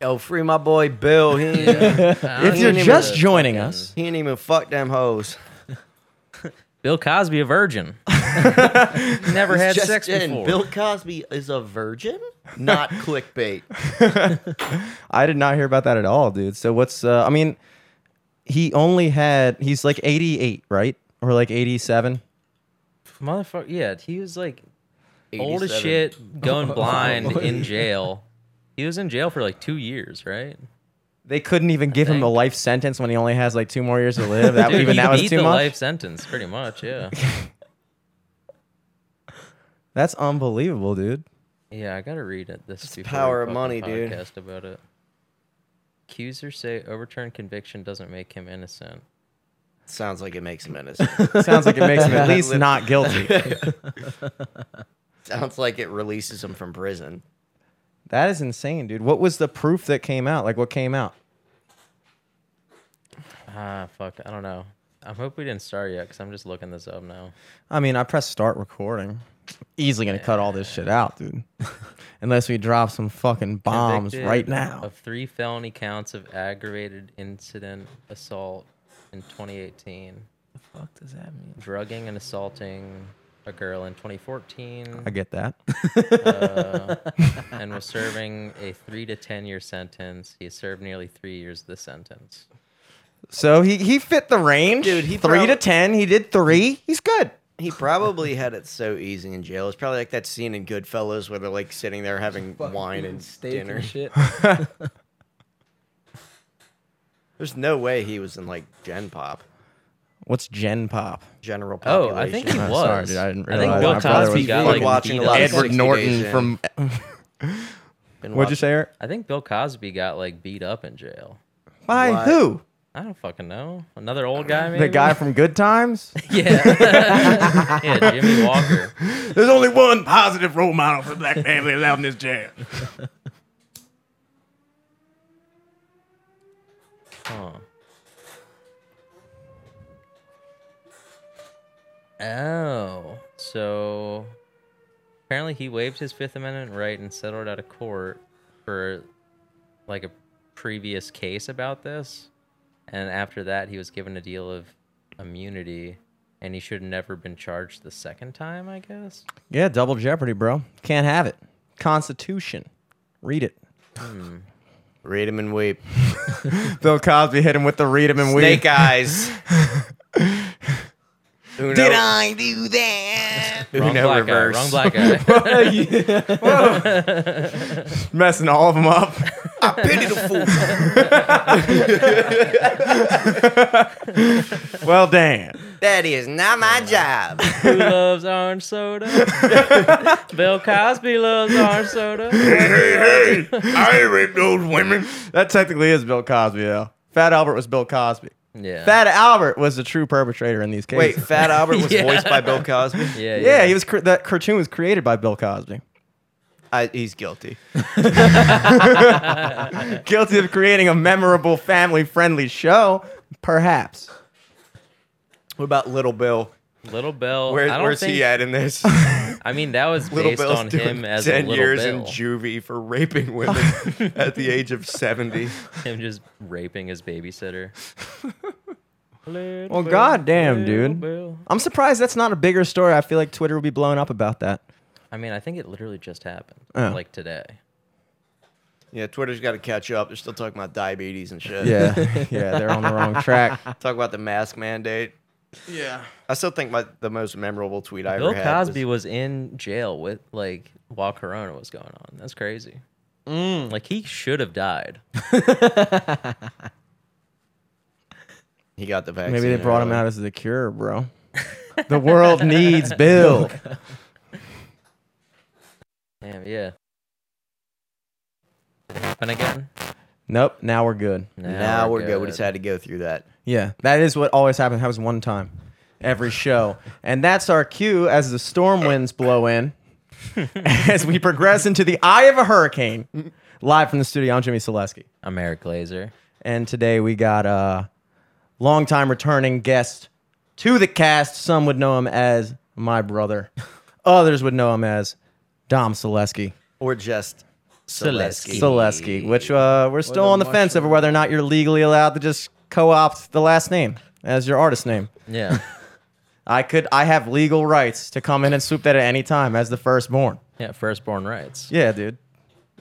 Yo, free my boy Bill. He ain't, If you're even- just joining us, he ain't even fuck them hoes. Bill Cosby, a virgin. Never had Just sex in, before. Bill Cosby is a virgin, not clickbait. I did not hear about that at all, dude. So what's uh I mean, he only had he's like 88, right? Or like 87. Motherfucker. Yeah, he was like old as 87. shit, going blind in jail. He was in jail for like two years, right? They couldn't even give him a life sentence when he only has like two more years to live. That Dude, even he that was beat too the much. life sentence, pretty much. Yeah. That's unbelievable, dude. yeah, I gotta read it. This It's before power of fucking money, dude. podcast About it. Accusers say overturned conviction doesn't make him innocent. Sounds like it makes him innocent. Sounds like it makes him at least not guilty. Sounds like it releases him from prison. That is insane, dude. What was the proof that came out? Like what came out? Ah, fuck. I don't know. I hope we didn't start yet because I'm just looking this up now. I mean, I pressed start recording. Easily gonna cut all this shit out, dude. Unless we drop some fucking bombs Convicted right now. Of three felony counts of aggravated indecent assault in 2018, the fuck does that mean? drugging and assaulting a girl in 2014, I get that. uh, and was serving a three to 10 year sentence. He served nearly three years of the sentence. So he he fit the range, Dude, he three to ten. He did three. He's good. He probably had it so easy in jail. It's probably like that scene in Goodfellas where they're like sitting there having wine and dinner. shit. There's no way he was in like Gen Pop, What's Gen Pop? general Oh, population. I think he Oh, was. sorry, dude, I didn't I think realize Bill my brother Cosby was got like like watching beat a lot up. of Edward 60 Norton Days In. from. Been What'd you wa- say, Eric? I think Bill Cosby got like beat up in jail. By What? who? I don't fucking know. Another old guy, maybe. The guy from Good Times. Yeah. yeah, Jimmie Walker. There's only one positive role model for black family allowed in this jam. Huh. Oh, so apparently he waived his Fifth Amendment right and settled out of court for like a previous case about this. And after that, he was given a deal of immunity and he should have never been charged the second time, I guess. Yeah, double jeopardy, bro. Can't have it. Constitution. Read it. Hmm. Read him and weep. Bill Cosby hit him with the read him and weep. Snake eyes. Uno, Did I do that? Wrong Uno black reverse. guy. Wrong black guy. Messing all of them up. I pity the fool. Well, damn. That is not my job. Who loves orange soda? Bill Cosby loves orange soda. hey, hey, hey. I ain't raped those women. That technically is Bill Cosby, though. Fat Albert was Bill Cosby. Yeah. Fat Albert was the true perpetrator in these cases. Wait, cases. Fat Albert was Yeah. voiced by Bill Cosby. yeah, yeah, he was. cr- That cartoon was created by Bill Cosby. I, he's guilty. Guilty of creating a memorable, family-friendly show, perhaps. What about Little Bill? Little Bill. Where, I don't where's think, he at in this? I mean, that was Little based Bill's on doing him as a ten little years Bill. in juvie for raping women at the age of seventy. him just raping his babysitter. Little Well, Bill, goddamn, dude. Bill. I'm surprised that's not a bigger story. I feel like Twitter would be blown up about that. I mean, I think it literally just happened, Oh. like today. Yeah, Twitter's got to catch up. They're still talking about diabetes and shit. Yeah, yeah, they're on the wrong track. Talk about the mask mandate. Yeah. I still think my the most memorable tweet I Bill ever had Bill Cosby was, was in jail with like while Corona was going on. That's crazy. Mm. Like he should have died. he got the vaccine. Maybe they brought him out as the cure, bro. the world needs Bill. Damn, yeah. Did it happen again? Nope. Now we're good. Now we're good. We just had to go through that. Yeah, that is what always happens. Happens one time, every show, and that's our cue as the storm winds blow in, as we progress into the eye of a hurricane. Live from the studio, I'm Jimmy Selesky, I'm Eric Glazer. and today we got a longtime returning guest to the cast. Some would know him as my brother, others would know him as Dom Selesky. Or just Selesky. Selesky, which uh, we're still the on the fence over whether or not you're legally allowed to just co-opt the last name as your artist name. Yeah. I could, I have legal rights to come in and swoop that at any time as the firstborn. Yeah. Firstborn rights. Yeah, dude.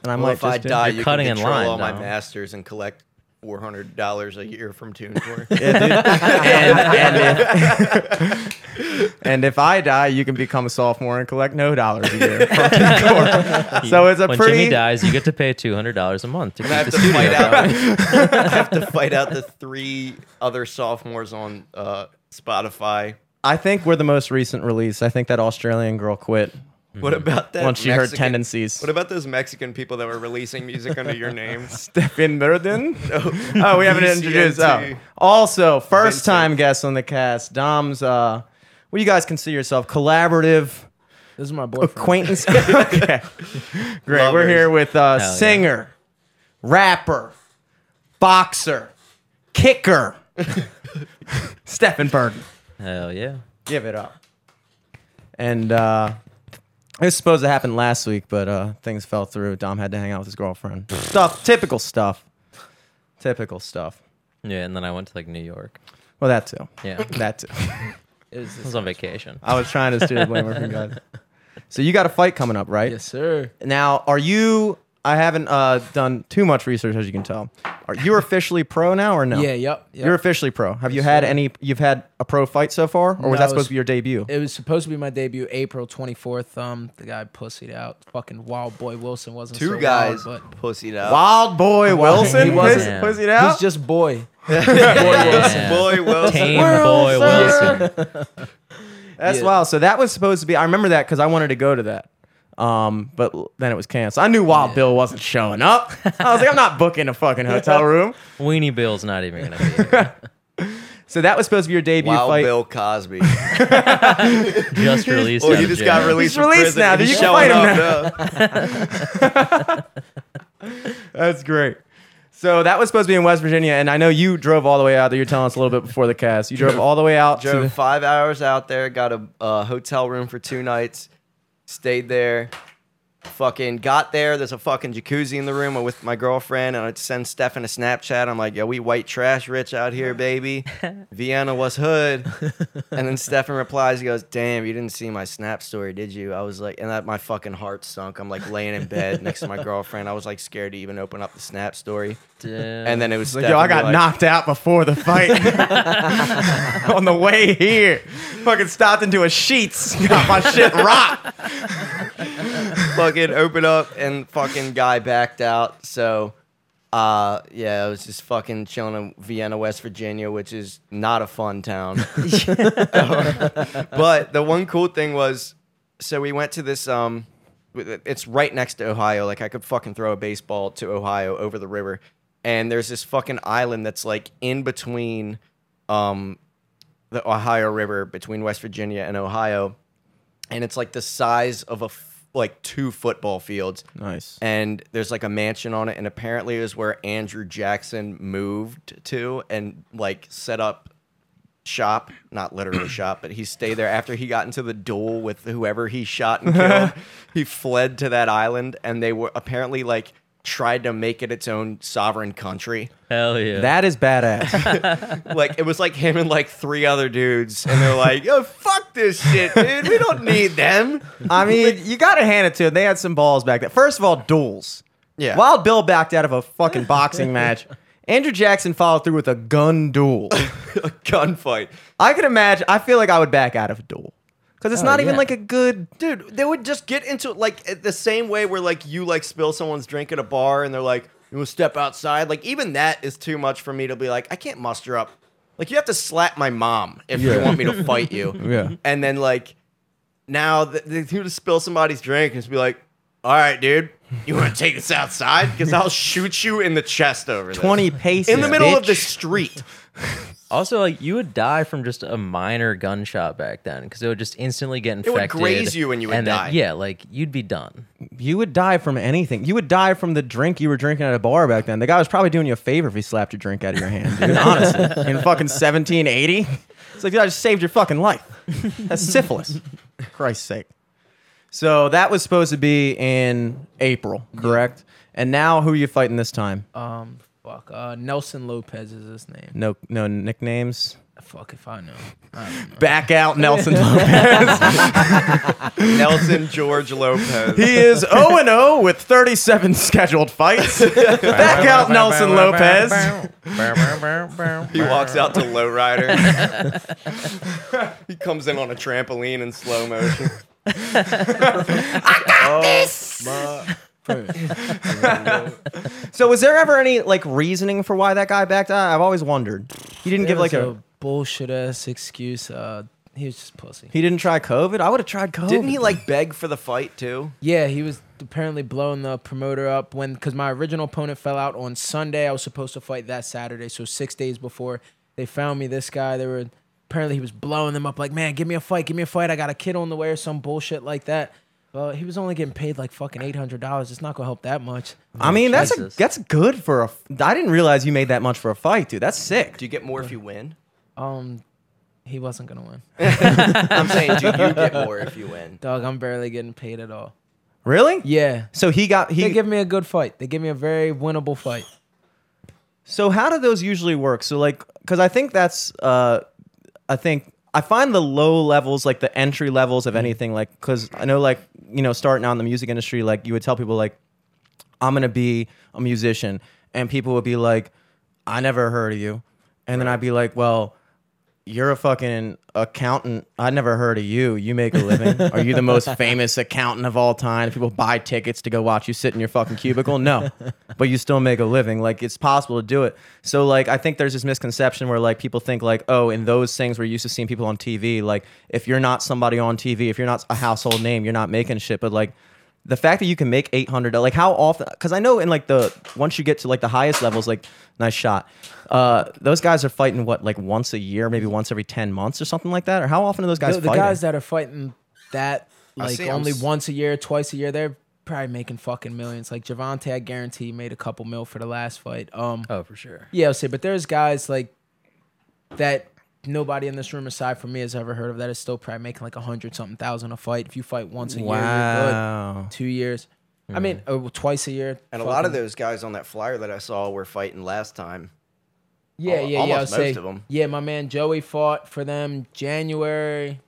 And I Well, might if I just do- die, You're cutting can in control line, all my Dom. masters and collect four hundred dollars a year from TuneCore. Yeah, dude. and, and, if, and if I die, you can become a sophomore and collect no dollars a year. from TuneCore. so it's a when pretty. Jimmy dies, you get to pay two hundred dollars a month to keep I have the to studio fight out. I have to fight out the three other sophomores on uh, Spotify. I think we're the most recent release. I think that Australian girl quit What about that? once she heard tendencies. What about those Mexican people that were releasing music under your name? Stephen Burden? Oh, we haven't introduced. Oh. Also, first Vincent. time guest on the cast. Dom's, uh, what do you guys consider yourself? Collaborative This is my boyfriend. acquaintance? okay. Great. We're here with uh, yeah. singer, rapper, boxer, kicker, Stephen Burden. Hell yeah. Give it up. And uh, it was supposed to happen last week, but uh, things fell through. Dom had to hang out with his girlfriend. stuff, typical stuff. Typical stuff. Yeah, and then I went to like New York. Well, that too. Yeah. That too. Is I was on vacation. I was trying to steer the blame away from God. So you got a fight coming up, right? yes, sir. Now, are you? I haven't uh, done too much research, as you can tell. Are you officially pro now, or no? Yeah, yep. yep. You're officially pro. Have you Yes, had any? You've had a pro fight so far, or was No, that it supposed was- to be your debut? It was supposed to be my debut, April 24th. Um, the guy pussied out. Fucking Wild Boy Wilson wasn't Two so guys wild, but pussied out. Wild boy Wilson, he wasn't. Puss- pussied out. he's just boy. Yeah. Boy Wilson. Tame Wilson. boy Wilson. That's Yeah. wild. So that was supposed to be. I remember that because I wanted to go to that. Um, but then it was canceled. I knew Wild Yeah. Bill wasn't showing up. I was like, I'm not booking a fucking hotel room. Weenie Bill's not even gonna be here. So that was supposed to be your debut Wild fight. Bill Cosby. Just released. Oh, out he just got released He's released now. and You He's can showing fight him now. That's great. So that was supposed to be in West Virginia, and I know you drove all the way out there. You're telling us a little bit before the cast. You drove all the way out Drove the, five hours out there, got a uh, hotel room for two nights, stayed there. Fucking got there. There's a fucking jacuzzi in the room with my girlfriend, and I'd send Stefan a Snapchat. I'm like, yo, we white trash rich out here, baby. Vienna was hood. And then Stefan replies, he goes, damn, you didn't see my Snap story, did you? I was like, and that my fucking heart sunk. I'm like laying in bed next to my girlfriend. I was like scared to even open up the Snap story. Damn. And then it was Like, yo, I got like, knocked out before the fight. On the way here, fucking stopped into a sheets, got my shit rocked. Fucking open up and fucking guy backed out. So, uh, yeah, I was just fucking chilling in Vienna, West Virginia, which is not a fun town. but the one cool thing was, so we went to this. Um, it's right next to Ohio. Like I could fucking throw a baseball to Ohio over the river, and there's this fucking island that's like in between, um, the Ohio River between West Virginia and Ohio, and it's like the size of a like two football fields. Nice. and there's like a mansion on it and apparently it was where andrew jackson moved to and like set up shop. Not literally shop but he stayed there after he got into the duel with whoever he shot and killed. He fled to that island and they were apparently like tried to make it its own sovereign country Hell yeah. That is badass. like it was like him and like three other dudes and they're like oh fuck this shit dude we don't need them I mean, you got to hand it to them. They had some balls back then. First of all, duels. yeah Wild Bill backed out of a fucking boxing match. Andrew Jackson followed through with a gun duel. a gunfight I could imagine. I feel like I would back out of a duel because it's Oh, not even yeah. like a good. Dude, they would just get into it like the same way where like you like spill someone's drink at a bar and they're like, you will step outside. Like even that is too much for me to be like, I can't muster up. Like you have to slap my mom if you Yeah. want me to fight you. Yeah. And then like now th- they do to spill somebody's drink and just be like, all right, dude, you want to take this outside? Because I'll shoot you in the chest over this. Twenty paces in the middle of the street. also, like you would die from just a minor gunshot back then because it would just instantly get infected. would infected. graze you and you would and then- die. yeah, like you'd be done. You would die from anything. You would die from the drink you were drinking at a bar back then. The guy was probably doing you a favor if he slapped your drink out of your hand, dude. Honestly, in fucking 1780, it's like I just saved your fucking life. That's syphilis. Christ's sake. So that was supposed to be in April, correct? And now who are you fighting this time? Um, fuck. Uh, Nelson Lopez is his name. No, no nicknames. Fuck if I know. I know. Back out, Nelson Lopez. Nelson George Lopez. he is 0 and 0 with 37 scheduled fights. Back out, Nelson Lopez. He walks out to lowrider. he comes in on a trampoline in slow motion. So, was there ever any like reasoning for why that guy backed out? I've always wondered. He didn't give like was a. bullshit ass excuse. Uh, he was just pussy. He didn't try COVID. I would have tried COVID. Didn't he like beg for the fight too? Yeah, he was apparently blowing the promoter up when because my original opponent fell out on Sunday. I was supposed to fight that Saturday, so six days before they found me. This guy, they were apparently he was blowing them up like, man, give me a fight, give me a fight. I got a kid on the way or some bullshit like that. Well, he was only getting paid like fucking eight hundred dollars. It's not gonna help that much. I mean, that's a, Jesus. that's good for a. I didn't realize you made that much for a fight, dude. That's sick. Do you get more if you win? Um, he wasn't gonna win. I'm saying, do you get more if you win? Dog, I'm barely getting paid at all. Really? Yeah, So he got he. they give me a good fight. They give me a very winnable fight. So how do those usually work? So like, because I think that's, uh, I think I find the low levels, like the entry levels of mm-hmm. anything, like because I know, like you know, starting out in the music industry, like you would tell people like, I'm gonna be a musician, and people would be like, I never heard of you, and then I'd be like, well. You're a fucking accountant. I never heard of you. You make a living. Are you the most famous accountant of all time? People buy tickets to go watch you sit in your fucking cubicle. No, but you still make a living. Like it's possible to do it. So like I think there's this misconception where like people think like oh in those things we're used to seeing people on TV like if you're not somebody on TV if you're not a household name you're not making shit. But like the fact that you can make 800 like how often because i know in like the once you get to like the highest levels like nice shot uh those guys are fighting what like once a year maybe once every 10 months or something like that or how often are those guys the, the fighting guys that are fighting that like see 'em only s- once a year, twice a year, they're probably making fucking millions. Like Gervonta, I guarantee made a couple mil for the last fight. Um, Oh, for sure. yeah, I'll say, but there's guys like that. Nobody in this room aside from me has ever heard of that is still probably making like a hundred something thousand a fight. If you fight once a year, you're good. Two years, I mean, uh, twice a year. And a lot of those guys on that flyer that I saw were fighting last time. Yeah, Al- yeah, yeah. almost I'll say, most of 'em. Yeah, my man Joey fought for them January,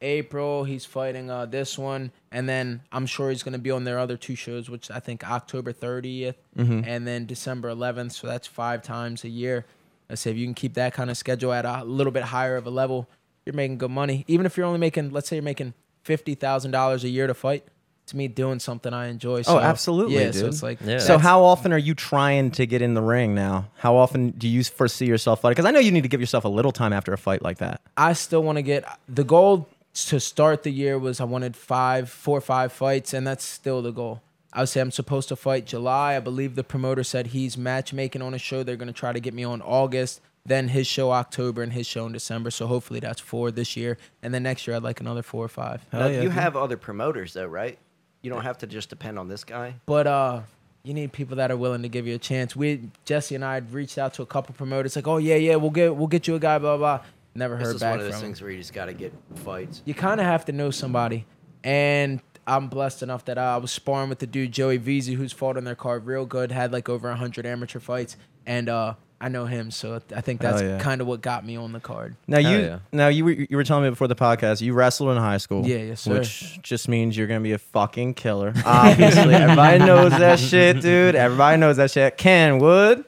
April. He's fighting uh this one, and then I'm sure he's gonna be on their other two shows, which I think October 30th Mm-hmm. and then December 11th. So that's five times a year. I say if you can keep that kind of schedule at a little bit higher of a level, you're making good money. Even if you're only making, let's say you're making fifty thousand dollars a year to fight. To me, doing something I enjoy. Oh, so, Oh, absolutely, Yeah, so it's like Yeah. So how often are you trying to get in the ring now? How often do you foresee yourself fighting? Because I know you need to give yourself a little time after a fight like that. I still want to get the goal to start the year was I wanted five, four or five fights, and that's still the goal. I would say I'm supposed to fight July. I believe the promoter said he's matchmaking on a show. They're gonna try to get me on August, then his show October, and his show in December. So hopefully that's four this year, and then next year I'd like another four or five. Now, yeah, you dude. have other promoters though, right? You don't have to just depend on this guy. But uh, you need people that are willing to give you a chance. We Jesse and I had reached out to a couple promoters, like, oh yeah, yeah, we'll get we'll get you a guy, blah blah. blah. Never This heard is back one of those from him. things where you just got to get fights. you kind of have to know somebody. And I'm blessed enough that I was sparring with the dude Joey Veazey, who's fought on their card real good, had like over hundred amateur fights, and uh, I know him, so I think that's yeah. kind of what got me on the card. Now Hell you yeah. now you were you were telling me before the podcast you wrestled in high school. Yeah, yes, sir. Which just means you're gonna be a fucking killer. Obviously, everybody knows that shit, dude. Everybody knows that shit. Kenwood,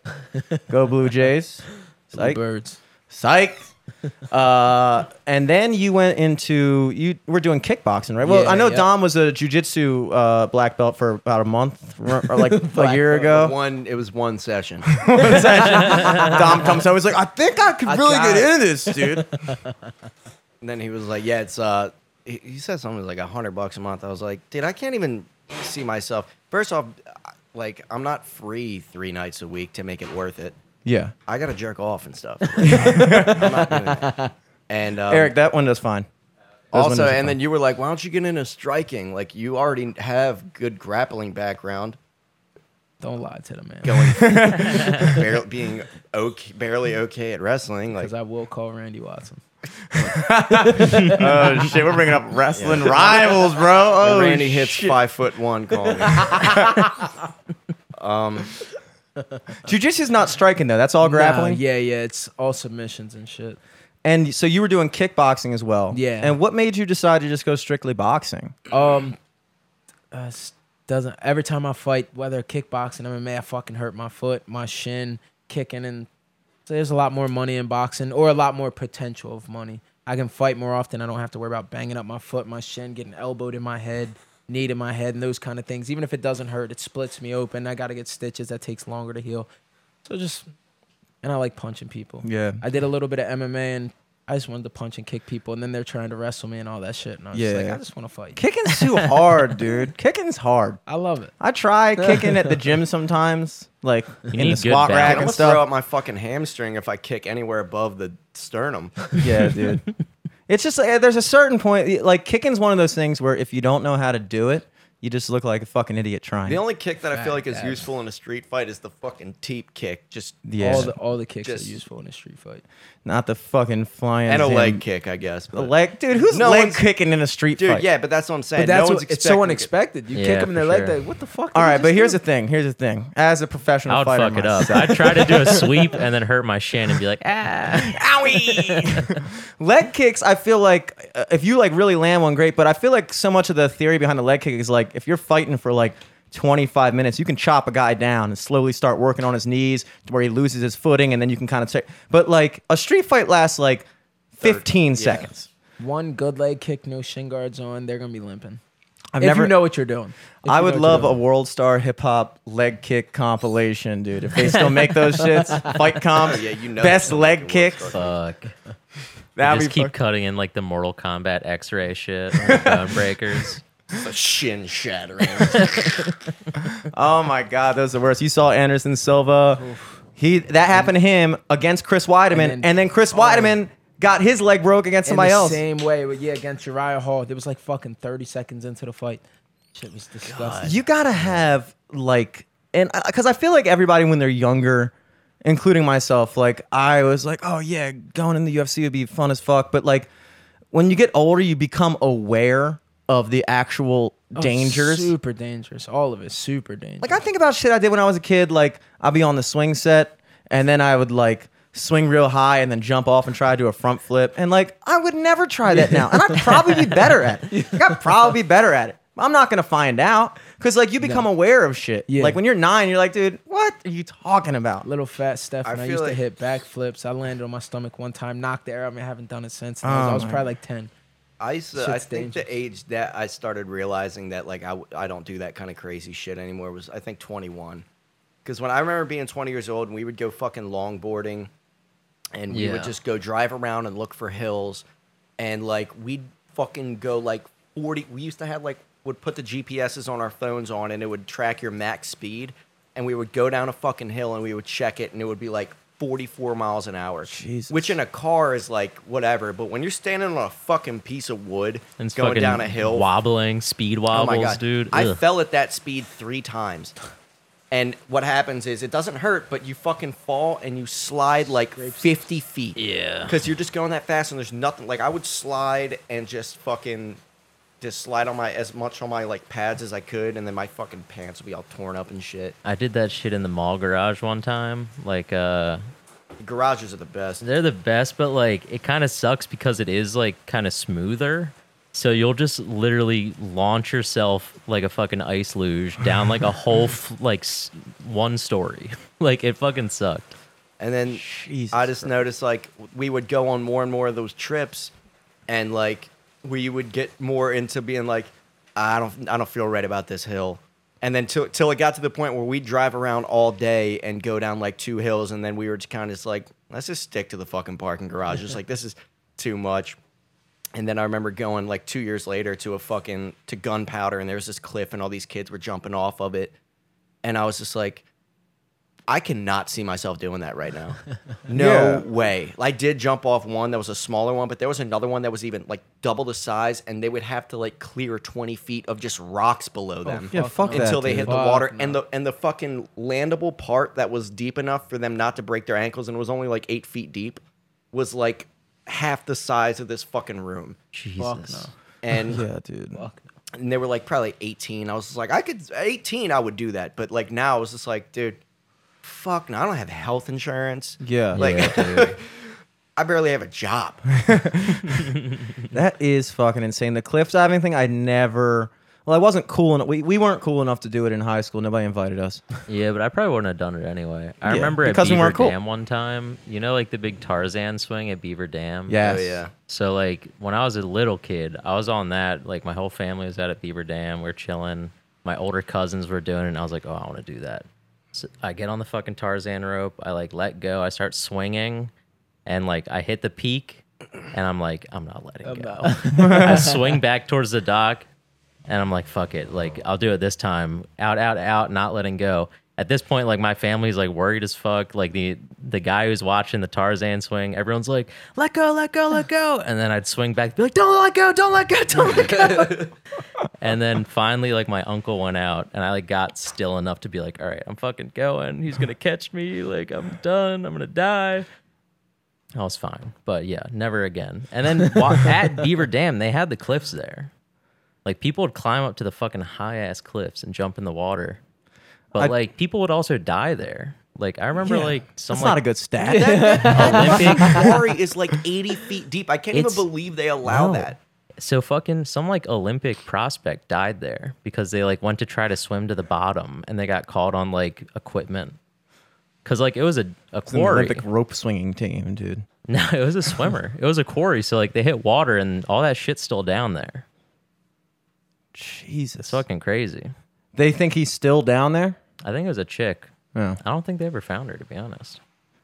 go Blue Jays. Psych. Birds. Psych. Uh, and then you went into you were doing kickboxing, right? Well, Yeah, I know yeah. Dom was a jujitsu uh, black belt for about a month or or like a year ago. One, it was one session. Dom comes home, he's like, I think I could I really got get it." into this, dude. And then he was like, "Yeah, it's uh," he, he said something was like a hundred bucks a month. I was like, "Dude, I can't even see myself." First off, like I'm not free three nights a week to make it worth it. Yeah, I gotta jerk off and stuff. Like, I'm not doing that. And um, Eric, that one does fine. Those also, windows are and then fine. you were like, "Why don't you get into striking? Like you already have good grappling background, Don't lie to the man. going barely, being okay, barely okay at wrestling. Like Because I will call Randy Watson. oh shit, we're bringing up wrestling rivals, bro. Oh, Randy hits shit. five foot one. Call me. um, Jiu-jitsu's not striking though. That's all grappling. Nah, yeah, yeah. It's all submissions and shit. And so you were doing kickboxing as well. Yeah. And what made you decide to just go strictly boxing? Um, uh, doesn't every time I fight, whether kickboxing, MMA, I fucking hurt my foot, my shin, kicking, and so there's a lot more money in boxing, or a lot more potential of money. I can fight more often. I don't have to worry about banging up my foot, my shin, getting elbowed in my head, knee to my head, and those kind of things. Even if it doesn't hurt, it splits me open. I got to get stitches. That takes longer to heal. So just, and I like punching people. Yeah. I did a little bit of MMA and I just wanted to punch and kick people, and then they're trying to wrestle me and all that shit. And I was just like, Yeah. I just want to fight. Kicking's too hard, dude. Kicking's hard. I love it. I try kicking at the gym sometimes, like in the need good squat balance. rack I'm and gonna stuff. throw out my fucking hamstring if I kick anywhere above the sternum. yeah, dude. It's just like, there's a certain point. Like kicking's one of those things where if you don't know how to do it, you just look like a fucking idiot trying. The only kick that I feel like is Fact, useful in a street fight is the fucking teep kick. Just yeah, All the all the kicks Just- are useful in a street fight. not the fucking flying and a Zen- leg kick, I guess. A But, leg, dude. Who's No leg one's- kicking in a street dude, fight? yeah, but that's what I'm saying. But that's no one's what, it's expecting so to- unexpected. You Yeah, kick them in their for leg. sure. They, what the fuck? All did you right, but just here's the thing. Here's the thing. As a professional I would fighter fuck it up. myself- I'd try to do a sweep and then hurt my shin and be like, ah. Owie! leg kicks, I feel like uh, if you like really land one, great. But I feel like so much of the theory behind the leg kick is like if you're fighting for like 25 minutes, you can chop a guy down and slowly start working on his knees to where he loses his footing, and then you can kind of take. But like a street fight lasts like 15 yeah. seconds. one good leg kick, no shin guards on. They're gonna be limping. I've if never. you know what you're doing. If I you would know what you're love a. World Star Hip Hop leg kick compilation, dude. If they still make those shits, fight comps, Oh, yeah, you know best leg like kicks. Fuck. That'd just be keep fuck- cutting in like the Mortal Kombat X-ray shit, the bone breakers. It's a shin shattering. Oh my god, those are the worst. You saw Anderson Silva. He that happened to him against Chris Weidman, and then, then- Chris oh. Weidman got his leg broke against somebody else. same way, but yeah, against Uriah Hall, it was like fucking 30 seconds into the fight. Shit was disgusting. You gotta have like, and because I feel like everybody when they're younger, including myself, like I was like, oh yeah, going in the UFC would be fun as fuck. But like when you get older, you become aware of the actual Oh, dangers. super dangerous. All of it, super dangerous. Like I think about shit I did when I was a kid. Like I'd be on the swing set, and then I would like swing real high and then jump off and try to do a front flip. And like I would never try that now, and I'd probably be better at it. Like, I'd probably be better at it. I'm not gonna find out because like you become aware of shit. Yeah. Like when you're nine, you're like, dude, what are you talking about? Little fat Steph, I and I, used like- to hit backflips. I landed on my stomach one time, knocked the air. I mean, I haven't done it since. And I was, Oh I was my probably like 10. I I think the age that I started realizing that like I, I don't do that kind of crazy shit anymore was I think 21. Because when I remember being 20 years old and we would go fucking longboarding and we Yeah. would just go drive around and look for hills and like we'd fucking go like 40 we used to have like would put the GPSs on our phones on and it would track your max speed and we would go down a fucking hill and we would check it and it would be like 44 miles an hour. Jesus. Which in a car is like whatever, but when you're standing on a fucking piece of wood And it's going down a hill, wobbling, speed oh wobbles, my god, dude. I Ugh. fell at that speed three times. And what happens is it doesn't hurt, but you fucking fall and you slide like 50 feet. Yeah. Because you're just going that fast and there's nothing. Like I would slide and just fucking just slide on my as much on my like pads as I could, and then my fucking pants would be all torn up and shit. I did that shit in the mall garage one time. Like, uh, Garages are the best. they're the best, but like, it kind of sucks because it is like kind of smoother. So you'll just literally launch yourself like a fucking ice luge down like a whole f- like s- one story. like it fucking sucked. And then Jesus I just Christ. noticed like we would go on more and more of those trips, and like we would get more into being like, I don't, I don't feel right about this hill. And then till till it got to the point where we drive around all day and go down like two hills, and then we were just kind of just like, let's just stick to the fucking parking garage. Just like this is too much. And then I remember going like two years later to a fucking to gunpowder, and there was this cliff, and all these kids were jumping off of it, and I was just like, I cannot see myself doing that right now. No Yeah. way. I did jump off one that was a smaller one, but there was another one that was even like double the size, and they would have to like clear 20 feet of just rocks below oh, them Yeah, fuck that, until they dude. hit the Fuck water. no. And the and the fucking landable part that was deep enough for them not to break their ankles, and it was only like eight feet deep, was like half the size of this fucking room. Jesus. And Yeah, dude. Fuck. and they were like probably 18. I was just like, I could 18, I would do that. But like now, I was just like, dude, fuck, no, I don't have health insurance. Yeah. Like, Yeah, dude. I barely have a job. That is fucking insane. The cliff diving thing, I never. Well, I wasn't cool enough. We, we weren't cool enough to do it in high school. Nobody invited us. Yeah, but I probably wouldn't have done it anyway. I Yeah, remember at because we Beaver weren't cool. Dam one time. You know, like the big Tarzan swing at Beaver Dam. Yes. Oh, yeah. So like when I was a little kid, I was on that. Like my whole family was out at Beaver Dam. We are chilling. My older cousins were doing it, and I was like, oh, I want to do that. So I get on the fucking Tarzan rope. I like let go. I start swinging, and like I hit the peak, and I'm like, I'm not letting I'm go. I swing back towards the dock, and I'm like, fuck it. Like I'll do it this time. Out, out, out. Not letting go. At this point, like my family's like worried as fuck. Like the the guy who's watching the Tarzan swing, everyone's like, "Let go, let go, let go," and then I'd swing back, be like, "Don't let go, don't let go, don't let go." and then finally, like my uncle went out, and I like got still enough to be like, "All right, I'm fucking going. He's gonna catch me. Like I'm done. I'm gonna die." I was fine, but yeah, never again. And then at Beaver Dam, they had the cliffs there. Like people would climb up to the fucking high ass cliffs and jump in the water, but I- like people would also die there. Like I remember, Yeah. like some That's like, not a good stat. That Olympic. quarry is like 80 feet deep. I can't It's- even believe they allow No. that. So fucking some like Olympic prospect died there because they like went to try to swim to the bottom and they got called on like equipment. Cause like it was a, a It's an quarry. Olympic rope swinging team, dude. No, it was a swimmer. it was a quarry. So like they hit water and all that shit's still down there. Jesus. It's fucking crazy. They think he's still down there? I think it was a chick. Oh. I don't think they ever found her to be honest.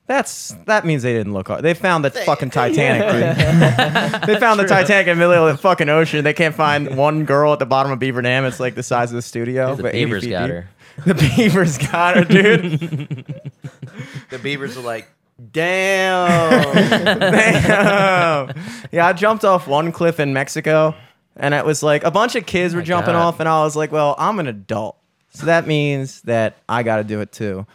That's that means they didn't look hard. They found the fucking Titanic, dude. they found the Titanic in the middle of the fucking ocean. They can't find one girl at the bottom of Beaver Dam. It's like the size of the studio. The but 80 beavers got deep. her. The beavers got her, dude. The beavers are like, damn. Damn. yeah, I jumped off one cliff in Mexico, and it was like a bunch of kids were my jumping God. off, and I was like, well, I'm an adult, so that means that I got to do it too.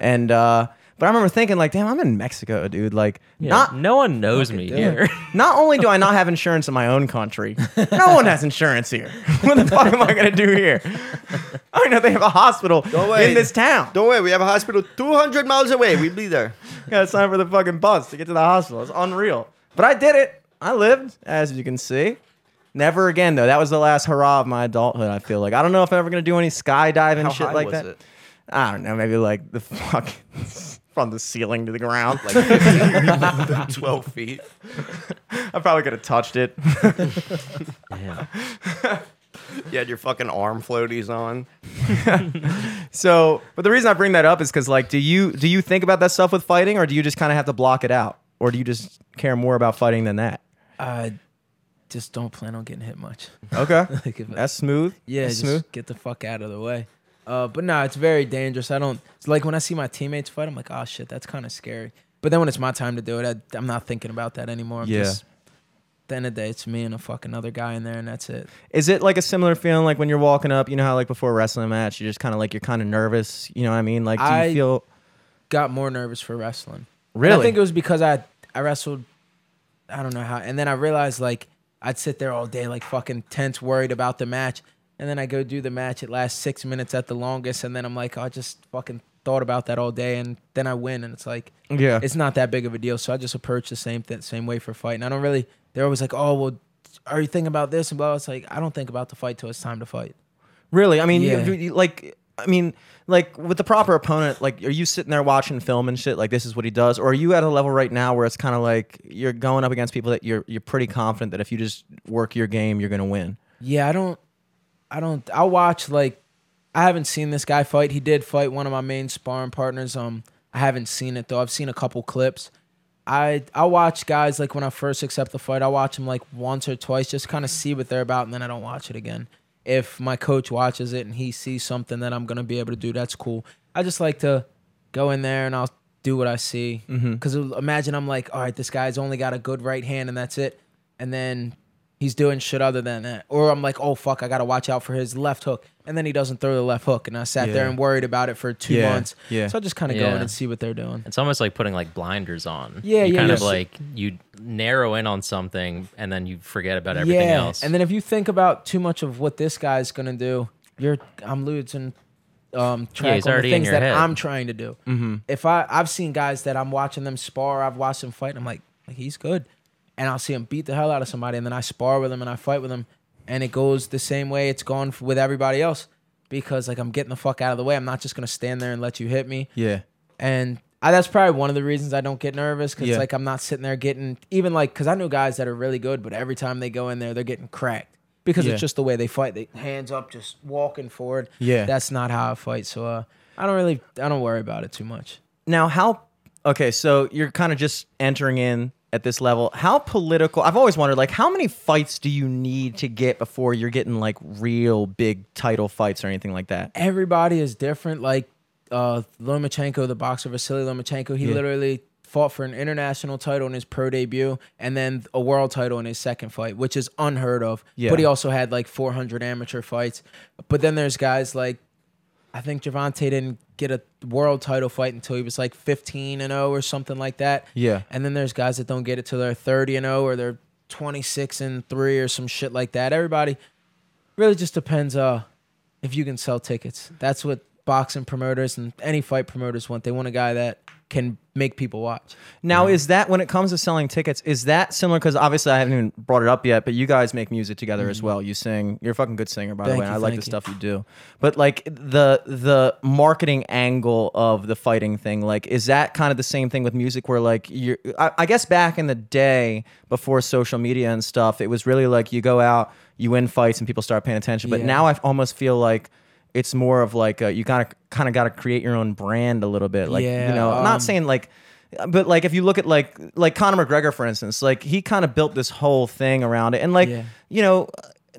And uh, but I remember thinking like, damn, I'm in Mexico, dude. Like, Yeah, not no one knows me damn. here. not only do I not have insurance in my own country, no one has insurance here. what the fuck am I gonna do here? I know they have a hospital in this town. Don't worry, we have a hospital 200 miles away. We'll be there. Got to sign for the fucking bus to get to the hospital. It's unreal. But I did it. I lived, as you can see. Never again, though. That was the last hurrah of my adulthood. I feel like I don't know if I'm ever gonna do any skydiving How shit high like was that. it? I don't know. Maybe like the fuck from the ceiling to the ground. Like 12 feet. I probably could have touched it. Damn. You had your fucking arm floaties on. So, but the reason I bring that up is because, like, do you do you think about that stuff with fighting, or do you just kind of have to block it out, or do you just care more about fighting than that? I just don't plan on getting hit much. Okay, Like, if that's smooth. Yeah, That's just smooth. get the fuck out of the way. Uh, but no, it's very dangerous. I don't. It's like when I see my teammates fight, I'm like, oh shit, that's kind of scary. But then when it's my time to do it, I, I'm not thinking about that anymore. I'm Yeah. Just, at the end of the day, it's me and a fucking other guy in there, and that's it. Is it like a similar feeling like when you're walking up? You know how like before a wrestling match, you're just kind of like you're kind of nervous. You know what I mean? Like, do you I- feel Got more nervous for wrestling. And really? I think it was because I I wrestled. I don't know how, and then I realized like I'd sit there all day like fucking tense, worried about the match, and then I go do the match. It lasts six minutes at the longest, and then I'm like, oh, I just fucking thought about that all day, and then I win, and it's like. yeah. it's not that big of a deal. So I just approach the same th- same way for fighting. I don't really. They're always like, "Oh, well, are you thinking about this?" And blah. It's like I don't think about the fight till it's time to fight. Really? I mean, Yeah. like, I mean, like with the proper opponent, like, are you sitting there watching film and shit? Like, this is what he does, or are you at a level right now where it's kind of like you're going up against people that you're you're pretty confident that if you just work your game, you're gonna win. Yeah, I don't. I don't. I'll watch like. I haven't seen this guy fight. He did fight one of my main sparring partners. Um, I haven't seen it though. I've seen a couple clips. I I watch guys like when I first accept the fight. I watch them like once or twice, just kind of see what they're about, and then I don't watch it again. If my coach watches it and he sees something that I'm gonna be able to do, that's cool. I just like to go in there and I'll do what I see. Mm-hmm. Because imagine I'm like, all right, this guy's only got a good right hand and that's it, and then he's doing shit other than that. Or I'm like, oh fuck, I gotta watch out for his left hook, and then he doesn't throw the left hook, and I sat there and worried about it for two Yeah, months. yeah. So I just kind of go Yeah. in and see what they're doing. It's almost like putting like blinders on. Yeah, you yeah, kind of like you narrow in on something and then you forget about everything yeah, else. and then if you think about too much of what this guy's gonna do, you're I'm losing um track he's on the already in things your that head. I'm trying to do. Mm-hmm. If I I've seen guys that I'm watching them spar, I've watched them fight, and I'm like, like he's good, and I'll see him beat the hell out of somebody, and then I spar with him and I fight with him, and it goes the same way it's gone with everybody else, because like I'm getting the fuck out of the way. I'm not just gonna stand there and let you hit me Yeah. and I, that's probably one of the reasons I don't get nervous because Yeah. like I'm not sitting there getting even like because I know guys that are really good, but every time they go in there, they're getting cracked because Yeah. it's just the way they fight. They hands up, just walking forward. Yeah. that's not how I fight. So uh, I don't really, I don't worry about it too much. Now, how? Okay, so you're kind of just entering in at this level. How political? I've always wondered, like, how many fights do you need to get before you're getting like real big title fights or anything like that? Everybody is different. Like uh, Lomachenko, the boxer Vasily Lomachenko, he Yeah. literally fought for an international title in his pro debut and then a world title in his second fight, which is unheard of. Yeah. But he also had like 400 amateur fights. But then there's guys like, I think Gervonta didn't get a world title fight until he was like 15 and 0 or something like that. Yeah. And then there's guys that don't get it till they're 30 and 0 or they're 26 and 3 or some shit like that. Everybody really just depends uh if you can sell tickets. That's what boxing promoters and any fight promoters want. They want a guy that can make people watch. Now, is that when it comes to selling tickets? Is that similar? Because obviously, I haven't even brought it up yet. But you guys make music together as well. You sing. You're a fucking good singer, by the Mm-hmm. Way. you, I like the you. stuff you do. But like the the marketing angle of the fighting thing, like is that kind of the same thing with music? Where like you, I, I guess back in the day before social media and stuff, it was really like you go out, you win fights, and people start paying attention. But Yeah. now I almost feel like. It's more of like a, you gotta kind of got to create your own brand a little bit, like you Yeah, know. I'm not um, saying like but like if you look at like like Conor McGregor for instance, like he kind of built this whole thing around it, and like Yeah. you know,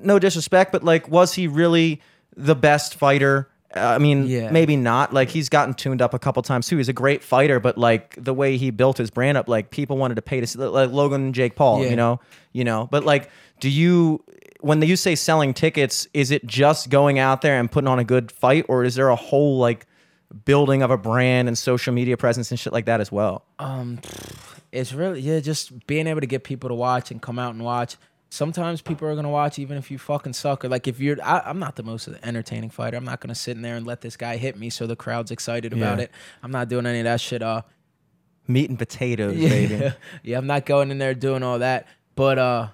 no disrespect, but like was he really the best fighter? Uh, I mean, Yeah. maybe not. Like he's gotten tuned up a couple times too. He's a great fighter, but like the way he built his brand up, like people wanted to pay to see, like Logan and Jake Paul. Yeah. You know, you know. But like, do you? When you say selling tickets, is it just going out there and putting on a good fight, or is there a whole like building of a brand and social media presence and shit like that as well? Um it's really yeah, just being able to get people to watch and come out and watch. Sometimes people are gonna watch even if you fucking suck. Or like if you're, I, I'm not the most entertaining fighter. I'm not gonna sit in there and let this guy hit me so the crowd's excited about Yeah. it. I'm not doing any of that shit. Uh, Meat and potatoes, baby. yeah, yeah, I'm not going in there doing all that. But uh,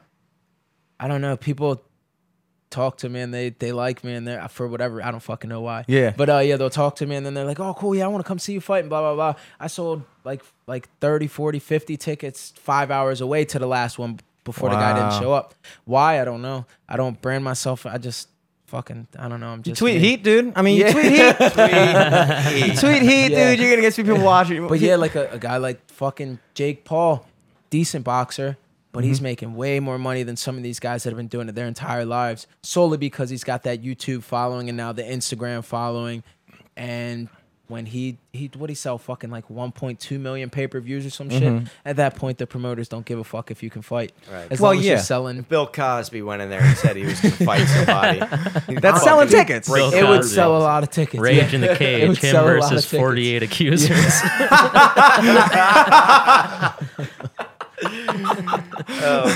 I don't know. People talk to me and they they like me and they're for whatever I don't fucking know why. Yeah. But uh, yeah, they'll talk to me and then they're like, oh, cool, yeah, I want to come see you fight and blah blah blah. I sold like like 30, 40, 50 tickets five hours away to the last one before the guy didn't show up. Why? I don't know. I don't brand myself. I just fucking I don't know. I'm You just tweet me. heat, dude. I mean, you Yeah. tweet heat. tweet heat, Yeah. dude. You're gonna get some people watching. But yeah, like a, a guy like fucking Jake Paul, decent boxer, but Mm-hmm. he's making way more money than some of these guys that have been doing it their entire lives solely because he's got that YouTube following and now the Instagram following. And when he he what he sell fucking like 1.2 million pay per views or some Mm-hmm. shit. At that point, the promoters don't give a fuck if you can fight. Right. As Well, long as yeah. you're selling. Bill Cosby went in there and said he was going to fight somebody. That's selling tickets. Bill It would sell a lot of tickets. Rage yeah. in the cage, would him sell a lot of versus 48 accusers. Oh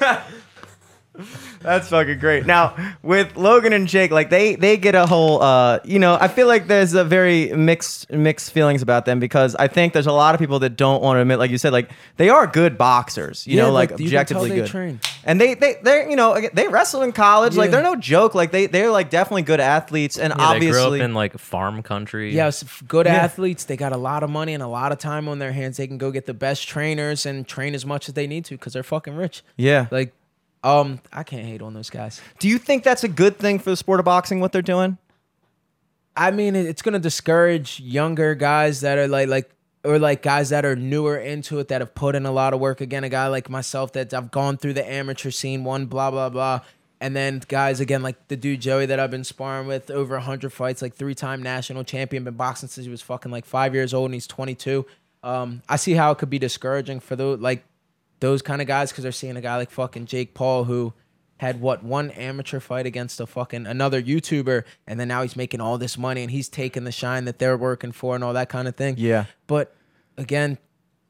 man. That's fucking great. Now with Logan and Jake, like they they get a whole. uh You know, I feel like there's a very mixed mixed feelings about them because I think there's a lot of people that don't want to admit, like you said, like they are good boxers. You Yeah, know, like, like, you can tell objectively they good. train. And they they they you know they wrestle in college. Like they're no joke. Like they they're like definitely good athletes. And Yeah, they grew obviously, up in like farm country. Yes, f- good Yeah. athletes. They got a lot of money and a lot of time on their hands. They can go get the best trainers and train as much as they need to because they're fucking rich. yeah. Like, um, I can't hate on those guys. Do you think that's a good thing for the sport of boxing? What they're doing? I mean, it's gonna discourage younger guys that are like like or like guys that are newer into it that have put in a lot of work. Again, a guy like myself that I've gone through the amateur scene, one blah blah blah. And then guys again like the dude Joey that I've been sparring with over hundred fights, like three time national champion, been boxing since he was fucking like five years old and he's twenty two. Um, I see how it could be discouraging for the like those kind of guys because they're seeing a guy like fucking Jake Paul who had what one amateur fight against a fucking another YouTuber, and then now he's making all this money and he's taking the shine that they're working for and all that kind of thing. Yeah. But again,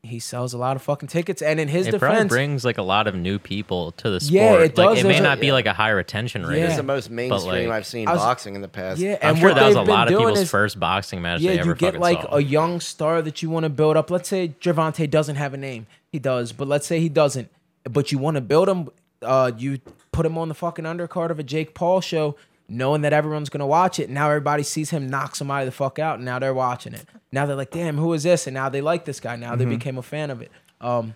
he sells a lot of fucking tickets, and in his defense. It probably defense, brings like a lot of new people to the sport. Yeah, it Like, does. it may a- not be yeah. like a high retention rate. Yeah. It's the most mainstream like- I've seen was- boxing in the past. yeah, I'm and sure what that was they've a been lot of doing people's is- first boxing match Yeah, they ever you get fucking like saw. a young star that you want to build up. Let's say Gervonta doesn't have a name. He does, but let's say he doesn't. But you want to build him. Uh, you put him on the fucking undercard of a Jake Paul show, knowing that everyone's gonna watch it. Now everybody sees him knock somebody the fuck out, and now they're watching it. Now they're like, "Damn, who is this?" And now they like this guy. Now they became a fan of it. Um,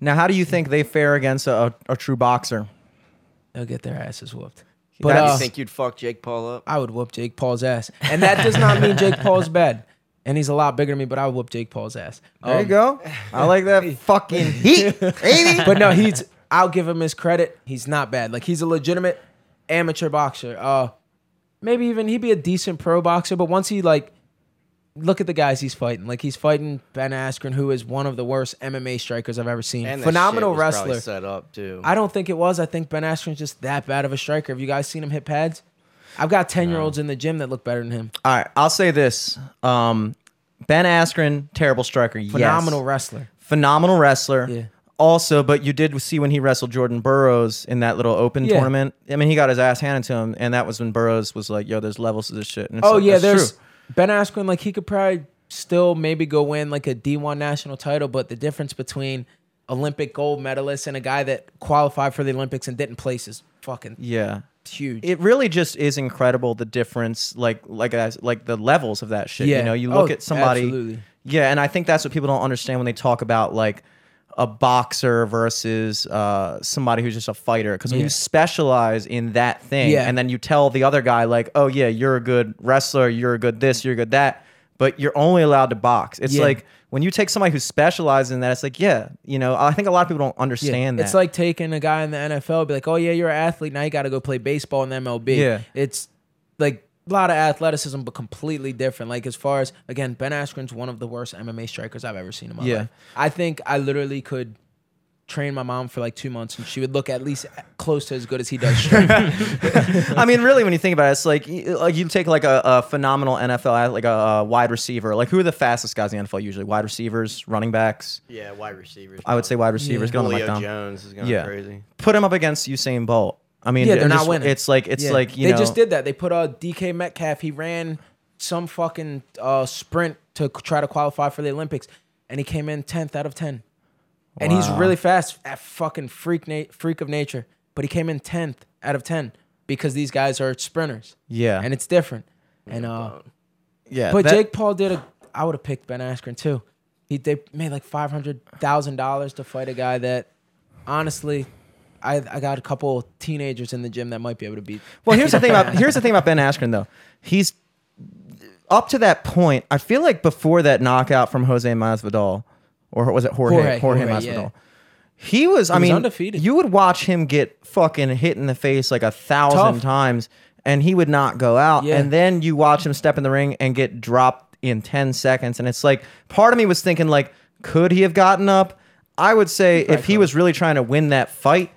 Now, how do you think they fare against a, a true boxer? they'll get their asses whooped. But That's- you uh, think you'd fuck Jake Paul up? I would whoop Jake Paul's ass, and that does not mean Jake Paul's bad. And he's a lot bigger than me, but I would whoop Jake Paul's ass. There you Um, go. I like that fucking heat, baby. but no, he's. I'll give him his credit. He's not bad. Like he's a legitimate amateur boxer. Uh, maybe even he'd be a decent pro boxer. But once he like, look at the guys he's fighting. Like he's fighting Ben Askren, who is one of the worst MMA strikers I've ever seen. And Phenomenal wrestler. set up too. I don't think it was. I think Ben Askren's just that bad of a striker. Have you guys seen him hit pads? I've got ten year olds in the gym that look better than him. All right, I'll say this: um, Ben Askren, terrible striker. yes. Phenomenal wrestler. phenomenal wrestler. Yeah. Also, but you did see when he wrestled Jordan Burroughs in that little open Yeah. tournament. I mean, he got his ass handed to him, and that was when Burroughs was like, "Yo, there's levels to this shit." And it's Oh like, yeah, there's true. Ben Askren. Like he could probably still maybe go win like a D1 national title, but the difference between Olympic gold medalist and a guy that qualified for the Olympics and didn't place is fucking yeah. huge. It really just is incredible the difference, like like like the levels of that shit. Yeah. You know, you look Oh, at somebody. absolutely. Yeah, and I think that's what people don't understand when they talk about like a boxer versus uh, somebody who's just a fighter. Because when Yeah. you specialize in that thing, Yeah. and then you tell the other guy like, "Oh yeah, you're a good wrestler, you're a good this, you're a good that," but you're only allowed to box. It's Yeah. like when you take somebody who specializes in that, it's like, yeah, you know, I think a lot of people don't Yeah. understand that. It's like taking a guy in the NFL, be like, "Oh yeah, you're an athlete. Now you got to go play baseball in the MLB." Yeah. it's like a lot of athleticism, but completely different. Like as far as again, Ben Askren's one of the worst MMA strikers I've ever seen in my Yeah. life. I think I literally could train my mom for like two months and she would look at least close to as good as he does. I mean, really, when you think about it, it's like like you take like a, a phenomenal NFL like a, a wide receiver. Like who are the fastest guys in the NFL usually? Wide receivers, running backs. yeah, wide receivers. I would say wide receivers. Yeah. Get on the mic, Julio Dom. Jones is going Yeah. crazy. Put him up against Usain Bolt. I mean, Yeah, they're and not winning. It's like it's Yeah. like you know. they know. just did that. They put a DK Metcalf. He ran some fucking uh, sprint to try to qualify for the Olympics, and he came in tenth out of ten. And he's really fast, at fucking freak na- freak of nature. But he came in tenth out of ten because these guys are sprinters, Yeah, and it's different. And uh, yeah. but that- Jake Paul did a. I would have picked Ben Askren too. He they made like five hundred thousand dollars to fight a guy that, honestly, I I got a couple teenagers in the gym that might be able to beat. Well, here's the thing about here's the thing about Ben Askren though. He's up to that point. I feel like before that knockout from Jose Masvidal, or was it Jorge Jorge, Jorge, Jorge, Masvidal? yeah. He was. I was mean, undefeated. you would watch him get fucking hit in the face like a thousand Tough. times, and he would not go out. Yeah. And then you watch him step in the ring and get dropped in ten seconds, and it's like part of me was thinking like, could he have gotten up? I would say if he was really trying to win that fight,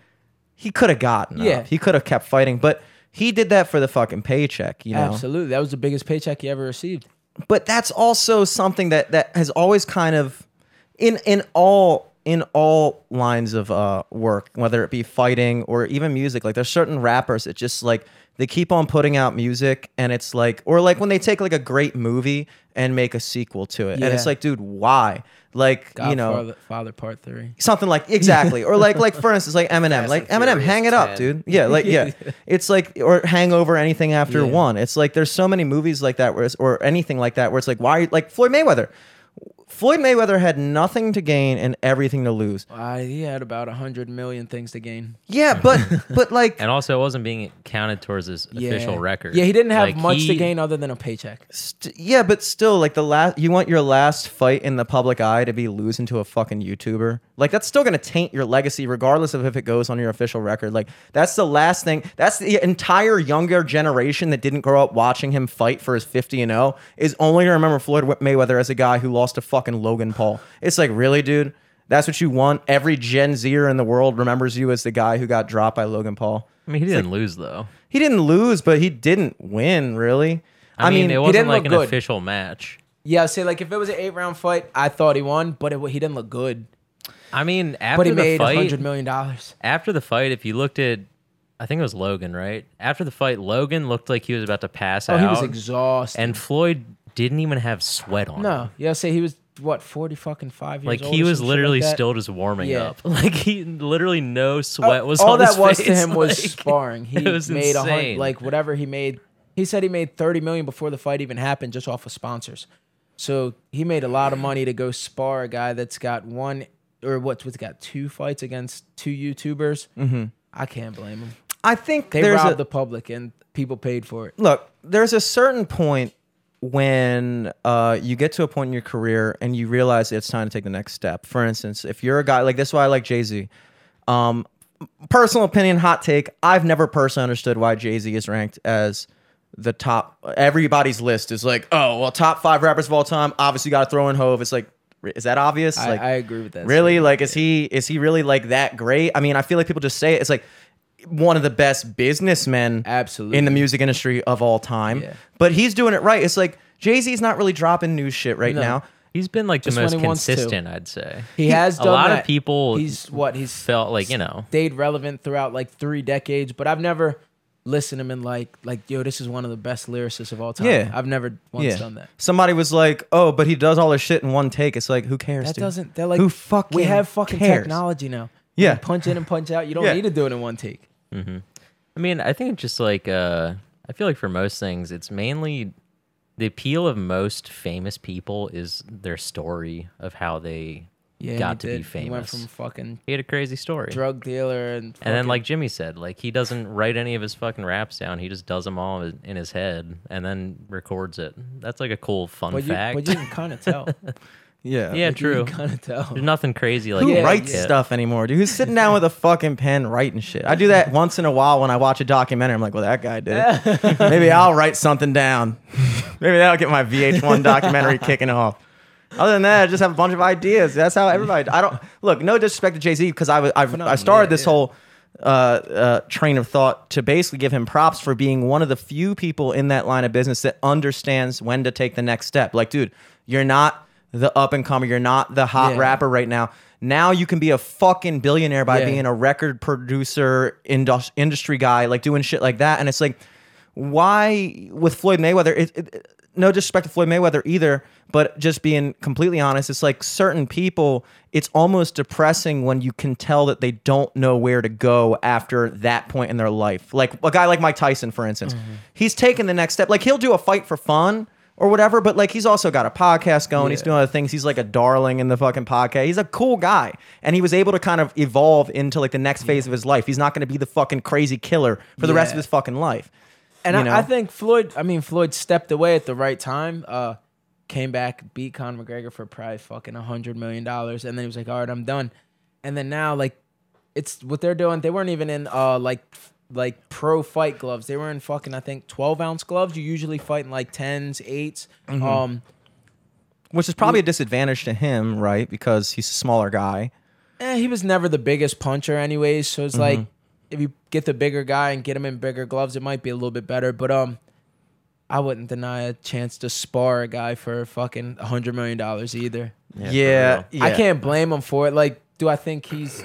he could have gotten Yeah. up. He could have kept fighting, but he did that for the fucking paycheck, you know. Absolutely, that was the biggest paycheck he ever received. But that's also something that that has always kind of in in all in all lines of uh work, whether it be fighting or even music, like there's certain rappers that just like they keep on putting out music and it's like or like when they take like a great movie and make a sequel to it. And it's like, dude, why? Like, you know, Godfather Father Part Three. something like exactly or like like for instance like eminem Fast like and eminem hang it Furious up dude yeah like yeah it's like or hangover anything after Yeah. one it's like there's so many movies like that where it's, or anything like that where it's like why like floyd mayweather floyd mayweather had nothing to gain and everything to lose Uh, he had about a hundred million things to gain. yeah but but like and also, it wasn't being counted towards his official record. Yeah, he didn't have Like, much to he- gain other than a paycheck. St- yeah, but still, like the last, you want your last fight in the public eye to be losing to a fucking YouTuber. Like that's still gonna taint your legacy, regardless of if it goes on your official record. Like that's the last thing. That's the entire younger generation that didn't grow up watching him fight for his fifty and zero is only gonna remember Floyd Mayweather as a guy who lost a fucking Logan Paul. It's like really, dude. That's what you want. Every Gen Zer in the world remembers you as the guy who got dropped by Logan Paul. I mean, he didn't lose though. He didn't lose, but he didn't win, really. I, mean, it wasn't didn't like look an good. official match. Yeah, say like if it was an eight round fight, I thought he won, but it, he didn't look good. I mean, after But he the made fight, hundred million dollars. after the fight, if you looked at, I think it was Logan, right? After the fight, Logan looked like he was about to pass Oh, out, he was exhausted. and Floyd didn't even have sweat on. him. no, yeah, say he was what forty fucking five years Like old he was literally like still just warming Yeah. up. Like he literally no sweat was all on that his was face. to him was like- sparring. He was made a hundred, like whatever he made. He said he made thirty million before the fight even happened, just off of sponsors. So he made a lot of money to go spar a guy that's got one or what's what's got two fights against two YouTubers. Mm-hmm. I can't blame him. I think They there's robbed a, the public and people paid for it. look, there's a certain point when uh, you get to a point in your career and you realize it's time to take the next step. For instance, if you're a guy like this, is why I like Jay Z. Um, personal opinion, hot take. I've never personally understood why Jay Z is ranked as the top. Everybody's list is like, oh, well, top five rappers of all time. Obviously, got to throw in Hove. It's like, is that obvious? I, like, I agree with that. Really? Like, is he is he really like that great? I mean, I feel like people just say it. It's like one of the best businessmen Absolutely. in the music industry of all time. Yeah. But he's doing it right. It's like Jay Z's not really dropping new shit right No. now. He's been like the Just when most he wants to. consistent, I'd say. He has a done lot that. of people He's what he's felt like you know. stayed relevant throughout like three decades, but I've never listened to him and like like yo, this is one of the best lyricists of all time. Yeah. I've never once Yeah. done that. Somebody was like, "Oh, but he does all this shit in one take." It's like, who cares? That dude? doesn't. They're like who fucking we have fucking cares? technology now. You Yeah. can punch in and punch out. You don't Yeah. need to do it in one take. I mean, I think it's just like uh I feel like for most things, it's mainly the appeal of most famous people is their story of how they Yeah, got to be did. He went famous. from fucking He had a crazy story. drug dealer and and then, like Jimmy said, like he doesn't write any of his fucking raps down. He just does them all in- his head and then records it. That's like a cool fun but you, fact. but you can kind of tell. Yeah. yeah, You true. can kind of tell. There's nothing crazy like Who Yeah, writes yeah. stuff anymore, dude? Who's sitting down with a fucking pen writing shit? I do that once in a while when I watch a documentary. I'm like, well, that guy did it. Maybe I'll write something down. Maybe that'll get my VH1 documentary kicking off. Other than that, I just have a bunch of ideas. That's how everybody. I don't look. No disrespect to Jay Z because I was I, I started yeah, this yeah. whole uh, uh, train of thought to basically give him props for being one of the few people in that line of business that understands when to take the next step. Like, dude, you're not the up and comer. You're not the hot Yeah. rapper right now. Now you can be a fucking billionaire by Yeah. being a record producer, indus- industry guy, like doing shit like that. And it's like, why with Floyd Mayweather? It, it, no disrespect to Floyd Mayweather either, but just being completely honest, it's like certain people. It's almost depressing when you can tell that they don't know where to go after that point in their life. Like a guy like Mike Tyson, for instance, mm-hmm. he's taken the next step. Like he'll do a fight for fun or whatever, but like he's also got a podcast going. He's doing other things. He's like a darling in the fucking podcast. He's a cool guy, and he was able to kind of evolve into like the next phase of his life. He's not going to be the fucking crazy killer for the rest of his fucking life. And you know? I, I think Floyd. I mean, Floyd stepped away at the right time. Uh, came back, beat Conor McGregor for probably fucking a hundred million dollars, and then he was like, "All right, I'm done." And then now, like, it's what they're doing. They weren't even in uh like f- like pro fight gloves. They were in fucking I think twelve ounce gloves. You usually fight in like tens, 8s Mm-hmm. Um, which is probably a disadvantage to him, right? Because he's a smaller guy. eh, he was never the biggest puncher, anyways. So Mm-hmm. it's like if you get the bigger guy and get him in bigger gloves, it might be a little bit better. But um, I wouldn't deny a chance to spar a guy for fucking a hundred million dollars either. Yeah, Yeah, yeah. I can't blame him for it. Like, do I think he's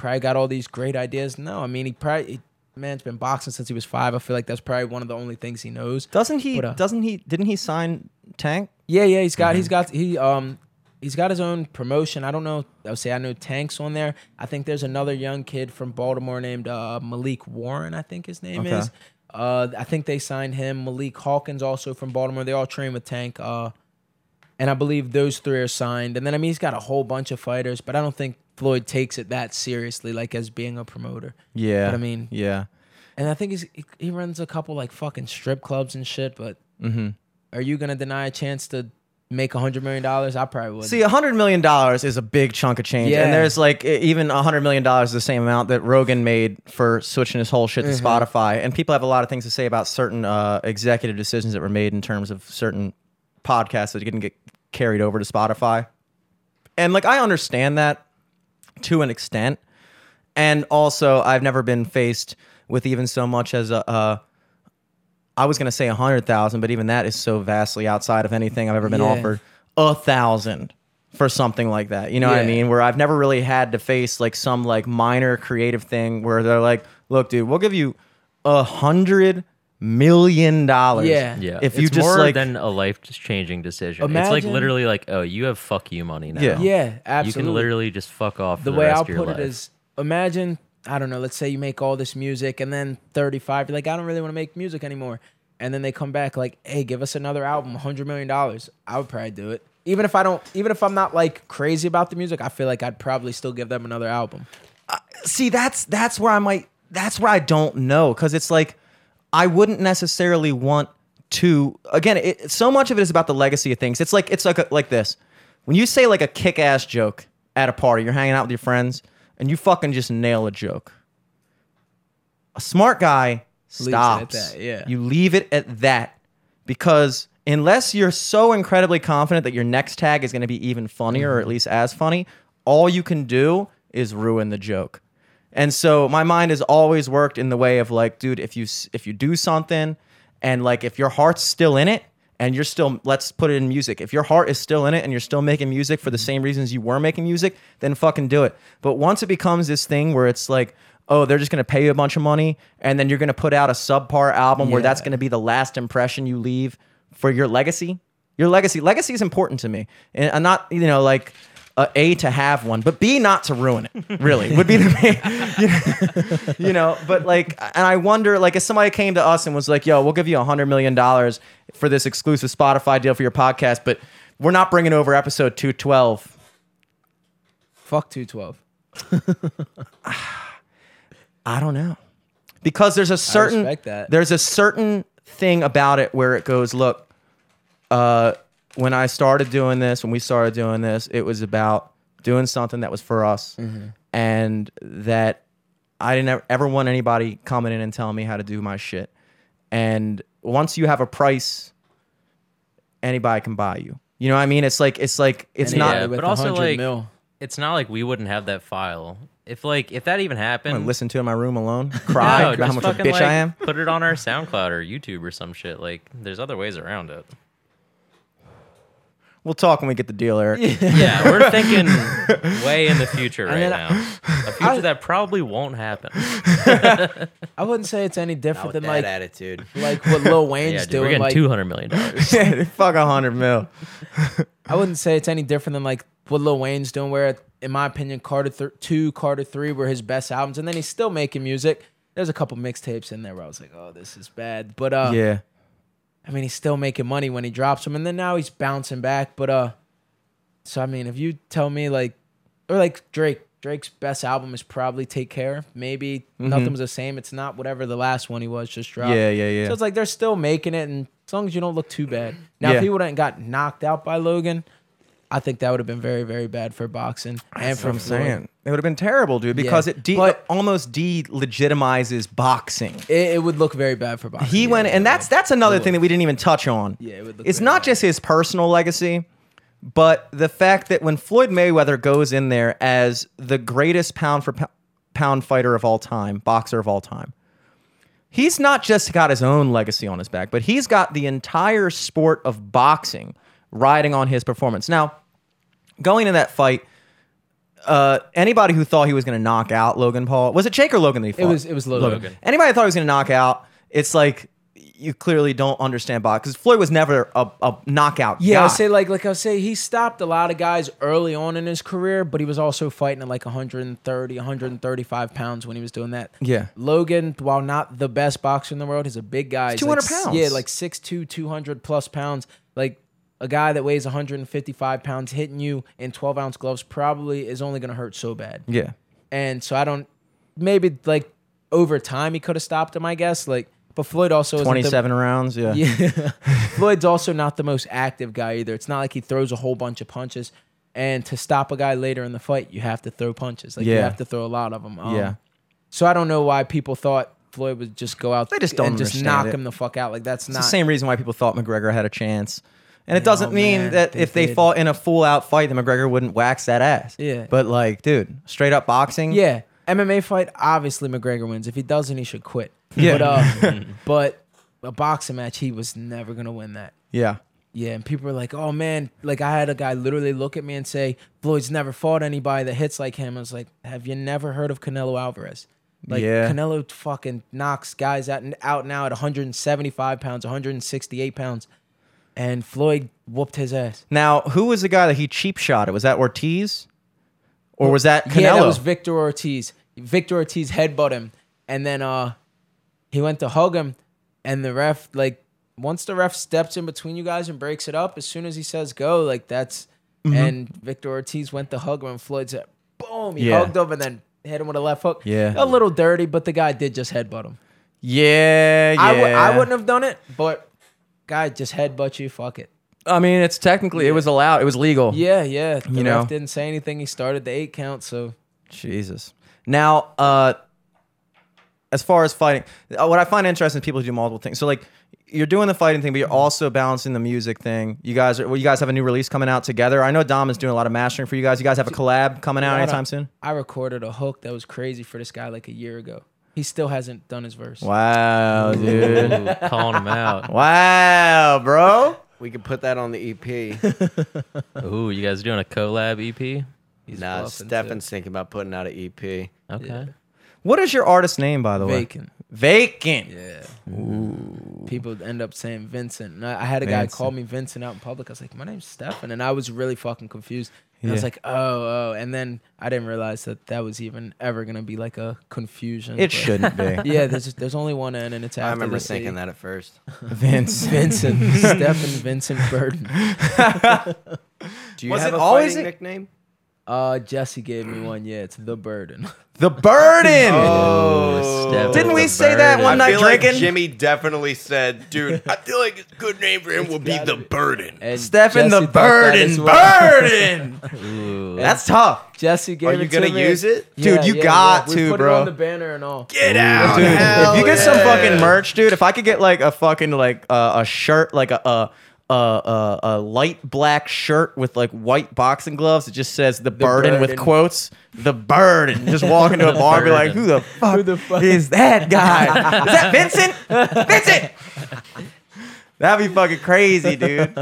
probably got all these great ideas? No, I mean he probably. He, man's been boxing since he was five. I feel like that's probably one of the only things he knows. Doesn't he? But, uh, doesn't he? Didn't he sign Tank? Yeah, yeah, he's got he's got he um he's got his own promotion. I don't know. I would say I know Tanks on there. I think there's another young kid from Baltimore named uh, Malik Warren. I think his name Okay. is. Uh, I think they signed him. Malik Hawkins also from Baltimore. They all train with Tank. Uh, and I believe those three are signed. And then I mean he's got a whole bunch of fighters, but I don't think Floyd takes it that seriously, like as being a promoter. Yeah. But I mean- yeah. And I think he's, he, he runs a couple like fucking strip clubs and shit. But Mm-hmm. are you gonna deny a chance to make a hundred million dollars? I probably would. See, a hundred million dollars is a big chunk of change, Yeah. and there's like even a hundred million dollars is the same amount that Rogan made for switching his whole shit to Mm-hmm. Spotify. And people have a lot of things to say about certain uh, executive decisions that were made in terms of certain podcasts that didn't get carried over to Spotify. And like I understand that to an extent. And also I've never been faced with even so much as a uh was gonna say a hundred thousand, but even that is so vastly outside of anything I've ever been Yeah. offered. A thousand for something like that. You know what I mean? Where I've never really had to face like some like minor creative thing where they're like, look, dude, we'll give you a hundred million dollars. Yeah. Yeah, If you it's just more like than a life changing decision. it's like Imagine- literally like, oh, you have fuck you money now. Yeah. Yeah, absolutely. you can literally just fuck off. For the the, way rest I'll of your put life. it is imagine I don't know, let's say you make all this music and then 35 you're like I don't really want to make music anymore. And then they come back like, "Hey, give us another album, 100 million dollars." I would probably do it. Even if I don't even if I'm not like crazy about the music, I feel like I'd probably still give them another album. Uh, see that's that's where I might that's where I don't know because it's like I wouldn't necessarily want to again it, so much of it is about the legacy of things it's like it's like a, like this when you say like a kick-ass joke at a party you're hanging out with your friends and you fucking just nail a joke a smart guy Leaves it at stops that, yeah. you leave it at that because unless you're so incredibly confident that your next tag is going to be even funnier or at least as funny, all you can do is ruin the joke. And so my mind has always worked in the way of like, dude, if you if you do something and like if your heart's still in it and you're still let's put it in music. If your heart is still in it and you're still making music for the mm-hmm. same reasons you were making music, then fucking do it. But once it becomes this thing where it's like, oh, they're just gonna pay you a bunch of money and then you're gonna put out a subpar album where that's gonna be the last impression you leave for your legacy. Your legacy, legacy is important to me, and I'm not, you know, like uh, a to have one, but b not to ruin it. Really, would be the main, you know. But like, and I wonder, like, if somebody came to us and was like, "Yo, we'll give you a hundred million dollars for this exclusive Spotify deal for your podcast, but we're not bringing over episode two twelve. Fuck 212. I don't know. Because there's a certain there's a certain thing about it where it goes, look, uh, when I started doing this, when we started doing this, it was about doing something that was for us, Mm-hmm. and that I didn't ever, ever want anybody coming in and telling me how to do my shit. And once you have a price, anybody can buy you. You know what I mean? It's like it's like it's Anybody not. Yeah, with but also, like, mil. it's not like we wouldn't have that file. If like if that even I'm happened, listen to it in my room alone, cry no, how much a bitch like, I am. Put it on our SoundCloud or YouTube or some shit. Like, there's other ways around it. We'll talk when we get the deal, Eric. Yeah, we're thinking way in the future right then now. A future that probably won't happen. I wouldn't say it's any Not different with than that like attitude. like what Lil Wayne's Yeah, dude, doing. we're getting like, two hundred million dollars. Fuck a hundred mil. I wouldn't say it's any different than like what Lil Wayne's doing, where in my opinion, Carter th- two, Carter three were his best albums, and then he's still making music. There's a couple mixtapes in there where I was like, oh, this is bad, but uh, yeah. I mean, he's still making money when he drops them, and then now he's bouncing back. But uh, so I mean, if you tell me like, or like Drake, Drake's best album is probably Take Care. Maybe nothing was the same. It's not whatever the last one he was just dropped. Yeah, yeah, yeah. So it's like they're still making it, and as long as you don't look too bad. Now, Yeah. if he wouldn't got knocked out by Logan, I think that would have been very, very bad for boxing and That's for what I'm Floyd. saying. It would have been terrible, dude, because Yeah. it de- But- almost de-legitimizes boxing. It, it would look very bad for boxing. He yeah, went, and that's that's another thing that we didn't even touch on. Yeah, it would look It's very not bad. just his personal legacy, but the fact that when Floyd Mayweather goes in there as the greatest pound for pou- pound fighter of all time, boxer of all time, he's not just got his own legacy on his back, but he's got the entire sport of boxing riding on his performance. Now, going into that fight, uh, anybody who thought he was going to knock out Logan Paul was it Jake or Logan that he fought? It was it was Logan. Logan. Anybody that thought he was going to knock out, it's like you clearly don't understand boxing because Floyd was never a, a knockout Yeah, guy. I say like like I say he stopped a lot of guys early on in his career, but he was also fighting at like 130, 135 pounds when he was doing that. Yeah. Logan, while not the best boxer in the world, he's a big guy. He's 200 like, pounds. Yeah, like 6'2", 200 plus pounds. Like a guy that weighs 155 pounds hitting you in 12 ounce gloves probably is only gonna hurt so bad. yeah, And so I don't maybe like over time he could have stopped him, I guess. Like but Floyd also isn't the- twenty-seven rounds. Yeah. yeah. Floyd's also not the most active guy either. It's not like he throws a whole bunch of punches. And to stop a guy later in the fight, you have to throw punches. Like you have to throw a lot of them. Um, Yeah. So I don't know why people thought Floyd would just go out They just don't and just knock it. him the fuck out. Like that's It's not the same reason why people thought McGregor had a chance. And it doesn't Oh, mean man, that they if they did. fought in a full out fight, that McGregor wouldn't wax that ass. Yeah. But like, dude, straight up boxing. Yeah, MMA fight, obviously McGregor wins. If he doesn't, he should quit. Yeah. But, uh, but a boxing match, he was never gonna win that. Yeah. Yeah, and people were like, "Oh man!" Like I had a guy literally look at me and say, "Floyd's never fought anybody that hits like him." I was like, "Have you never heard of Canelo Alvarez?" Like Yeah. Canelo fucking knocks guys out and out now at 175 pounds, 168 pounds, and Floyd whooped his ass. Now, who was the guy that he cheap shot? It was that Ortiz, or was that Canelo? Yeah, that was Victor Ortiz. Victor Ortiz headbutt him, and then uh, he went to hug him, and the ref like once the ref steps in between you guys and breaks it up, as soon as he says go, like that's Mm-hmm. and Victor Ortiz went to hug him, and Floyd said, boom, he Yeah. hugged him, and then hit him with a left hook. Yeah. a little dirty, but the guy did just headbutt him. yeah, yeah. I w- I wouldn't have done it, but guy just headbutt you. Fuck it. I mean, it's technically it was allowed. It was legal. Yeah, yeah. The You ref know. didn't say anything. He started the eight count, so Jesus. Now, uh, as far as fighting, uh, what I find interesting is people who do multiple things. So, like, you're doing the fighting thing, but you're also balancing the music thing. You guys are, well, you guys have a new release coming out together. I know Dom is doing a lot of mastering for you guys. You guys have a collab coming out anytime soon. I recorded a hook that was crazy for this guy like a year ago. He still hasn't done his verse. Wow, dude. Ooh, calling him out. wow, bro. We could put that on the EP. Ooh, you guys doing a collab EP? He's nah, bluffing. Stefan's thinking about putting out an EP. Okay. Yeah. What is your artist name, by the way? Vacant. Vacant. Yeah. Ooh. People end up saying Vincent. And I, I had a guy call me Vincent out in public. I was like, my name's Stefan. And I was really fucking confused. And I was like, oh, oh. And then I didn't realize that that was even ever going to be like a confusion. It but- shouldn't be. Yeah, there's there's only one N and it's after I remember the C. thinking that at first. Vince. Vincent. Stefan Vincent Burden. Do you Was have it a always fighting a- nickname? Uh, Jesse gave me one. Yeah, it's The Burden. The Burden. Oh. Stefan Didn't we the say that Burden. one night drinking? Jimmy definitely said, "Dude, I feel like a good name for him would be the Burden." And Stefan the Jesse thought that Burden. as well. Burden. Ooh. That's tough. Jesse gave Are it you to gonna me. use it? Dude, you got We to, put bro. it on the banner and all. Get out, Dude, hell if you get some fucking merch, dude, if I could get like a fucking like uh, a shirt, like a a, a a a light black shirt with like white boxing gloves, it just says the, burden, with quotes, the burden. Just walk into a bar and be like, who the fuck, Who the fuck- is that guy? is that Vincent? Vincent. That'd be fucking crazy, dude.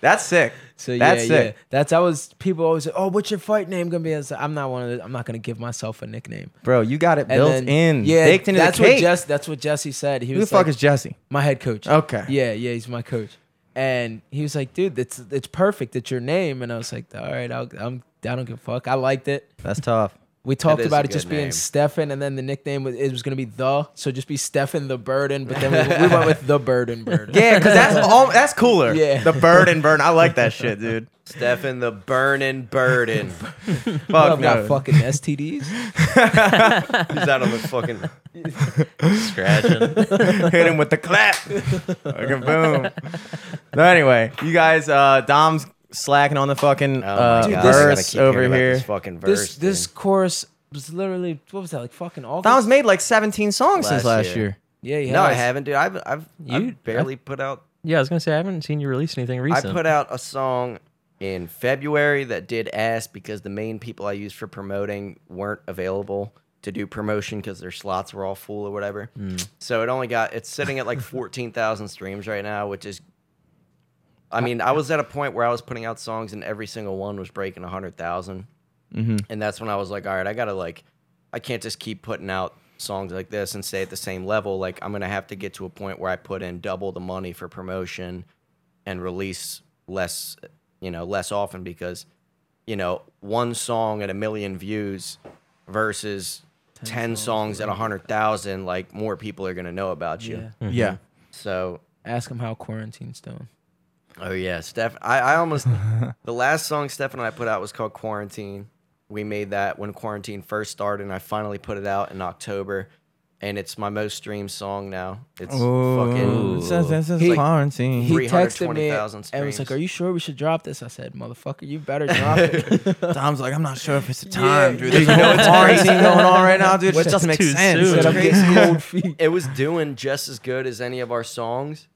That's sick. So yeah, That's yeah. sick. That's I was people always say, "Oh, what's your fight name gonna be?" I was like, I'm not one of the, I'm not gonna give myself a nickname. Bro, you got it And built then- in, Yeah, baked into that's the cake. what Jesse. That's what Jesse said. He who the fuck like, is Jesse? my head coach. Okay. Yeah, yeah, he's my coach. And he was like, "Dude, it's it's perfect. It's your name." And I was like, "All right, I'll, I'm I don't give a fuck. I liked it." That's tough. We talked about it just good being name. Stefan, and then the nickname was it was gonna be the, so just be Stefan the Burden. But then we, we went with the Burden Burden. Yeah, because that's all, that's cooler. Yeah. the burden, burn. I like that shit, dude. Stefan the Burning Burden. Fuck I've got no. fucking STDs. He's out on the fucking. Scratching. Hit him with the clap. fucking boom. So anyway, you guys, uh, Dom's slacking on the fucking Oh uh, my god! this- gotta verse keep over hearing about here. This fucking verse. This this dude. chorus was literally what was that like fucking August? Dom's made like 17 songs since Last last year. year. yeah, yeah. No, I haven't, dude. I've I've, You- I've barely put out. yeah, I was gonna say I haven't seen you release anything recent. I put out a song in February that did ass because the main people I used for promoting weren't available to do promotion because their slots were all full or whatever. So it only got it's sitting at like fourteen thousand streams right now, which is. I mean, I was at a point where I was putting out songs and every single one was breaking a hundred thousand, mm-hmm. and that's when I was like, all right, I gotta like, I can't just keep putting out songs like this and stay at the same level. Like, I'm gonna have to get to a point where I put in double the money for promotion and release less, you know, less often because, you know, one song at a million views versus 10, songs at a hundred thousand, like more people are going to know about you. Yeah. Mm-hmm. Yeah. So, Ask him how quarantine's doing. Oh yeah, Steph, I, I almost, the last song Steph and I put out was called Quarantine. We made that when quarantine first started and I finally put it out in October and it's my most streamed song now. It's fucking, Says this is He- quarantine. He texted me 320,000 and was like, streams. "Are you sure we should drop this?" I said, "Motherfucker, you better drop it." Tom's like, I'm not sure if it's the Yeah, time, dude. you There's know no it's quarantine going on right now, dude. It What's just doesn't make too sense. soon? Said I'm getting cold feet. it was doing just as good as any of our songs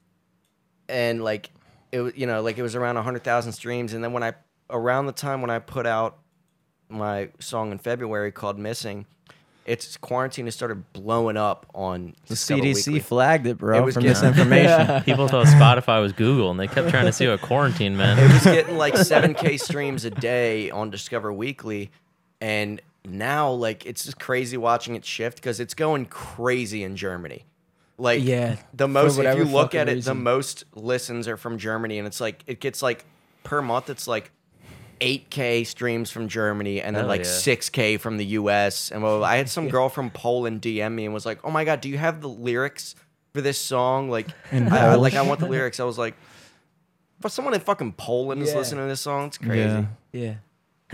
and like it was you know like it was around hundred thousand streams, and then when I around the time when I put out my song in February called "Missing," it's quarantine has started blowing up on The Discover CDC Weekly. flagged it, bro, It was for getting- misinformation. People thought Spotify was Google, and they kept trying to see what quarantine meant. it was getting like 7k streams a day on discover weekly and now like it's just crazy watching it shift because it's going crazy in germany like Yeah, the most if you look at it the most listens are from germany and it's like it gets like per month it's like 8k streams from germany and then Hell like yeah. 6k from the us and well, i had some girl from poland dm me and was like oh my god do you have the lyrics for this song like In I, I- like i want the lyrics i was like but someone in fucking Poland is listening to this song. It's crazy. Yeah. Yeah.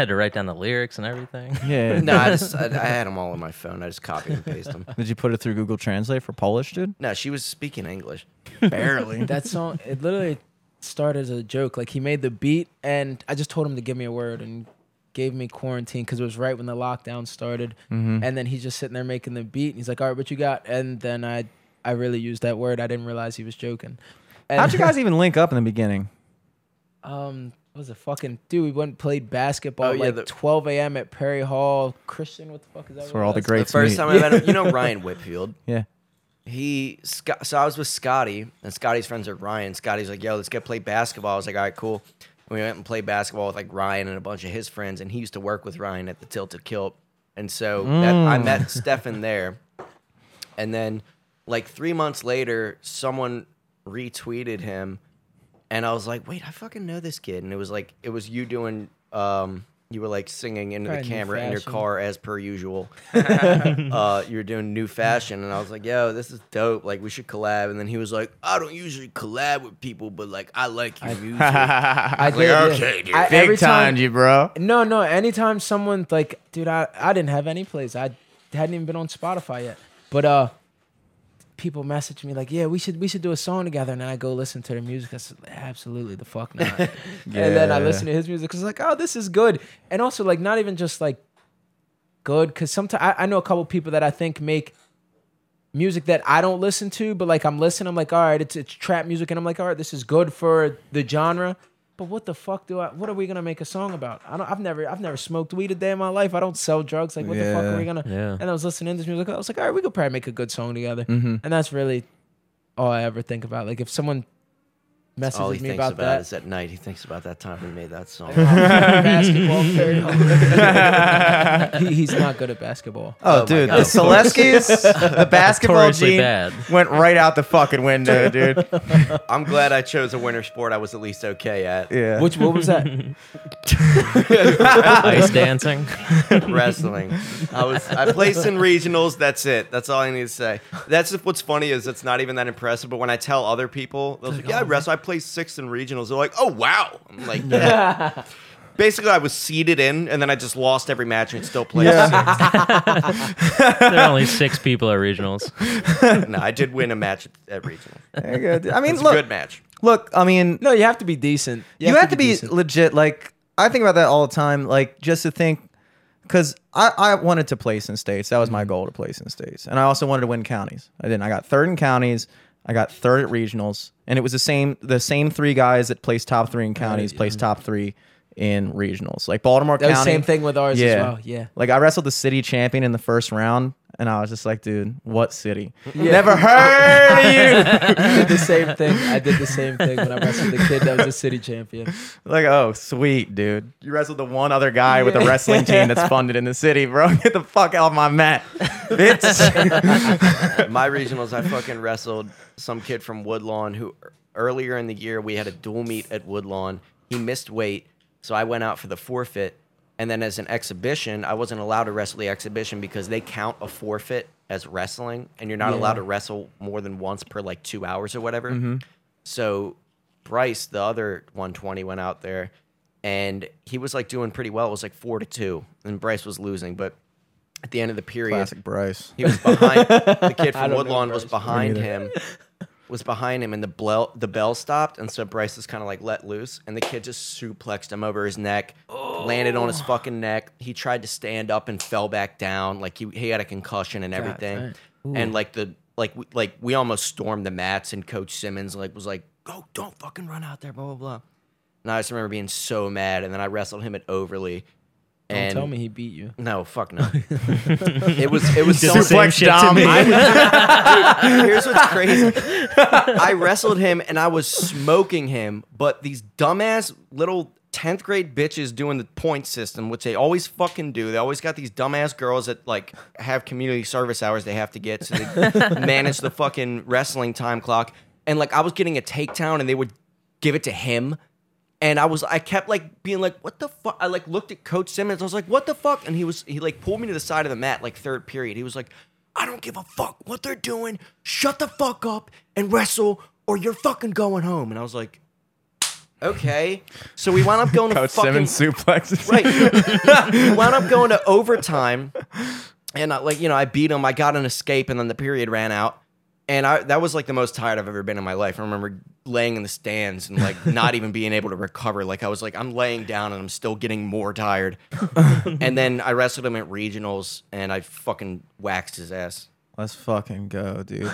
Had to write down the lyrics and everything. Yeah. No, I just I, I had them all on my phone. I just copied and pasted them. Did you put it through Google Translate for Polish, dude? No, she was speaking English. Barely. That song, it literally started as a joke. Like he made the beat, and I just told him to give me a word, and gave me quarantine because it was right when the lockdown started. Mm-hmm. And then he's just sitting there making the beat, and he's like, "All right, what you got?" And then I, I really used that word. I didn't realize he was joking. And, How'd you guys even link up in the beginning? um, what was a fucking dude? We went and played basketball Oh, yeah, like the- 12 a.m. at Perry Hall. Christian, what the fuck is that? That's where all the was? The first meet. time I met him, you know Ryan Whitfield. Yeah. He Scott, so I was with Scotty, and Scotty's friends are Ryan. Scotty's like, "Yo, let's get play basketball." I was like, "All right, cool." And we went and played basketball with like Ryan and a bunch of his friends, and he used to work with Ryan at the Tilted Kilt, and so that, I Mm. met Stefan there. And then, like three months later, someone retweeted him, and I was like, "Wait, I fucking know this kid." And it was like, it was you doing, um, you were like singing into Probably the camera in your Fashion. car as per usual. uh, you were doing new fashion, and I was like, "Yo, this is dope. Like, we should collab." And then he was like, "I don't usually collab with people, but like, I like your music." I like, did, yeah. okay, dude. I- Big every time, you bro. No, no. Anytime someone like, dude, I, I didn't have any plays. I hadn't even been on Spotify yet. But uh, people message me like, yeah, we should we should do a song together, and then I go listen to their music. I said, absolutely the fuck not. And then I listen to his music because I was like, oh, this is good, and also like not even just like good because sometimes I, I know a couple people that I think make music that I don't listen to, but like I'm listening, I'm like, all right, it's it's trap music, and I'm like, all right, this is good for the genre. But what the fuck do I? What are we gonna make a song about? I don't. I've never. I've never smoked weed a day in my life. I don't sell drugs. Like what the fuck Yeah. are we gonna? Yeah. And I was listening to this music. I was like, all right, we could probably make a good song together. Mm-hmm. And that's really all I ever think about. Like if someone messages All he me thinks about, about, that. is at night. He thinks about that time we made that song. basketball. very hard. he, he's not good at basketball. Oh, Oh my dude, God. the Seleskis, the basketball Notoriously gene bad. went right out the fucking window, dude. I'm glad I chose a winter sport I was at least okay at. Yeah. Which what was that? Ice dancing. wrestling. I was I placed in regionals. That's it. That's all I need to say. That's what's funny is it's not even that impressive. But when I tell other people, they're like, "Yeah, I oh, wrestle. I placed sixth in regionals." They're like, "Oh wow!" I'm like, "Yeah." Basically, I was seeded in, and then I just lost every match and still played. there are only six people at regionals. no, I did win a match at, at regional. There you. I mean, It's a look, good match. look. I mean, No, you have to be decent. you, have, to be, decent. legit. Like I think about that all the time. Like just to think, because I, I wanted to place in states. That was my mm-hmm. goal to place in states, and I also wanted to win counties. I didn't. I got third in counties. I got third at regionals, and it was the same. The same three guys that placed top three in counties placed top three in regionals. Like Baltimore That was County. same thing with ours Yeah. as well. Yeah. Like I wrestled the city champion in the first round, and I was just like, dude, what city? Yeah. Never heard of you. I did the same thing. I did the same thing when I wrestled the kid that was a city champion. Like, oh, sweet, dude. You wrestled the one other guy with a wrestling team that's funded in the city, bro. Get the fuck off my mat, bitch. My regionals, I fucking wrestled some kid from Woodlawn who earlier in the year we had a dual meet at Woodlawn. He missed weight, so I went out for the forfeit. And then as an exhibition, I wasn't allowed to wrestle the exhibition because they count a forfeit as wrestling, and you're not Yeah. allowed to wrestle more than once per like two hours or whatever. Mm-hmm. So Bryce, the other 120, went out there, and he was like doing pretty well. It was like four to two, and Bryce was losing. But at the end of the period, Classic Bryce. he was behind the kid from Woodlawn was behind him. Was behind him and the bell the bell stopped and so Bryce is kind of like let loose and the kid just suplexed him over his neck, landed on his Oh. fucking neck. He tried to stand up and fell back down like he he had a concussion and everything. And like the like we, like we almost stormed the mats and Coach Simmons like was like go, don't fucking run out there, blah blah blah. And I just remember being so mad, and then I wrestled him at Overlea. Don't And tell me he beat you. no, fuck no. it was it was Did so the same Suplex shit to Dom. me. Here's what's crazy. I wrestled him and I was smoking him, but these dumbass little 10th grade bitches doing the point system, which they always fucking do. They always got these dumbass girls that like have community service hours they have to get so they manage the fucking wrestling time clock. And like I was getting a takedown and they would give it to him. And I was, I kept like being like, what the fuck? I like looked at Coach Simmons. I was like, what the fuck? And he was, he like pulled me to the side of the mat, like third period. He was like, I don't give a fuck what they're doing. Shut the fuck up and wrestle, or you're fucking going home. And I was like, okay. So we wound up going to Coach fucking Simmons suplexes. right. we wound up going to overtime, and I, like you know, I beat him. I got an escape, and then the period ran out, and I that was like the most tired I've ever been in my life. I remember laying in the stands and like not even being able to recover. Like I was like I'm laying down and I'm still getting more tired. and then I wrestled him at regionals, and I fucking waxed his ass. Let's fucking go, dude.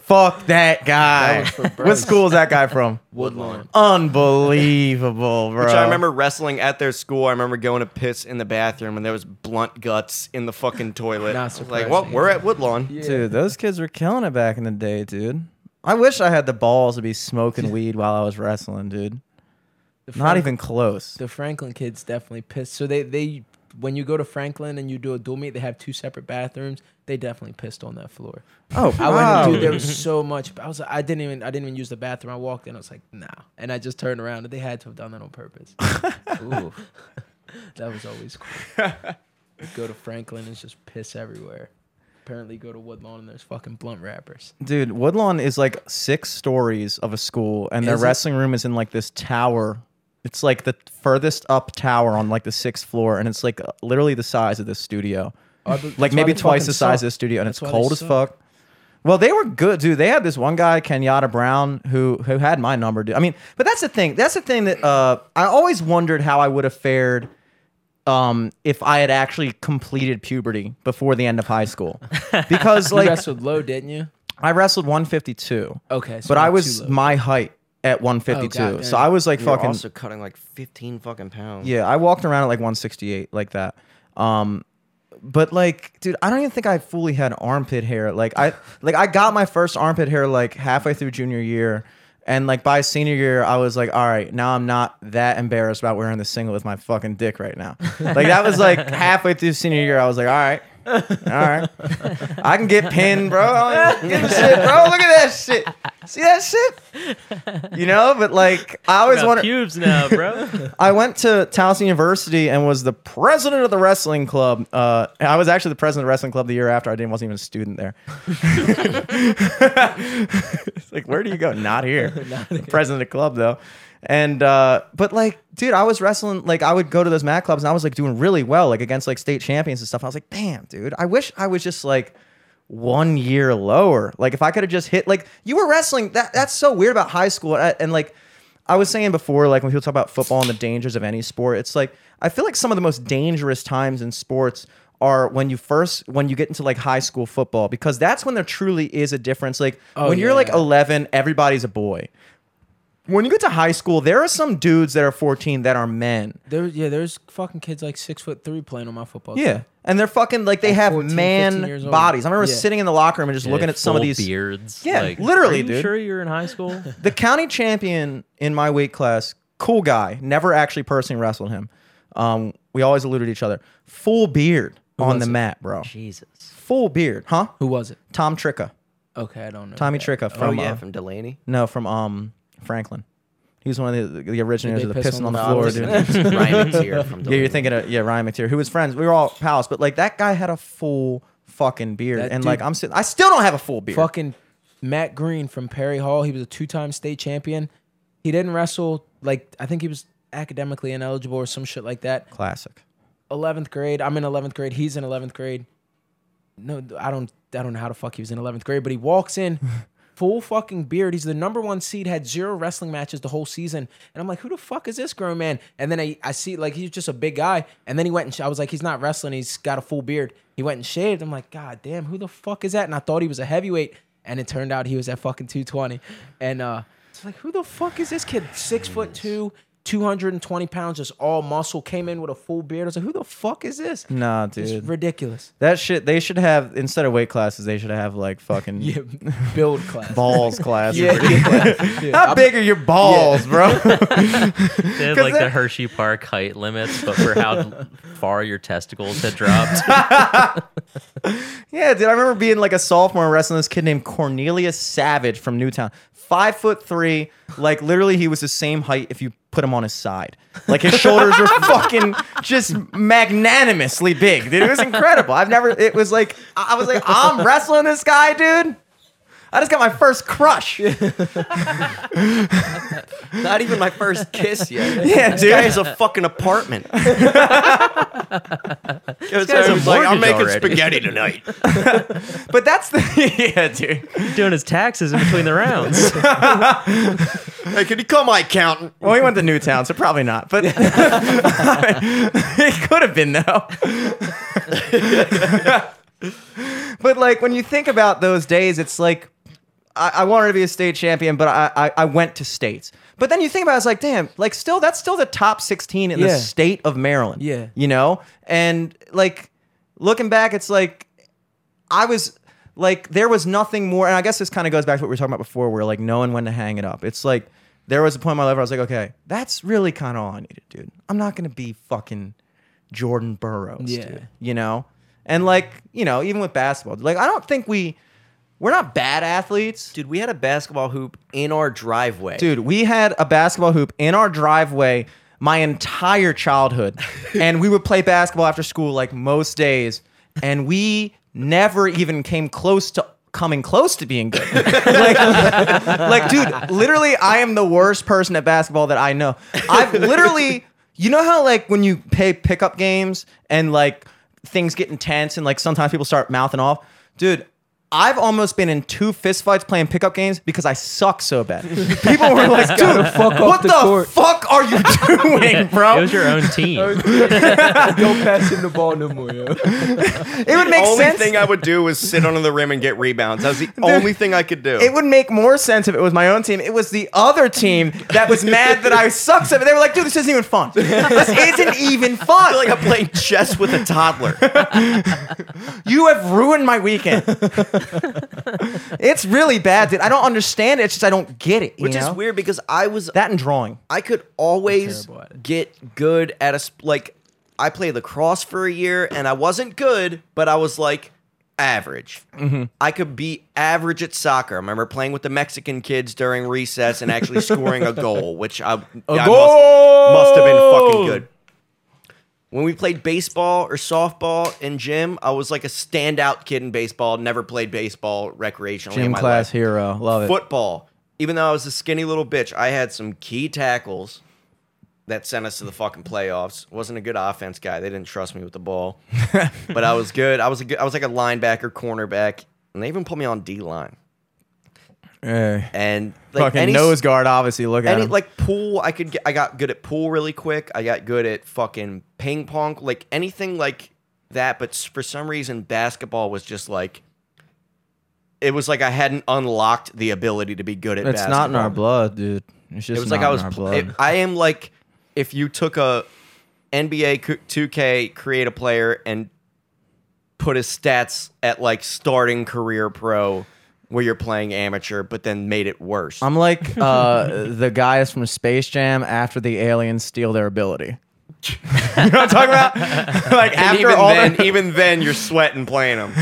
Fuck that guy. That was for what Bryce. school is that guy from? Woodlawn. Unbelievable, bro. Which I remember wrestling at their school. I remember going to piss in the bathroom, and there was blunt guts in the fucking toilet. Not I like, well, surprising. we're at Woodlawn. Dude, those kids were killing it back in the day, dude. I wish I had the balls to be smoking weed while I was wrestling, dude. The Not Frank- even close. The Franklin kids definitely pissed. So they they when you go to Franklin and you do a dual meet, they have two separate bathrooms. They definitely pissed on that floor. Oh, I went, dude. There was so much. I was, like, I didn't even, I didn't even use the bathroom. I walked in. I was like, nah, and I just turned around. and They had to have done that on purpose. Ooh. That was always cool. You go to Franklin, it's just piss everywhere. Apparently, go to Woodlawn and there's fucking blunt rappers. Dude, Woodlawn is like six stories of a school, and their Is it? wrestling room is in like this tower. It's like the furthest up tower on like the sixth floor, and it's like uh, literally the size of this studio. Like maybe twice the size suck. of the studio, and That's it's cold as suck. fuck. Well, they were good, dude. They had this one guy, Kenyatta Brown, who who had my number. Dude. I mean, but that's the thing. That's the thing that uh, I always wondered how I would have fared um, if I had actually completed puberty before the end of high school, because like You wrestled low, didn't you? I wrestled 152. Okay, so but I was my height at 152. Oh, God so. I was like You were fucking also cutting like 15 fucking pounds. yeah. I walked around at like 168 like that. Um, but like, dude, I don't even think I fully had armpit hair. Like I like I got my first armpit hair like halfway through junior year. And like by senior year, I was like, all right, now I'm not that embarrassed about wearing the singlet with my fucking dick right now. Like that was like halfway through senior year, I was like, all right, all right, I can get pinned, bro. I don't give a shit, bro. Look at that shit. See that shit? You know, but like I always Got wanted. pubes now, bro. I went to Towson University and was the president of the wrestling club. Uh, I was actually the president of the wrestling club the year after. I didn't wasn't even a student there. it's like, where do you go? Not here. president of the club though. And uh, but like, dude, I was wrestling. Like, I would go to those mat clubs and I was like doing really well, like against like state champions and stuff. I was like, damn, dude, I wish I was just like one year lower. Like, if I could have just hit, like, you were wrestling. That that's so weird about high school. And, and like, I was saying before, like when people talk about football and the dangers of any sport, it's like I feel like some of the most dangerous times in sports are when you first when you get into like high school football because that's when there truly is a difference. Like Oh, when you're like 11, everybody's a boy. When you get to high school, there are some dudes that are 14 that are men. There, yeah, there's fucking kids like six foot three playing on my football. Yeah. team. And they're fucking like they Like have 14, man bodies. I remember Yeah. sitting in the locker room and just looking at some of these beards. Yeah, like, literally, are you dude. Sure, you're in high school. the county champion in my weight class, cool guy, never actually personally wrestled him. Um, we always alluded to each other. Full beard on the it? mat, bro. Jesus. Full beard, huh? Who was it? Tom Tricka. Okay, I don't know. Tommy that. Tricka Oh, yeah, uh, from Dulaney. no from um Franklin. He was one of the, the originators Did of the piss pissing on on the the floor, I dude. Ryan McTeer from Yeah, you're thinking of yeah Ryan McTeer, who was friends. We were all pals, but like that guy had a full fucking beard, That and dude- like I'm sitting, I still don't have a full beard. Fucking Matt Green from Perry Hall. He was a two-time state champion. He didn't wrestle like I think he was academically ineligible or some shit like that. Classic. 11th grade. I'm in 11th grade. He's in 11th grade. No, I don't. I don't know how the fuck he was in 11th grade, but he walks in, full fucking beard. He's the number one seed. Had zero wrestling matches the whole season, and I'm like, who the fuck is this grown man? And then I, I see like he's just a big guy, and then he went and sh- I was like, he's not wrestling. He's got a full beard. He went and shaved. I'm like, god damn, who the fuck is that? And I thought he was a heavyweight, and it turned out he was at fucking 220, and uh. It's like, who the fuck is this kid? Six foot two, 220 pounds, just all muscle, came in with a full beard. I was like, who the fuck is this? Nah, It's dude. ridiculous. That shit. They should have instead of weight classes, they should have like fucking Yeah, build class. balls class. Yeah, yeah. How big are your balls, bro? They had 'Cause like the Hershey Park height limits, but for how far your testicles had dropped. Yeah, dude. I remember being like a sophomore wrestling this kid named Cornelius Savage from Newtown. Five foot three. Like literally, he was the same height if you put him on his side. Like his shoulders were fucking just magnanimously big, dude. It was incredible. I've never. It was like I was like, I'm wrestling this guy, dude. I just got my first crush. Not even my first kiss yet. Yeah, This dude. guy has a fucking apartment. Goes guy's there, a he's like, I'm mortgage making already." spaghetti tonight. But that's the yeah, dude. Doing his taxes in between the rounds. hey, can you call my accountant? Well, he went to Newtown, so probably not. But it could have been though. but like when you think about those days, it's like I, I wanted to be a state champion, but I, I I went to states. But then you think about it, it's like, damn, like still that's still the top 16 in the state of Maryland. Yeah. You know? And like looking back, it's like I was like, there was nothing more. And I guess this kind of goes back to what we were talking about before, where like knowing when to hang it up. It's like there was a point in my life where I was like, okay, that's really kind of all I needed, dude. I'm not gonna be fucking Jordan Burroughs, Yeah. dude. You know? And like, you know, even with basketball, like I don't think we we're not bad athletes. Dude, we had a basketball hoop in our driveway. Dude, we had a basketball hoop in our driveway my entire childhood. and we would play basketball after school like most days. And we never even came close to coming close to being good. like, like, dude, literally, I am the worst person at basketball that I know. I've literally, you know how like when you pay pickup games and like things get intense and like sometimes people start mouthing off? Dude, I've almost been in two fistfights playing pickup games because I suck so bad. People were like, dude, fuck off what the the, fuck are you doing, bro? It was your own team. Don't pass him the ball no more, yo. it would make sense. The only sense. thing I would do was sit under the rim and get rebounds. That was the only thing I could do. it would make more sense if it was my own team. It was the other team that was mad that I suck so bad. They were like, dude, this isn't even fun. This isn't even I fun. feel like I'm playing chess with a toddler. you have ruined my weekend. it's really bad, dude. I don't understand it. It's just I don't get it. you Which is know? weird because I was That and drawing. I could always terrible at it. get good at a sp- like I played lacrosse for a year and I wasn't good, but I was like average. Mm-hmm. I could be average at soccer. I remember playing with the Mexican kids during recess and actually scoring a goal, which I, I must, must have been fucking good. When we played baseball or softball in gym, I was like a standout kid in baseball. Never played baseball recreationally in Gym my class life hero. Love it. football, even though I was a skinny little bitch, I had some key tackles that sent us to the fucking playoffs. Wasn't a good offense guy. They didn't trust me with the ball, but I was good. I was a good. I was like a linebacker, cornerback, and they even put me on D line. Eh. And like Fucking any, nose guard, obviously. Look at any him. like pool, I could get. I got good at pool really quick. I got good at fucking ping pong, like anything like that. But for some reason, basketball was just like. It was like I hadn't unlocked the ability to be good at it's basketball. not in our blood, dude. It's just It was like I was. pl- blood. it- I am like if you took a NBA 2K create a player and put his stats at like starting career pro where you're playing amateur, but then made it worse. I'm like uh, the guys from Space Jam after the aliens steal their ability. you know what I'm talking about? like and after even all then, the- even then, you're sweating playing them.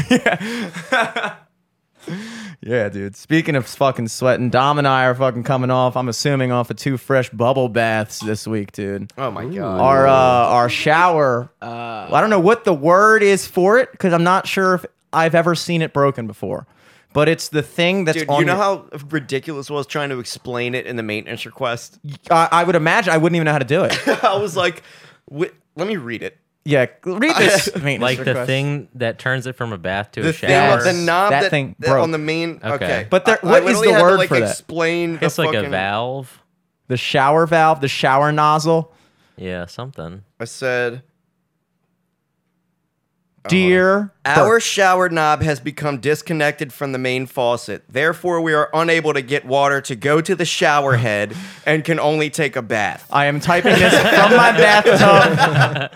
yeah, dude. Speaking of fucking sweating, Dom and I are fucking coming off. I'm assuming off of two fresh bubble baths this week, dude. Oh my god! Our uh, our shower. I don't know what the word is for it because I'm not sure if I've ever seen it broken before. But it's the thing that's Dude, on you know your- how ridiculous it was trying to explain it in the maintenance request? I, I would imagine I wouldn't even know how to do it. I was like, "Wait, let me read it. Yeah, read this. maintenance Like the request. thing that turns it from a bath to The a thing, shower. the knob That that, thing that broke. on the main. Okay, Okay. But there- I- what I is literally the had to, word like, for that? Explain. it's the like a valve. the shower valve, the shower nozzle. Yeah, something. I said, Dear uh-huh. Our shower knob has become disconnected from the main faucet. Therefore, we are unable to get water to go to the shower head and can only take a bath. I am typing this from my bathtub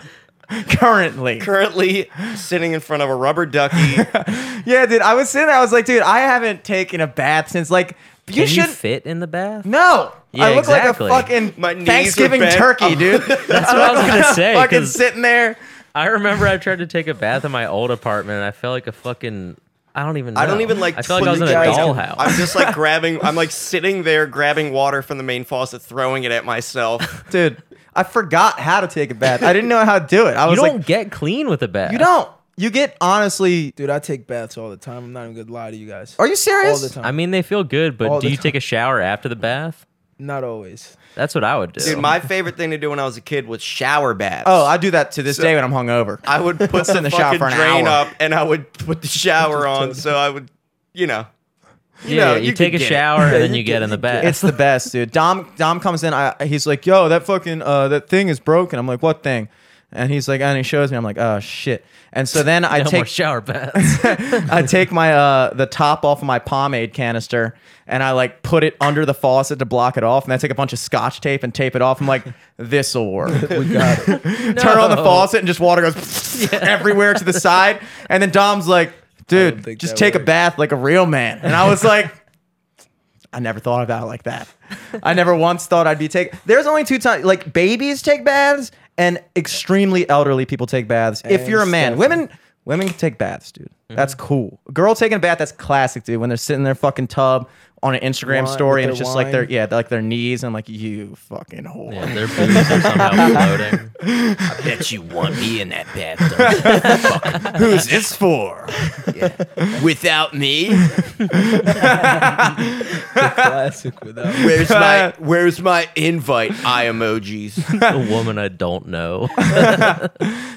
currently. Currently sitting in front of a rubber ducky. Yeah, dude. I was sitting there. I was like, dude, I haven't taken a bath since like you Can you should. fit in the bath? no, Yeah, I look exactly. like a fucking My knees are Thanksgiving bent. turkey, dude. That's what I was gonna say. fucking 'cause sitting there. I remember I tried to take a bath in my old apartment, and I felt like a fucking. I don't even. Know. I don't even like. I felt like I was in a guys, I'm- dollhouse. I'm just like grabbing. I'm like sitting there grabbing water from the main faucet, throwing it at myself. Dude, I forgot how to take a bath. I didn't know how to do it. I was you was don't like, get clean with a bath. you don't. You get honestly. Dude, I take baths all the time. I'm not even gonna lie to you guys. Are you serious? All the time. I mean, they feel good, but All do you time. take a shower after the bath? Not always. That's what I would do. Dude, my favorite thing to do when I was a kid was shower baths. Oh, I do that to this day when I'm hungover. I would put sit in the, the shower fucking for an drain hour. up and I would put the shower on. So I would, you know. You yeah, know, you, you take could a get it. shower and then you you get get- in the you bath. It's the best, dude. Dom Dom comes in. I, he's like, "Yo, that fucking uh, that thing is broken." I'm like, "What thing?" And he's like, and he shows me. I'm like, "Oh shit!" And so then I no more take shower baths. I take my uh the top off of my pomade canister and I like put it under the faucet to block it off, and I take a bunch of scotch tape and tape it off. I'm like, "This'll work." We got it. Turn on the faucet and just water goes everywhere to the side. And then Dom's like, dude, think just that take a works. bath like a real man. And I was like, I never thought about it like that. I never once thought I'd be take. There's only two times like babies take baths and extremely elderly people take baths. if And you're a man, Stefan. women women can take baths, dude. That's cool. Girl taking a bath, that's classic, dude. When they're sitting in their fucking tub on an Instagram Wine- story with and it's their just like their wine. yeah, like their knees and I'm like you fucking whore. yeah, their boobs are somehow floating. I bet you want me in that bathtub. Who's this for? Without me? Classic without. Where's my where's my invite I emojis? a woman I don't know.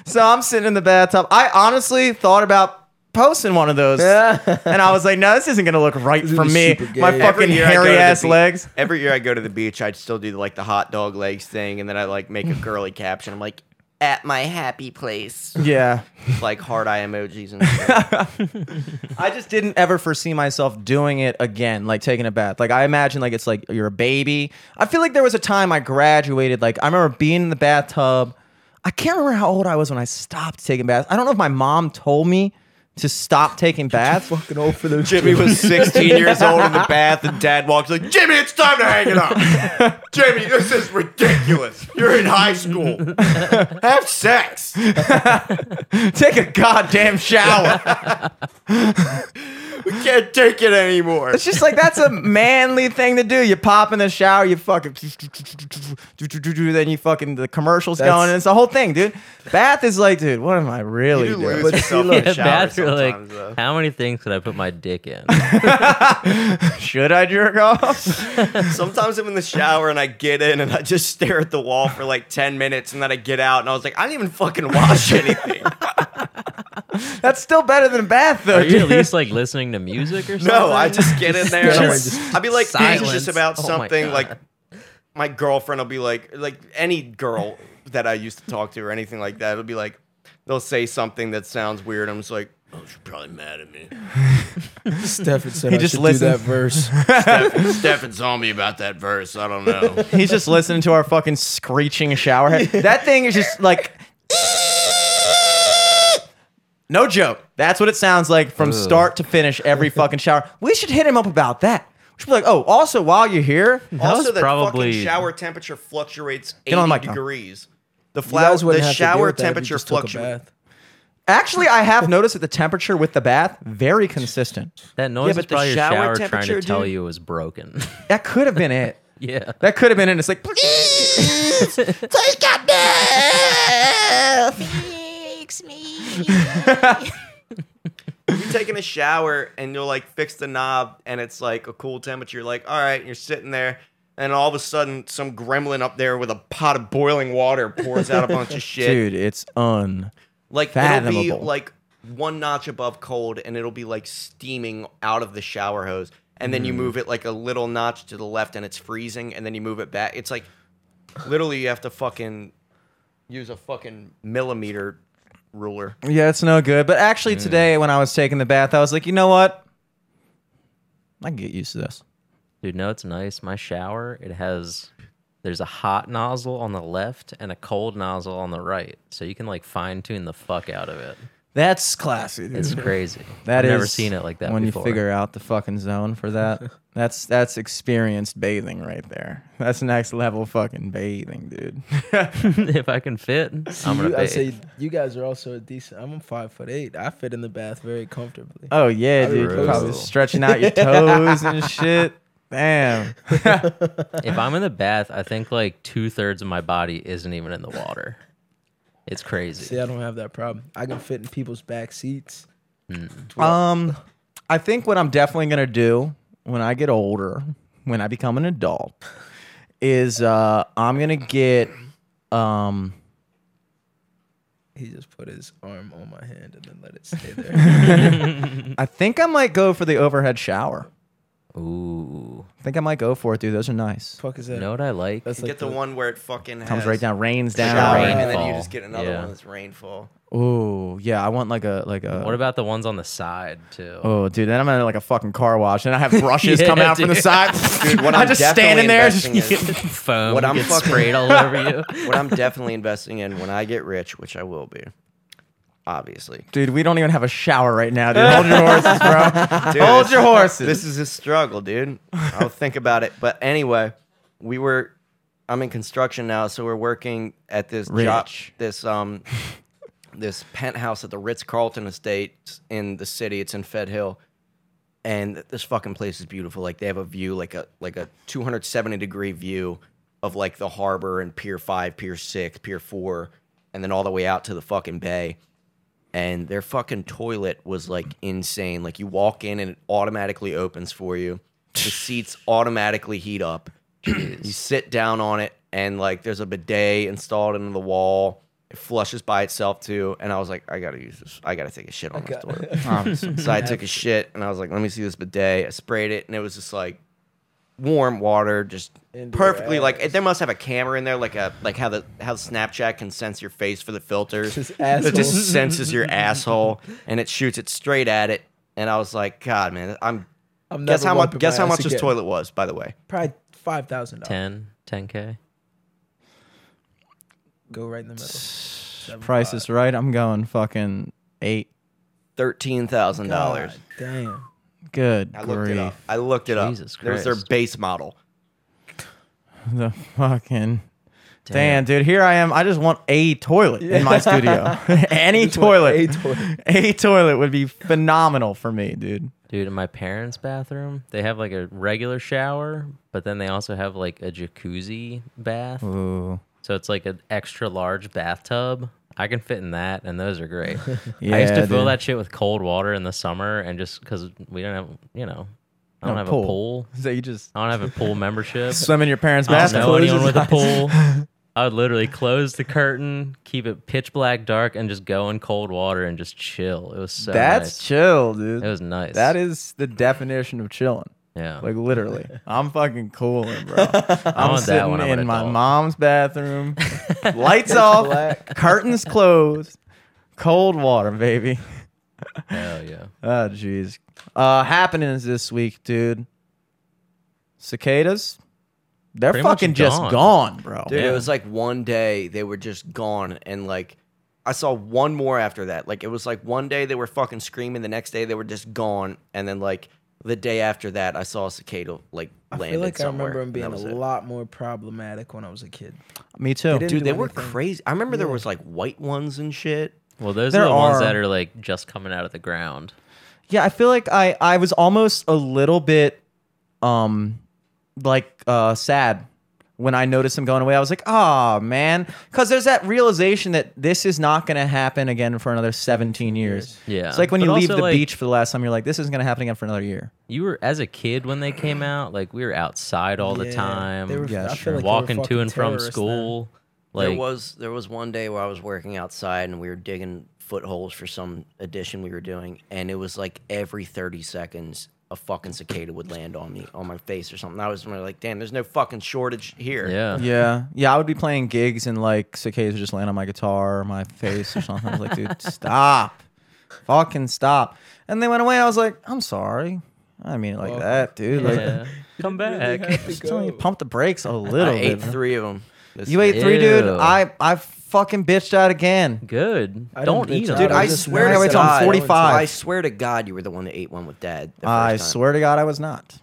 So I'm sitting in the bathtub. I honestly thought about posting one of those, and I was like, "No, this isn't gonna look right for is me. super gay. My Every fucking year I go to hairy the ass beach- legs." Every year I go to the beach, I'd still do like the hot dog legs thing, and then I like make a girly caption. I'm like, at my happy place, Yeah, like hard eye emojis and shit. I just didn't ever foresee myself doing it again, like taking a bath. Like I imagine, like it's like you're a baby. I feel like there was a time I graduated. Like I remember being in the bathtub. I can't remember how old I was when I stopped taking baths. I don't know if my mom told me to stop taking baths. Fucking old for those. Jimmy was 16 years old in the bath, and Dad walks like, Jimmy, it's time to hang it up. Jimmy, this is ridiculous. You're in high school. Have sex. Take a goddamn shower. We can't take it anymore. It's just like that's a manly thing to do. You pop in the shower, you fucking then you fucking the commercials That's- going, and it's the whole thing, dude. Bath is like, dude, what am I really You do doing? lose But yourself see, in the shower baths are like, sometimes, though. how many things could I put my dick in? Should I jerk off? Sometimes I'm in the shower and I get in and I just stare at the wall for like 10 minutes and then I get out and I was like, I didn't even fucking wash anything. That's still better than a bath, though. Are you at dude. least like listening to music or something? no, I just get in there and I'm- and just- I'll be like, this is Silence. just about Oh my something God. like my girlfriend will be like, like any girl that I used to talk to or anything like that, it'll be like, they'll say something that sounds weird. I'm just like, oh, she's probably mad at me. Stefan said He I just should listened. do that verse. Stefan, Stefan told me about that verse. I don't know. He's just listening to our fucking screeching showerhead. That thing is just like. No joke. That's what it sounds like from start to finish every fucking shower. We should hit him up about that. We should be like, oh, also while you're here, also, was that probably- fucking shower temperature fluctuates 80 on the mic now. degrees. The You flower, guys wouldn't the have to deal shower with that if you temperature just took a fluctuates. bath. Actually, I have noticed that the temperature with the bath very consistent. That noise but is the probably your shower shower trying temperature, to tell dude- you it was broken. That could have been it. yeah. That could have been it. It's like, Take a bath. Fix me. You're taking a shower and you'll like fix the knob and it's like a cool temperature. You're like, all right, and you're sitting there. And all of a sudden, some gremlin up there with a pot of boiling water pours out a bunch of shit. dude, it's un. like it'll be fathomable. like one notch above cold, and it'll be like steaming out of the shower hose. And then you Hmm. move it like a little notch to the left, and it's freezing. And then you move it back. It's like literally you have to fucking use a fucking millimeter ruler. Yeah, it's no good. But actually, today when I was taking the bath, I was like, you know what? I can get used to this. Dude, no, it's nice. My shower, it has there's a hot nozzle on the left and a cold nozzle on the right. So you can like fine tune the fuck out of it. That's classy. Dude. It's crazy. That I've never seen it like that when before. you figure out the fucking zone for that. that's that's experienced bathing right there. That's next level fucking bathing, dude. if I can fit, I'm gonna you, I bathe. say you guys are also a decent. I'm five foot eight. I fit in the bath very comfortably. oh yeah, I dude. would Probably stretching out your toes and shit. Damn. if I'm in the bath, I think like two thirds of my body isn't even in the water. It's crazy. See, I don't have that problem. I can fit in people's back seats. Um, I think what I'm definitely gonna do when I get older, when I become an adult, is uh, I'm gonna get um. He just put his arm on my hand and then let it stay there. I think I might go for the overhead shower. Ooh. I think I might go for it, dude. Those are nice. fuck is that? You know what I like? That's like Get the, one where it fucking Comes has right down, rains down. shower, Rainfall. and then you just get another Yeah. one that's rainfall. Ooh, yeah. I want like a like a. what about the ones on the side too? Oh, dude, then I'm at like a fucking car wash, and I have brushes Yeah, come out from the dude. side. Dude, what I'm I'm just definitely standing there, just investing in- Foam What I'm gets fucking- sprayed all over you. what I'm definitely investing in when I get rich, which I will be, obviously. dude. We don't even have a shower right now, dude. Hold your horses, bro. Dude, Hold your horses. This is a struggle, dude. I'll think about it. But anyway, we were. I'm in construction now, so we're working at this job, this um, this penthouse at the Ritz Carlton Estate in the city. It's in Fed Hill, and this fucking place is beautiful. Like they have a view, like a like a 270 degree view of like the harbor and Pier Five, Pier Six, Pier Four, and then all the way out to the fucking bay and their fucking toilet was like insane. Like you walk in and it automatically opens for you. The seats automatically heat up. you sit down on it and like there's a bidet installed into the wall. It flushes by itself too. And I was like, I gotta use this. I gotta take a shit on this toilet. So I took a shit and I was like, let me see this bidet. I sprayed it and it was just like warm water, just Into your perfectly like ass. they must have a camera in there, like a like how the how Snapchat can sense your face for the filters. Just It just senses your asshole and it shoots it straight at it. And I was like, God, man, I'm I'm guess how much guess how much this toilet was, by the way. Probably five thousand dollars. 10, 10k. Go right in the middle. Seven Price five. is right. I'm going fucking eight. Thirteen thousand dollars. God Damn. Good I looked it up. I looked it Jesus up. There's their Christ. base model. The fucking. Damn, dude, here I am. I just want a toilet in my studio. Any toilet. a toilet. A toilet would be phenomenal for me, dude. Dude, in my parents' bathroom, they have like a regular shower, but then they also have like a jacuzzi bath. Ooh. So it's like an extra large bathtub. I can fit in that, and those are great. Yeah, I used to fill dude. that shit with cold water in the summer, and just because we don't have, you know, I don't No, have pool. a pool. So you just I don't have a pool membership. swim in your parents' I don't bathroom. know anyone with a pool. I would literally close the curtain, keep it pitch black dark, and just go in cold water and just chill. It was so That's nice. chill, dude. It was nice. That is the definition of chilling. Yeah. Like literally, I'm fucking cooling, bro. I'm want that sitting when I'm in an my adult. mom's bathroom, lights off, black. curtains closed, cold water, baby. Hell yeah. Oh, jeez. Uh, happenings this week, dude. Cicadas, they're Pretty much fucking just gone. gone, bro. Dude, Yeah. it was like one day they were just gone, and like I saw one more after that. Like it was like one day they were fucking screaming, the next day they were just gone, and then like the day after that I saw a cicada like I landed feel like I somewhere. remember them and being that a was it. lot more problematic when I was a kid. Me too. They didn't Dude, do they were anything. crazy. I remember there was like white ones and shit. Well, those There are the ones are- that are like just coming out of the ground. Yeah, I feel like I I was almost a little bit um like uh sad when I noticed them going away. I was like, "Oh, man." Cuz there's that realization that this is not going to happen again for another 17 years. Yeah. It's like when But you leave also, the like, beach for the last time you're like, "This isn't going to happen again for another year." You were as a kid when they came out, like we were outside all the Yeah, time, they were- Yeah, I feel sure. like they were walking to and from terrorists then. school. there was there was one day where I was working outside and we were digging footholes for some addition we were doing, and it was like every thirty seconds a fucking cicada would land on me, on my face or something. I was really like, damn, there's no fucking shortage here. Yeah. Yeah, yeah. I would be playing gigs and like cicadas would just land on my guitar or my face or something. I was like, dude, stop, fucking stop. And they went away. I was like, I'm sorry. I mean it like Well, that, dude. Like, Yeah. Come back. just telling you, pump the brakes a little I bit. ate bro. three of them. You ate three, dude. Ew. I I fucking bitched out again. Good. I Don't didn't eat bitch them. out. Dude, I I just swear I to wait till I'm God, 45. I swear to God, you were the one that ate one with Dad. the I time. swear to God, I was not.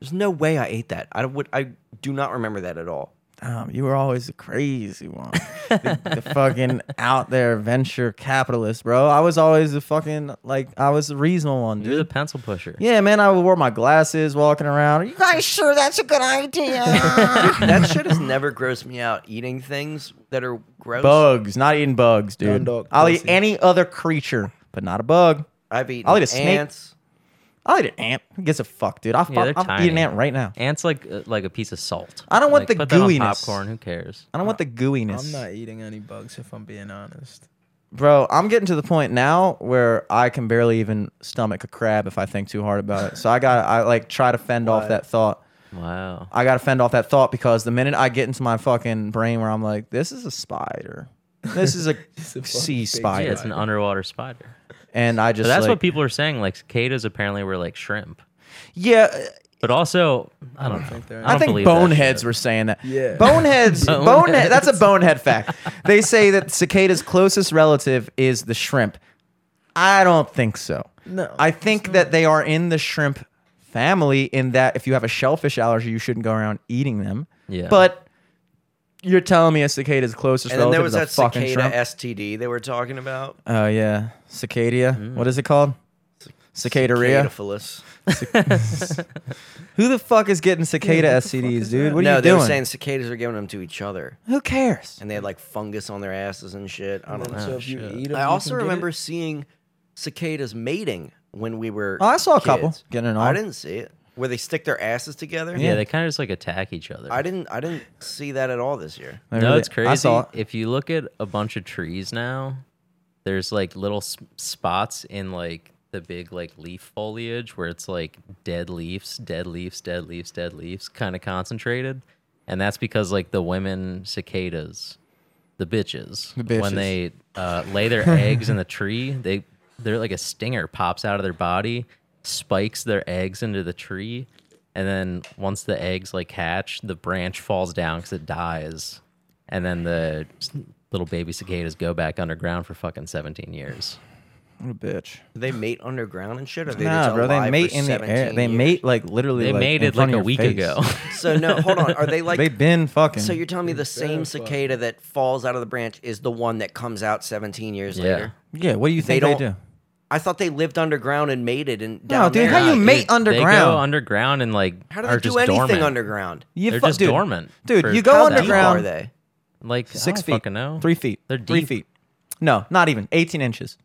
There's no way I ate that. I would. I do not remember that at all. Um, you were always the crazy one, the, the fucking out there venture capitalist, bro. I was always the fucking like I was the reasonable one, You're the pencil pusher. Yeah, man. I wore my glasses walking around. Are You Guys, sure that's a good idea. that shit has never grossed me out. Eating things that are gross. bugs, not eating bugs, dude. Dundalk I'll eat any other creature, but not a bug. I've eaten I'll eat a snake. ants. I'll eat an ant. Who gives a fuck, dude? I'll, Yeah, they're I'll eat tiny. an ant right now. Ants like uh, like a piece of salt. I don't want Like, the put that on gooiness. popcorn. Who cares? I don't want the gooiness. I'm not eating any bugs if I'm being honest. Bro, I'm getting to the point now where I can barely even stomach a crab if I think too hard about it. So I got I like try to fend off Why? that thought. Wow. I got to fend off that thought because the minute I get into my fucking brain where I'm like, this is a spider. This is a Just a fucking sea big spider. Yeah, it's an underwater spider. And I But just that's like, what people are saying. Like cicadas apparently were like shrimp. Yeah, uh, But also, I don't know. think they're- I, I, don't think boneheads were saying that. Yeah. Boneheads, Boneheads. bonehead. That's a bonehead fact. They say that cicada's closest relative is the shrimp. I don't think so. No, I think that they are in the shrimp family in that if you have a shellfish allergy, you shouldn't go around eating them. Yeah. But you're telling me a cicada's closest And then there relative was is that a fucking cicada shrimp? STD they were talking about. Oh yeah, cicadia. Mm. What is it called? Cicadaria. Cicadaphilus. Who the fuck is getting cicada what STDs, dude? that? What are you doing? no, you they doing? were saying cicadas are giving them to each other, Who cares? and they had like fungus on their asses and shit. I don't know. So if you shit. eat them, I you also can get remember it? seeing cicadas mating when we were. Oh, I saw a couple kids. getting it I didn't see it. Where they stick their asses together. Yeah, they kind of just like attack each other. I didn't. I didn't see that at all this year. They no, really- it's crazy. I saw it. If you look at a bunch of trees now, there's like little s- spots in like the big like leaf foliage where it's like dead leaves, dead leaves, dead leaves, dead leaves, kind of concentrated, and that's because like the women cicadas, the bitches, The bitches. when they uh, lay their eggs in the tree, they they're like a stinger pops out of their body, spikes their eggs into the tree, and then once the eggs like hatch, the branch falls down because it dies, and then the little baby cicadas go back underground for fucking 17 years. What a bitch. Do they mate underground and shit? Or are they Nah, bro, they mate in the air. They years? mate like literally. They like, made it like a week face. ago. So no, hold on. Are they like? They've been fucking. so you're telling me the same cicada that falls out of the branch is the one that comes out 17 years Yeah. later? yeah. What do you think they, don't- do? I thought they lived underground and mated and down No, dude, there. how you mate dude, They underground? go underground and like How do are they do just anything dormant. underground? You They're fu- just dude, dormant. Dude, you go How that deep underground. are they? Like I Six don't feet. fucking know. Three feet. They're Three feet. No, not even. 18 inches.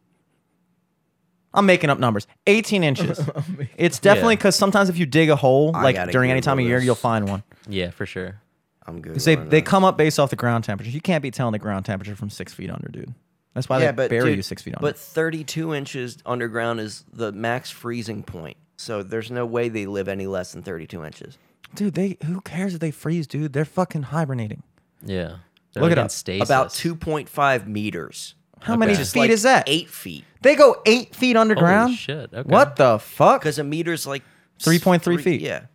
I'm making up numbers. 18 inches. it's definitely Yeah. because sometimes if you dig a hole, I like gotta during any Google time of year, this. you'll find one. Yeah, for sure. I'm good. 'Cause they, they come up based off the ground temperature. You can't be telling the ground temperature from six feet under, dude. That's why yeah, they but bury dude, you six feet under. But 32 inches underground is the max freezing point. So there's no way they live any less than 32 inches. dude, they who cares if they freeze, dude? They're fucking hibernating. Yeah. They're Look like it in up. Stasis. About 2.5 meters. How Okay. many Which Which is feet like is that? Eight feet. They go eight feet underground. Holy shit. Okay. What the fuck? Because a meter's like 3.3 three- feet. Yeah.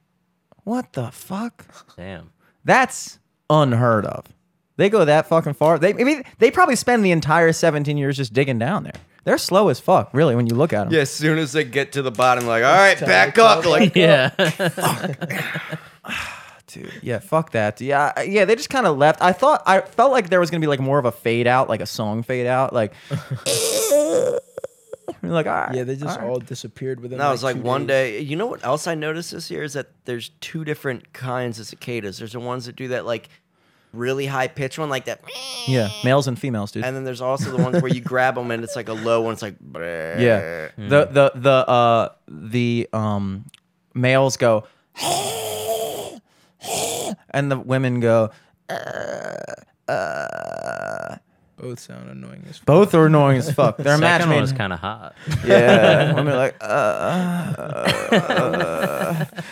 What the fuck? Damn. That's unheard of. They go that fucking far. They I mean they probably spend the entire 17 years just digging down there. They're slow as fuck, really, when you look at them. Yeah, as soon as they get to the bottom, like, all right, back up. Like, Yeah. Oh, dude. Yeah, fuck that. Yeah, I- yeah. They just kind of left. I thought I felt like there was gonna be like more of a fade out, like a song fade out, like. You're like, all right. Yeah, they just all right. all disappeared within. and I was like, two one days. day, you know what else I noticed this year is that there's two different kinds of cicadas. There's the ones that do that like really high pitch one, like that, Yeah, males and females, dude. and then there's also the ones where you grab them and it's like a low one. It's like, yeah, the the the uh the um males go, and the women go, uh, uh. Both sound annoying as fuck. Both are annoying as fuck. They're a match Second one made. was kind of hot. yeah, women are like, uh, uh,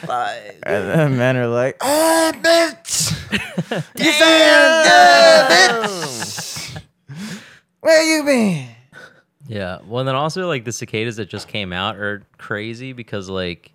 uh, and then men are like, ah, bitch, you sound good, bitch. Where you been? Yeah. Well, then also like the cicadas that just came out are crazy because like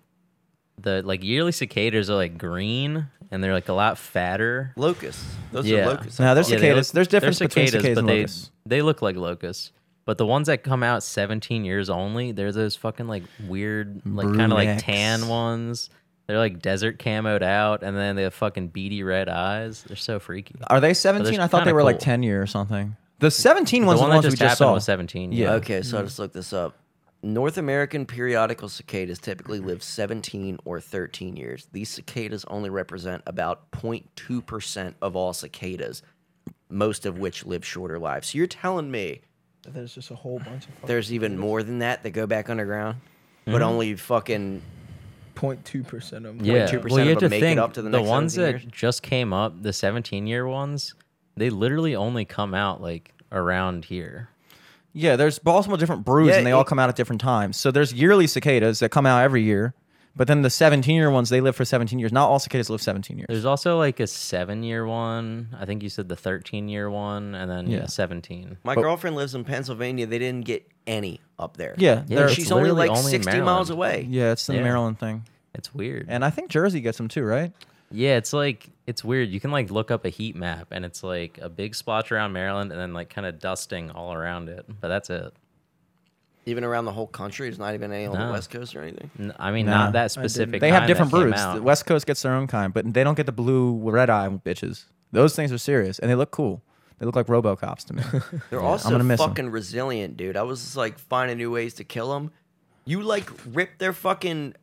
the like yearly cicadas are like green and they're like a lot fatter. Locusts. Those Yeah. are locusts. No, there's Yeah, they cicadas. look- there's they're difference between cicadas but and they locusts. they look like locusts. But the ones that come out 17 years only, they're those fucking like weird, like kind of like tan ones. They're like desert camoed out, and then they have fucking beady red eyes. They're so freaky. Are they 17? I thought they kinda were like 10 year or something. The 17 The ones one the that ones we just just happened saw. was 17. Yeah. Okay, so I mm-hmm. just looked this up. North American periodical cicadas typically live 17 or 13 years. These cicadas only represent about 0.2% of all cicadas, most of which live shorter lives. So you're telling me There's just a whole bunch of fucking there's even more than that that go back underground, hmm? but only fucking 0.2 percent of them. Yeah, 0.2% well, you of have to them make it think up to the the next ones 17 that years? just came up, the 17 year ones, they literally only come out like around here. Yeah, there's multiple different broods Yeah, and they all come out at different times. So there's yearly cicadas that come out every year, but then the 17 year ones, they live for 17 years. Not all cicadas live 17 years. There's also like a seven year one. I think you said the 13 year one, and then Yeah. yeah, 17. My But- girlfriend lives in Pennsylvania. They didn't get any up there. Yeah, Yeah, she's only like only in 60 miles away. yeah, it's the Yeah. Maryland thing. It's weird. And I think Jersey gets them too, right? Yeah, it's like it's weird. You can like look up a heat map, and it's like a big splotch around Maryland, and then like kind of dusting all around it. But that's it. Even around the whole country, there's not even any on the West Coast or anything. N- I mean, Nah. not that specific. They have kind different that came broods. out. The West Coast gets their own kind, but they don't get the blue red eye bitches. Those things are serious and they look cool. They look like RoboCops to me. They're Yeah. also I'm gonna miss 'em. fucking resilient, dude. I was just like finding new ways to kill them. You like rip their fucking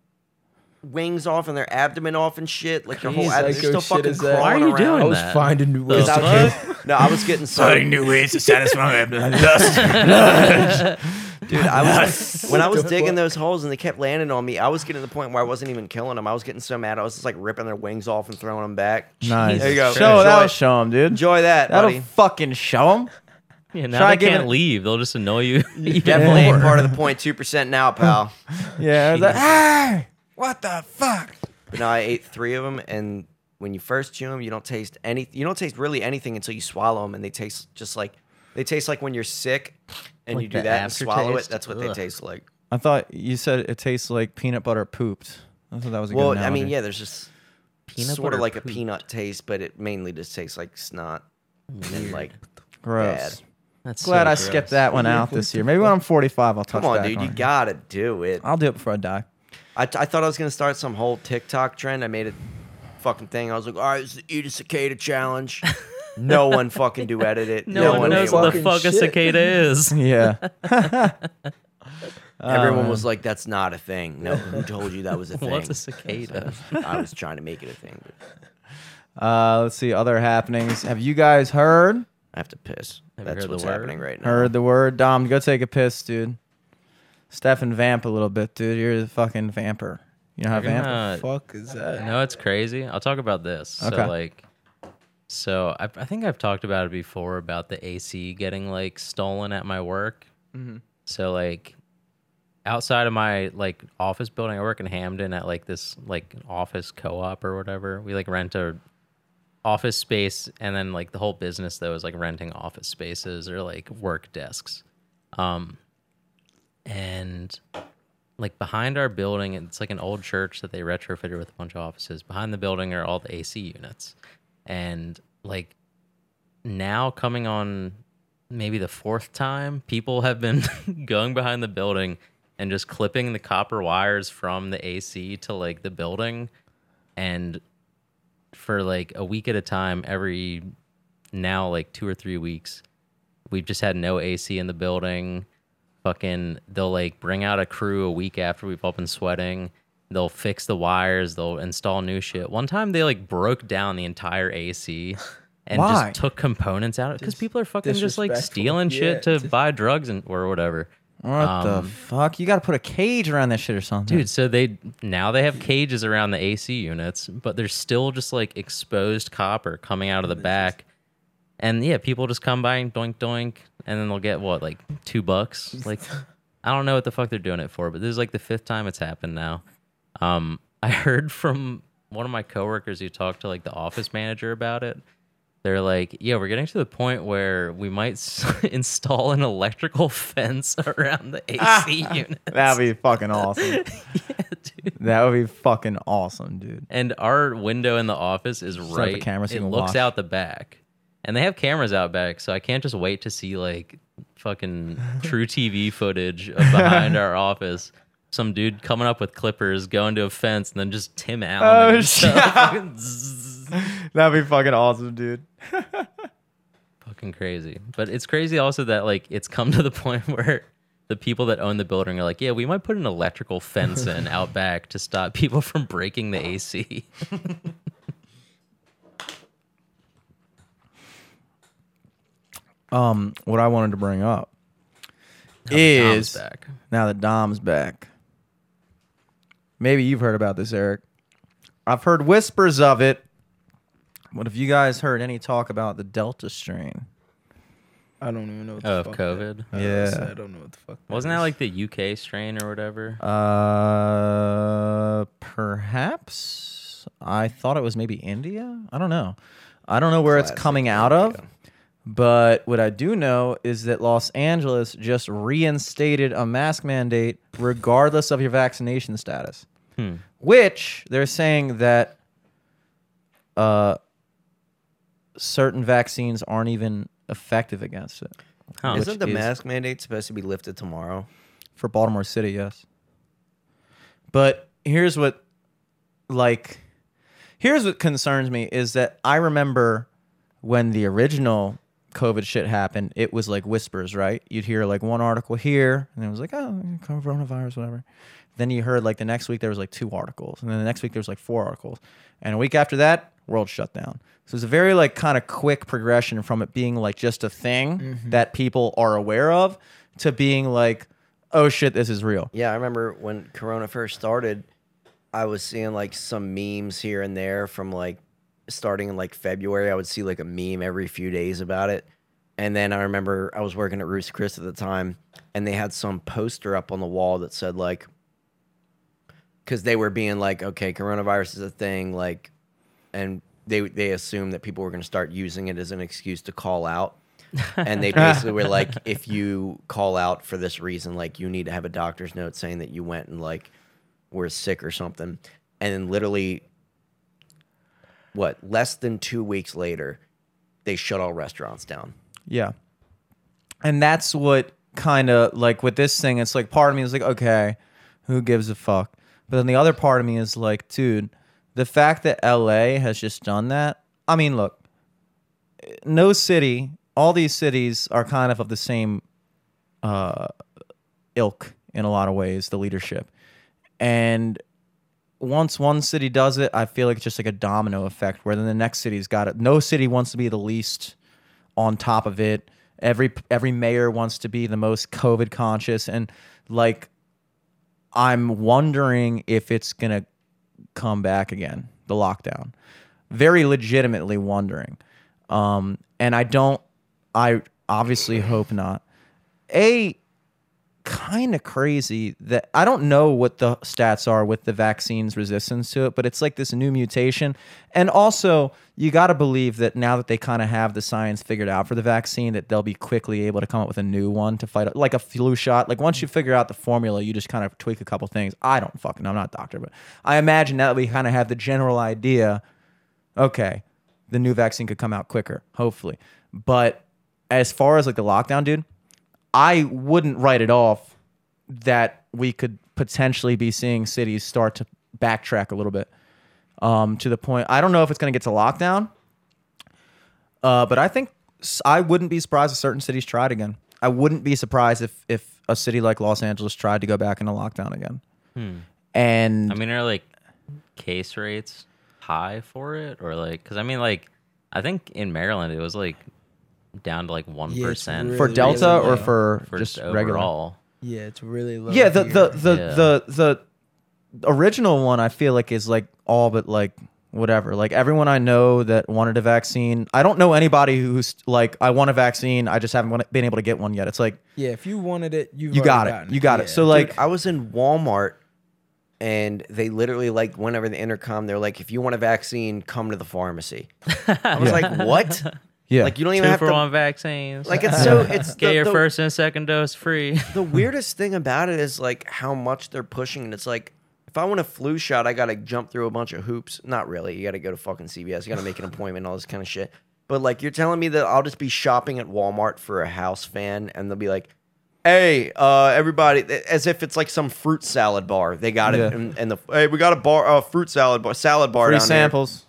wings off and their abdomen off and shit. Like their whole Jeez, abdomen. psycho They're still shit fucking is that? crawling Why are you around. doing I was that? finding new ways The to fuck? kill. No, I was getting so new ways to satisfy my abdomen. dude. I was when I was digging those holes and they kept landing on me. I was getting to the point where I wasn't even killing them. I was getting so mad. I was just like ripping their wings off and throwing them back. Nice. There you go. Show Enjoy- that'll show them, dude. Enjoy that, That'll buddy. fucking show them. Yeah, Try now they giving can't it- leave. They'll just annoy you. even Definitely ain't more. part of the 0.2 percent now, pal. Yeah. it's like, hey, what the fuck? But no, I ate three of them, and when you first chew them, you don't taste any. You don't taste really anything until you swallow them, and they taste just like they taste like when you're sick, and Like you do the that and swallow it. aftertaste? That's what they Ugh. taste like. I thought you said it tastes like peanut butter pooped. I thought that was a Well, good I mean, analogy. yeah, there's just Peanut sort of butter like a poop. peanut taste, but it mainly just tastes like snot and like. Gross. bad. That's Glad so I gross. skipped that one out this year. Maybe when I'm 45, I'll touch that. Come on, back dude, on you gotta do it. I'll do it before I die. I, I thought I was gonna start some whole TikTok trend. I made a fucking thing. I was like, all right, it's the eat a cicada challenge. no one fucking do edit it. No, one knows what the fucking fuck a cicada is. Yeah. Everyone Oh, was like, "That's not a thing." No, who told you that was a thing? What's a cicada? I was trying to make it a thing. But Uh, let's see other happenings. Have you guys heard? I have to piss. Have That's what's happening right now. Heard the word? Dom, go take a piss, dude. Stefan vamp a little bit, dude. You're the fucking vamper. You know how vamp? Uh, fuck is that? No, it's crazy. I'll talk about this. Okay. So like, so I, I think I've talked about it before about the AC getting like stolen at my work. So like, outside of my like office building, I work in Hampden at like this like office co-op or whatever. We like rent a office space, and then like the whole business though is like renting office spaces or like work desks. Um, and like behind our building, it's like an old church that they retrofitted with a bunch of offices. Behind the building are all the AC units. And like now coming on maybe the fourth time, people have been going behind the building and just clipping the copper wires from the AC to like the building. And for like a week at a time, every now like two or three weeks, we've just had no AC in the building fucking they'll like bring out a crew a week after we've all been sweating they'll fix the wires they'll install new shit one time they like broke down the entire ac and Why? just took components out of it because people are fucking just like stealing shit to just- buy drugs and or whatever What the Um, fuck? You got to put a cage around that shit or something. dude so they now they have cages around the ac units but there's still just like exposed copper coming out of the back And yeah, people just come by and doink doink, and then they'll get what like two bucks. Like I don't know what the fuck they're doing it for, but this is like the fifth time it's happened now. Um, I heard from one of my coworkers who talked to like the office manager about it. They're like, yeah, we're getting to the point where we might s- install an electrical fence around the AC unit. That'd be fucking awesome. yeah, dude. that would be fucking awesome, dude. And our window in the office is the right. camera so it looks watch. out the back, and they have cameras out back, so I can't just wait to see like fucking truTV footage of behind our office. Some dude coming up with clippers, going to a fence, and then just Tim Allen. Oh, shit. That'd be fucking awesome, dude. fucking crazy. But it's crazy also that like it's come to the point where the people that own the building are like, yeah, we might put an electrical fence in out back to stop people from breaking the AC. Um, what I wanted to bring up Tom's is back. now that Dom's back. Maybe you've heard about this, Eric. I've heard whispers of it. What have you guys heard any talk about the Delta strain? I don't even know what the of fuck COVID. That, Yeah. I don't know what the fuck. Wasn't is. that like the UK strain or whatever? Uh, perhaps. I thought it was maybe India. I don't know. I don't know where it's coming out of. India. But what I do know is that Los Angeles just reinstated a mask mandate regardless of your vaccination status. Hmm. Which they're saying that uh, certain vaccines aren't even effective against it. Huh. Isn't the is- mask mandate supposed to be lifted tomorrow? For Baltimore City, yes. But here's what like here's what concerns me is that I remember when the original COVID shit happened, it was like whispers, right? You'd hear like one article here, and it was like, oh, coronavirus, whatever. Then you heard like the next week there was like two articles, and then the next week there was like four articles, and a week after that, world shut down. So it's a very like kind of quick progression from it being like just a thing mm-hmm. that people are aware of to being like, oh shit, this is real. Yeah, I remember when Corona first started, I was seeing like some memes here and there from like starting in like February. I would see like a meme every few days about it. And then I remember I was working at Ruth's Chris at the time, and they had some poster up on the wall that said like, because they were being like, okay, coronavirus is a thing, like, and they they assumed that people were going to start using it as an excuse to call out. and they basically were like, if you call out for this reason, like you need to have a doctor's note saying that you went and like were sick or something. And then literally, what, less than two weeks later, they shut all restaurants down. Yeah. And that's what kind of like with this thing, it's like part of me is like, okay, who gives a fuck? But then the other part of me is like, dude, the fact that LA has just done that. I mean, look, no city, all these cities are kind of of the same uh, ilk in a lot of ways, the leadership. And once one city does it, I feel like it's just like a domino effect where then the next city's got it. No city wants to be the least on top of it. Every every mayor wants to be the most COVID conscious and like I'm wondering if it's going to come back again, the lockdown. Very legitimately wondering. Um and I don't I obviously hope not. A kind of crazy that I don't know what the stats are with the vaccine's resistance to it, but it's like this new mutation. And also, you got to believe that now that they kind of have the science figured out for the vaccine, that they'll be quickly able to come up with a new one to fight like a flu shot. Like once you figure out the formula, you just kind of tweak a couple things. I don't fucking, I'm not a doctor, but I imagine now that we kind of have the general idea, okay, the new vaccine could come out quicker, hopefully. But as far as like the lockdown, dude, I wouldn't write it off that we could potentially be seeing cities start to backtrack a little bit um, to the point. I don't know if it's going to get to lockdown, uh, but I think I wouldn't be surprised if certain cities tried again. I wouldn't be surprised if if a city like Los Angeles tried to go back into lockdown again. And I mean, are like case rates high for it, or like? Because I mean, like, I think in Maryland it was like down to like one Yeah, it's for Delta really or for, for just just regular. overall. Yeah, it's really low. Yeah, the here. the the, Yeah. the the original one I feel like is like all but like whatever. Like everyone I know that wanted a vaccine, I don't know anybody who's like, I want a vaccine. I just haven't been able to get one yet. It's like Yeah, if you wanted it, you've you got it, you got it. Yeah. So like, Dude, I was in Walmart and they literally like went over the intercom. They're like, if you want a vaccine, come to the pharmacy. I was like, what? yeah, Like you don't even Two have for to. one vaccines. Like it's so it's Get the, your the- first and second dose free. the weirdest thing about it is like how much they're pushing and it's like if I want a flu shot, I gotta jump through a bunch of hoops. Not really. You gotta go to fucking CVS. You gotta make an appointment, all this kind of shit. But like you're telling me that I'll just be shopping at Walmart for a house fan and they'll be like, Hey, uh, everybody, as if it's like some fruit salad bar. They got Yeah. it, and, and the hey, we got a bar, uh, fruit salad bar, salad bar free down here. samples.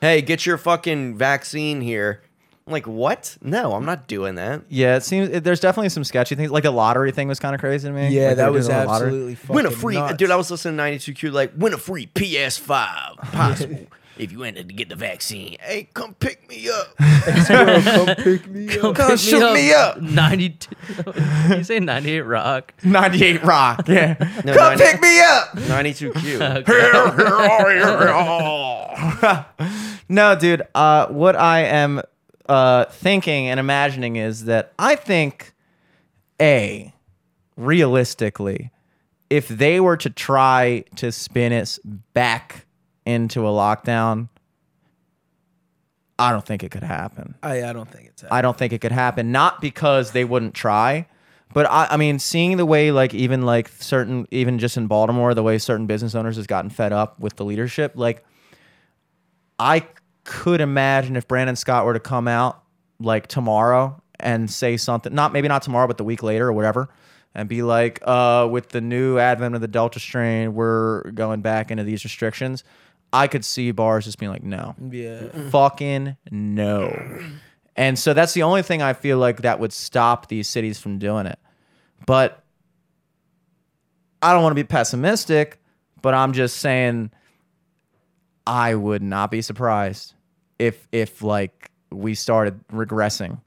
Hey, get your fucking vaccine here. I'm like, what? No, I'm not doing that. Yeah, it seems it, there's definitely some sketchy things. Like the lottery thing was kind of crazy to me. Yeah, Like, they that were was doing a lottery. absolutely fucking win a free nuts. dude. I was listening to 92Q like win a free PS5 possible if you ended to get the vaccine. Hey, come pick me up. come pick me up. Come shoot me up. 92. you say 98 Rock? 98 Rock. Yeah, No, come 90 pick me up. 92Q. no, dude. Uh, what I am uh, thinking and imagining is that I think, a, realistically, if they were to try to spin us back into a lockdown, I don't think it could happen. I, I don't think it's. I don't think it could happen. Not because they wouldn't try, but I, I mean, seeing the way like even like certain even just in Baltimore, the way certain business owners has gotten fed up with the leadership, like I could imagine if Brandon Scott were to come out like tomorrow and say something, not maybe not tomorrow, but the week later or whatever, and be like, uh, with the new advent of the Delta strain, we're going back into these restrictions. I could see bars just being like, no, Yeah. fucking no. And so that's the only thing I feel like that would stop these cities from doing it. But I don't want to be pessimistic, but I'm just saying I would not be surprised if if like we started regressing.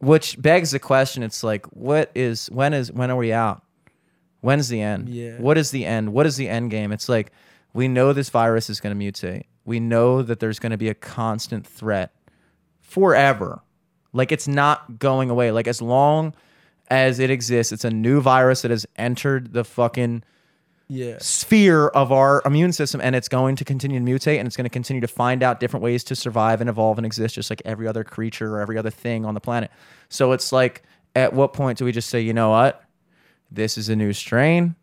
Which begs the question, it's like what is when is when are we out? When's the end? Yeah. What is the end? What is the end game? It's like we know this virus is going to mutate. We know that there's going to be a constant threat forever. Like it's not going away. Like as long as it exists, it's a new virus that has entered the fucking Yeah. sphere of our immune system and it's going to continue to mutate and it's going to continue to find out different ways to survive and evolve and exist just like every other creature or every other thing on the planet. So it's like at what point do we just say, you know what? This is a new strain.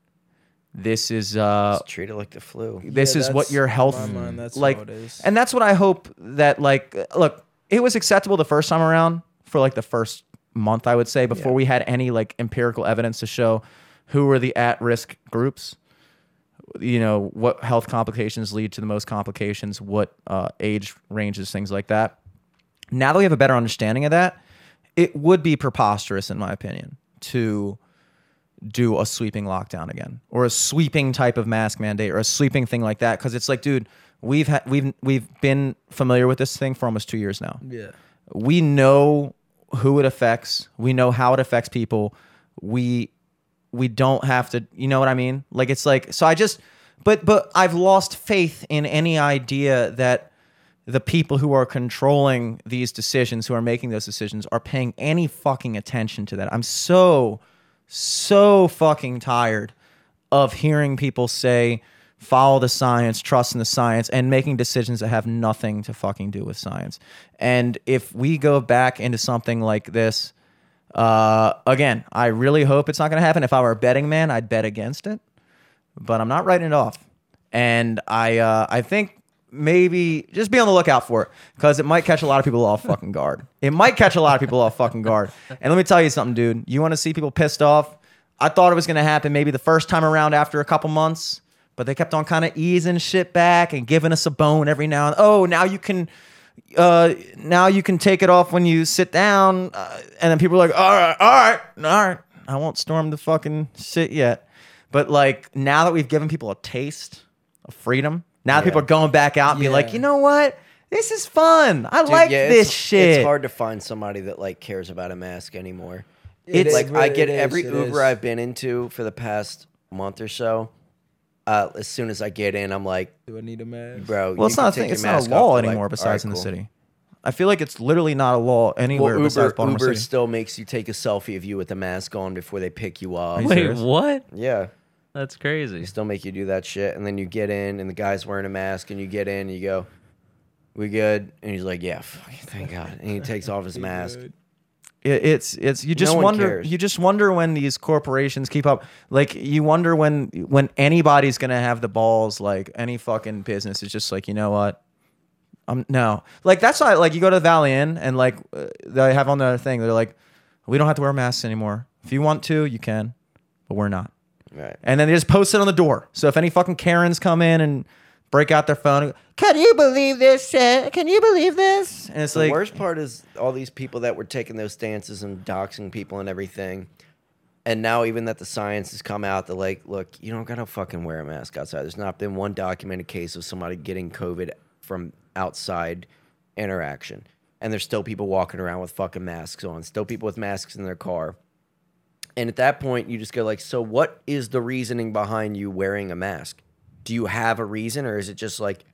This is uh Just treat it like the flu. this Yeah, is what that's- your in health my mind, that's like how it is. and that's what i hope that like look it was acceptable the first time around for like the first month i would say before we had any like empirical evidence to show who were the at-risk groups you know what health complications lead to the most complications what uh, age ranges things like that now that we have a better understanding of that it would be preposterous in my opinion to do a sweeping lockdown again or a sweeping type of mask mandate or a sweeping thing like that. Because it's like dude we've had we've we've been familiar with this thing for almost 2 years now. Yeah. we know who it affects. We know how it affects people. We we don't have to you know what i mean? Like it's like so i just but but i've lost faith in any idea that the people who are controlling these decisions who are making those decisions are paying any fucking attention to that. I'm so so fucking tired of hearing people say follow the science, trust in the science, and making decisions that have nothing to fucking do with science. And if we go back into something like this, uh, again, I really hope it's not going to happen. If I were a betting man, I'd bet against it, but I'm not writing it off. And I, uh, I think maybe just be on the lookout for it because it might catch a lot of people off fucking guard. It might catch a lot of people off fucking guard. And let me tell you something, dude. You want to see people pissed off? I thought it was going to happen maybe the first time around after a couple months, but they kept on kind of easing shit back and giving us a bone every now and oh, now you can uh now you can take it off when you sit down uh, and then people are like all right all right all right i won't storm the fucking shit yet but like now that we've given people a taste of freedom now that people are going back out and be like you know what this is fun i Dude, like yeah, this it's, shit It's hard to find somebody that like cares about a mask anymore. It It's- is, like I get is, every Uber is. I've been into for the past month or so. uh, as soon as I get in, I'm like, Do I need a mask? bro. Well, it's not a thing. It's not a law anymore like, besides in the cool." city. I feel like it's literally not a law anywhere Well, Uber, Baltimore Uber City. still makes you take a selfie of you with a mask on before they pick you up. Wait, what? Yeah, That's crazy. they still make you do that shit, and then you get in, and the guy's wearing a mask, and you get in, and you go, "We good?" And he's like, "Yeah, fuck, thank God." And he takes off his mask. It, it's it's you just one wonder cares. you just wonder when these corporations keep up. Like you wonder when when anybody's gonna have the balls. Like any fucking business is just like you know what. Um no like that's why like you go to the Valley Inn and like uh, they have on the thing they're like we don't have to wear masks anymore. If you want to, you can, but we're not. Right. And then they just post it on the door. So if any fucking Karens come in and break out their phone, and go, Can you believe this? shit? can you believe this? and it's like The like worst part is all these people that were taking those stances and doxing people and everything. And now, even that the science has come out, they're like, look, you don't gotta fucking wear a mask outside. There's not been one documented case of somebody getting COVID from outside interaction. And there's still people walking around with fucking masks on, still people with masks in their car. And at that point, you just go like, so what is the reasoning behind you wearing a mask? Do you have a reason, or is it just like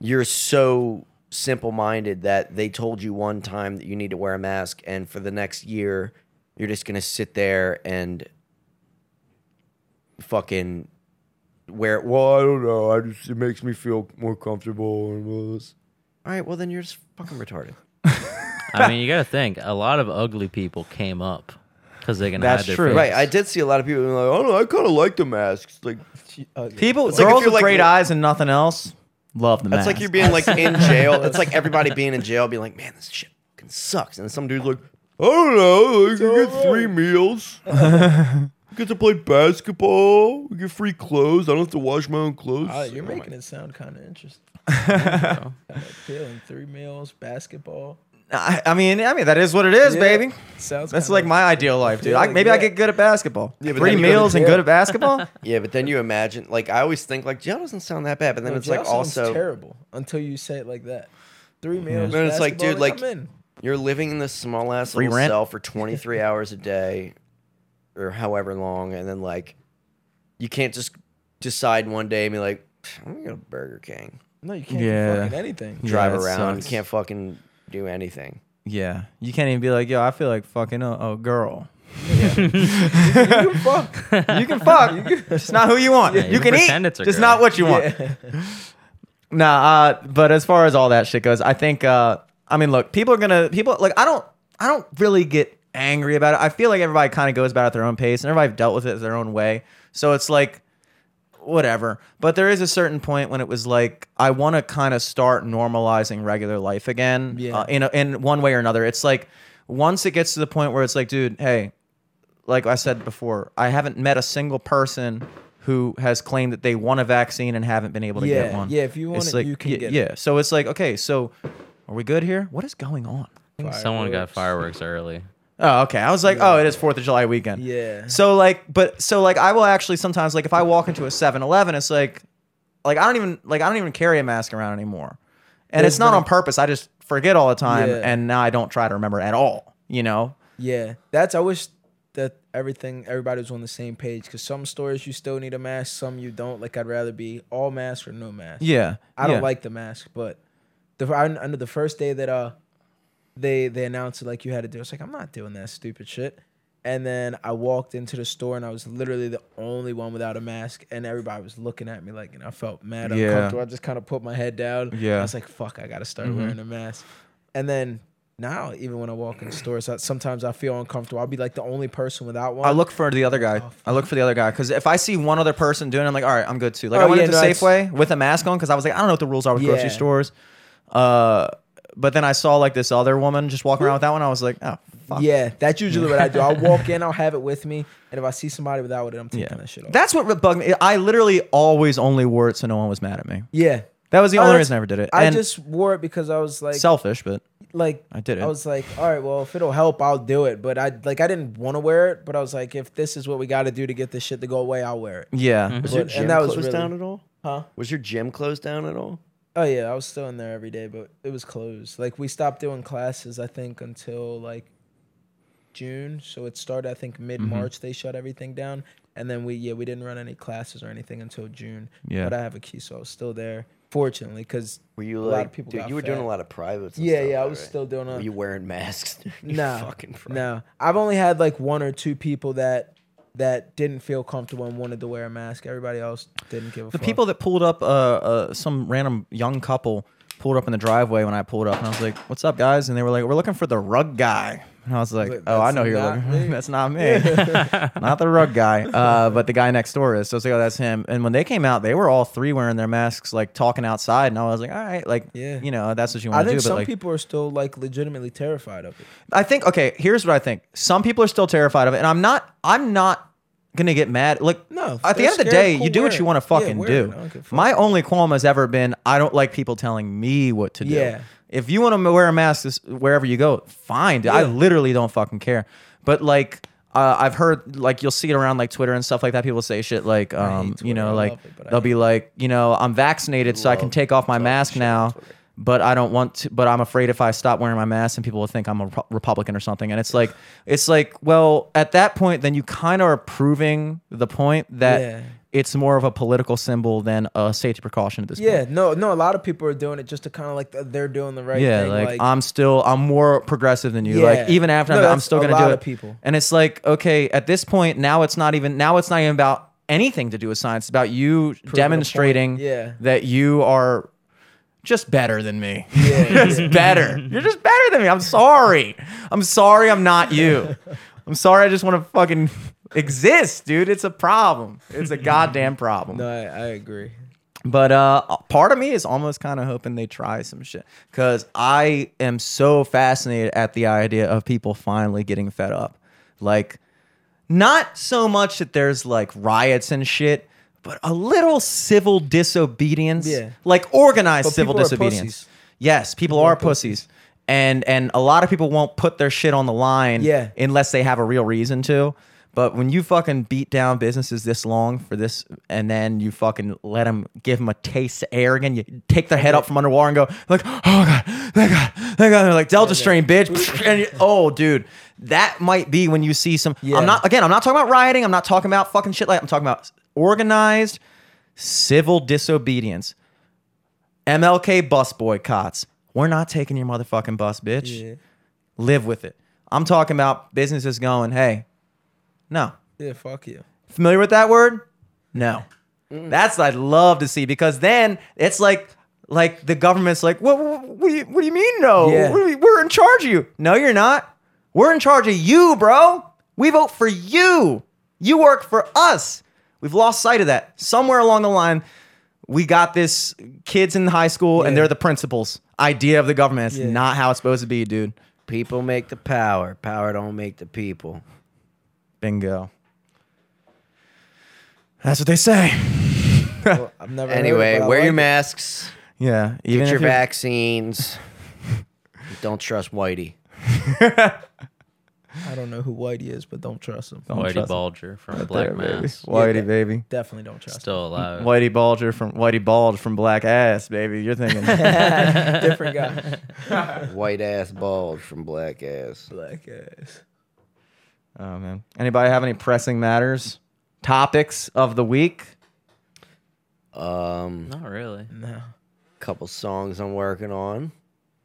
you're so simple-minded that they told you one time that you need to wear a mask, and for the next year, you're just gonna sit there and fucking wear it? Well, I don't know. I just it makes me feel more comfortable. And all this. All right, well then you're just fucking retarded. I mean, you got to think. A lot of ugly people came up because they can That's hide their true. face. Right, I did see a lot of people being like, "Oh no, I kind of like the masks." Like people, It's like if girls you're with like- great eyes and nothing else, love the That's mask. like you're being like in jail. It's like everybody being in jail, being like, "Man, this shit fucking sucks." And some dude's like, "I don't know. Like, you get three meals. I get to play basketball. We get free clothes. I don't have to wash my own clothes." Uh, you're making it sound kind of interesting. Kinda appealing. Three meals, basketball. I, I mean, I mean that is what it is, Yeah. baby. Sounds That's kinda- like my ideal life, dude. I, Yeah, maybe I yeah. get good at basketball. Yeah, but Three then you go to meals and jail. good at basketball. yeah, but then you imagine, like, I always think like jail doesn't sound that bad, but then No, it's jail like sounds also terrible until you say it like that. Three meals. Then it's like, basketball, dude, like- I'm in. you're living in this small ass Free little rent. cell for 23 hours a day, or however long, and then like, you can't just decide one day and be like, "I'm gonna go to Burger King." No, you can't Yeah. do fucking anything. Drive that around. You sucks. can't fucking do anything. yeah, you can't even be like, yo, I feel like fucking a, a girl. you can fuck. You can fuck, just not who you want. Yeah, you you can can eat, it's just girl. not what you want. Yeah. Nah, uh, but as far as all that shit goes, I think uh I mean look, people are gonna people like I don't I don't really get angry about it. I feel like everybody kind of goes about it at their own pace and everybody dealt with it their own way. So it's like whatever. But there is a certain point when it was like I want to kind of start normalizing regular life again. Yeah. Uh, in a, in one way or another. It's like once it gets to the point where it's like, dude, hey, like I said before, I haven't met a single person who has claimed that they want a vaccine and haven't been able to get one. yeah, if you want It's it, like, you can yeah, get it. yeah. So it's like, okay, so are we good here? What is going on? Someone got Fireworks. fireworks early. Oh, okay. I was like, oh, it is Fourth of July weekend. Yeah. So like, but so like, I will actually sometimes like if I walk into a 7-Eleven, it's like, like I don't even like I don't even carry a mask around anymore, and There's it's not on purpose. I just forget all the time, Yeah. and now I don't try to remember at all. You know? Yeah, that's. I wish that everything, everybody was on the same page. Because some stores you still need a mask, some you don't. Like I'd rather be all mask or no mask. Yeah. I don't yeah. like the mask, but the I, under the first day that uh they they announced it like you had to do, I was like, I'm not doing that stupid shit. And then I walked into the store and I was literally the only one without a mask, and everybody was looking at me like, and I felt mad Yeah. uncomfortable. I just kind of put my head down. Yeah. I was like, fuck, I gotta start Mhm. wearing a mask. And then now, even when I walk in stores, I, sometimes I feel uncomfortable. I'll be like the only person without one. I look for the other guy. Oh, I look for the other guy because if I see one other person doing, it, I'm like, all right, I'm good too. Like Oh, I went yeah, into no, Safeway with a mask on because I was like, I don't know what the rules are with grocery stores. Uh, but then I saw like this other woman just walking around with that one. I was like, oh, fuck. Yeah, that's usually what I do. I'll walk in, I'll have it with me, and if I see somebody without it, I'm taking that shit off. That's what bugged me. I literally always only wore it so no one was mad at me. yeah, That was the Oh, only that's- reason I ever did it. I And just wore it because I was like, selfish, but like I did it. I was like, all right, well, if it'll help, I'll do it. But I like I didn't want to wear it, but I was like, if this is what we got to do to get this shit to go away, I'll wear it. yeah. Was your But- gym and that was closed really- down at all? Huh? Was your gym closed down at all? Oh yeah, I was still in there every day, but it was closed. Like we stopped doing classes, I think, until like June, so it started I think mm-hmm. mid March. They shut everything down, and then we yeah we didn't run any classes or anything until June. Yeah. but I have a key, so I was still there. Fortunately, because Were you a lot of people dude? got You were doing a lot of privates. and yeah stuff, yeah I was right? still doing Were a you wearing masks? You no fucking fraud. no. I've only had like one or two people that that didn't feel comfortable and wanted to wear a mask. Everybody else didn't give a The fuck. people that pulled up, uh, uh, some random young couple pulled up in the driveway when I pulled up, and I was like, "What's up, guys?" And they were like, "We're looking for the rug guy." And I was like, Like, "Oh, I know who you're looking. me. that's not me, not the rug guy, uh, but the guy next door is." So I was like, "Oh, that's him." And when they came out, they were all three wearing their masks, like talking outside, and I was like, "All right, like, Yeah. you know, that's what you want to think do." But some like, people are still like legitimately terrified of it. I think okay. Here's what I think. Some people are still terrified of it, and I'm not. I'm not gonna get mad. Like No, at the end of the day, cool, you do what you want to fucking wear do. it. I don't give a fuck. My only qualm has ever been I don't like people telling me what to do. Yeah. If you want to wear a mask wherever you go, fine. I literally don't fucking care. But like. Uh, I've heard like you'll see it around like Twitter and stuff like that. People say shit like, um, you know, like it, they'll be like, you know, I'm vaccinated, so I can take off my mask now but I don't want to. But I'm afraid if I stop wearing my mask, and people will think I'm a Repu- Republican or something. And it's like, it's like, well, at that point, then you kind of are proving the point that Yeah. It's more of a political symbol than a safety precaution at this Yeah, point. Yeah, no, no. A lot of people are doing it just to kind of like they're doing the right Yeah, thing. like, I'm still, I'm more progressive than you. Yeah. Like even after No, I'm, I'm still a gonna lot do of it. people. And it's like, okay, at this point, now it's not even, now it's not even about anything to do with science. It's about you point. demonstrating Yeah. that you are just better than me. Yeah, You're just better. You're just better than me. I'm sorry. I'm sorry I'm not you. I'm sorry I just want to fucking exist, dude. It's a problem. It's a goddamn problem. no, I, I agree. But uh part of me is almost kind of hoping they try some shit cuz I am so fascinated at the idea of people finally getting fed up. Like not so much that there's like riots and shit, but a little civil disobedience. Yeah. Like organized But civil disobedience. Yes, people, People are are pussies. And and a lot of people won't put their shit on the line Yeah. unless they have a real reason to. But when you fucking beat down businesses this long for this, and then you fucking let them give them a taste of air again, you take their head up from underwater and go like, "Oh god, thank God, thank God!" They're like Delta strain, bitch. And you- oh, dude, that might be when you see some. Yeah. I'm not again. I'm not talking about rioting. I'm not talking about fucking shit like. I'm talking about organized civil disobedience. MLK bus boycotts. We're not taking your motherfucking bus, bitch Yeah, live with it. I'm talking about businesses going, hey, no. yeah. Fuck you. Familiar with that word? No. That's what I'd love to see because then it's like like the government's like, what, what, what, do, you, what do you mean no? Yeah. We- we're in charge of you. No, you're not. We're in charge of you, bro. We vote for you. You work for us. We've lost sight of that. Somewhere along the line, we got this kids in high school and they're the principals. Idea of the government. It's Yeah. not how it's supposed to be, dude. People make the power. Power don't make the people. Bingo. That's what they say. Well, I've never. heard it, Anyway, wear like your it. masks. Yeah. Even Get your vaccines. don't trust Whitey. I don't know who Whitey is, but don't trust him. Don't Whitey trust him. From Right Black there, baby. Whitey, Yeah. baby. Definitely don't trust. Still alive. Whitey Bulger from Whitey Bulge from Black Ass, baby. You're thinking. Different guy. White ass bulge from black ass. Black ass. Oh man. Anybody have any pressing matters? Topics of the week? Um, Not really. No. couple songs I'm working on.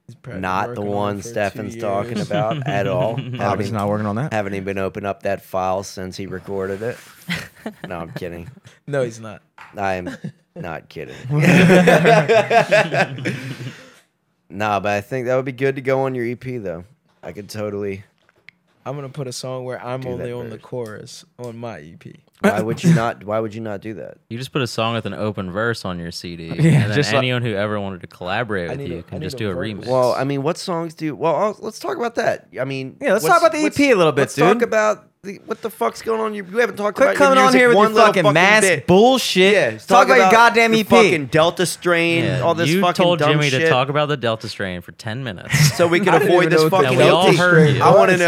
He's probably Not the working on one for two Stefan's talking years. about at all. Obviously haven't, not working on that. haven't even opened up that file since he recorded it. No, I'm kidding. No, he's not. I'm not kidding. nah, but I think that would be good to go on your EP though. I could totally. I'm gonna put a song where I'm Do that only on the first. chorus on my E EP. Why would you not? Why would you not do that? You just put a song with an open verse on your CD, and then just like- anyone who ever wanted to collaborate I with need you a- I can need just a do a verse. remix. Well, I mean, what songs do? You, well, I'll, let's talk about that. I mean, Yeah, let's talk about the EP a little bit, Let's dude. talk about the- what the fuck's going on? You, you haven't talked Quit about coming your on here with one your little fucking mass bit. bullshit. Yeah, talk, about, your goddamn the EP. fucking Delta strain, Yeah, all this you fucking told dumb Jimmy shit. to talk about the Delta strain for 10 minutes. so we can I didn't avoid even this know what the fucking And we all guilty. heard you. I want to was.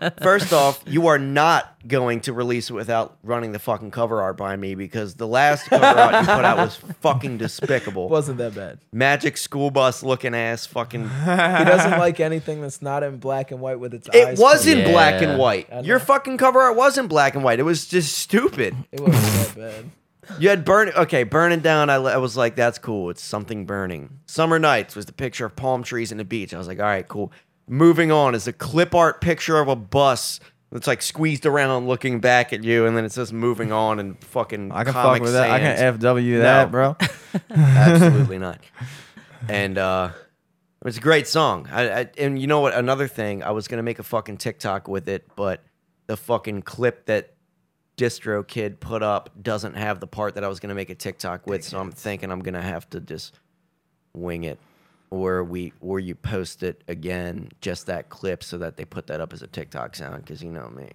know first off, you are not going to release it without running the fucking cover art by me because the last cover art you put out was fucking despicable. wasn't that bad. Magic school bus looking ass fucking. He doesn't like anything that's not in black and white with its It eyes. was closed. in black and white. I know. Your fucking cover art wasn't black and white. It was just stupid. It wasn't that bad. You had burn. Okay, burning down. I, I was like, that's cool. It's something burning. Summer nights was the picture of palm trees and the beach. I was like, all right, cool. Moving on is a clip art picture of a bus that's like squeezed around, looking back at you, and then it says moving on and fucking. I can Comic fuck with that. I Sans. can FW that, No. bro. Absolutely not. And uh it's a great song. I, I and you know what? Another thing, I was gonna make a fucking TikTok with it, but the fucking clip that DistroKid put up doesn't have the part that I was gonna make a TikTok with, so I'm thinking I'm gonna have to just wing it. Or we or you post it again, just that clip so that they put that up as a TikTok sound, because you know me.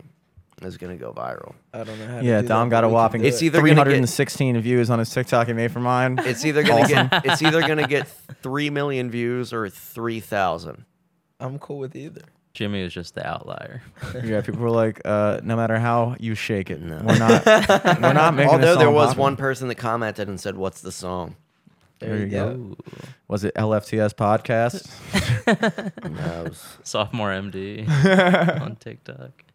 It's gonna go viral. I don't know how. to Yeah, do Dom that, got but a we can whopping do It's it. either gonna get- 316 views on his TikTok he made for mine. It's either gonna get it's either gonna get three million views or three thousand. I'm cool with either. Jimmy is just the outlier. yeah, people were like, uh, no matter how you shake it, No. we're not, we're not making. Although this there song was popular. one person that commented and said, "What's the song?" There you go. Ooh. Was it LFTS podcast? No, it was- Sophomore MD on TikTok.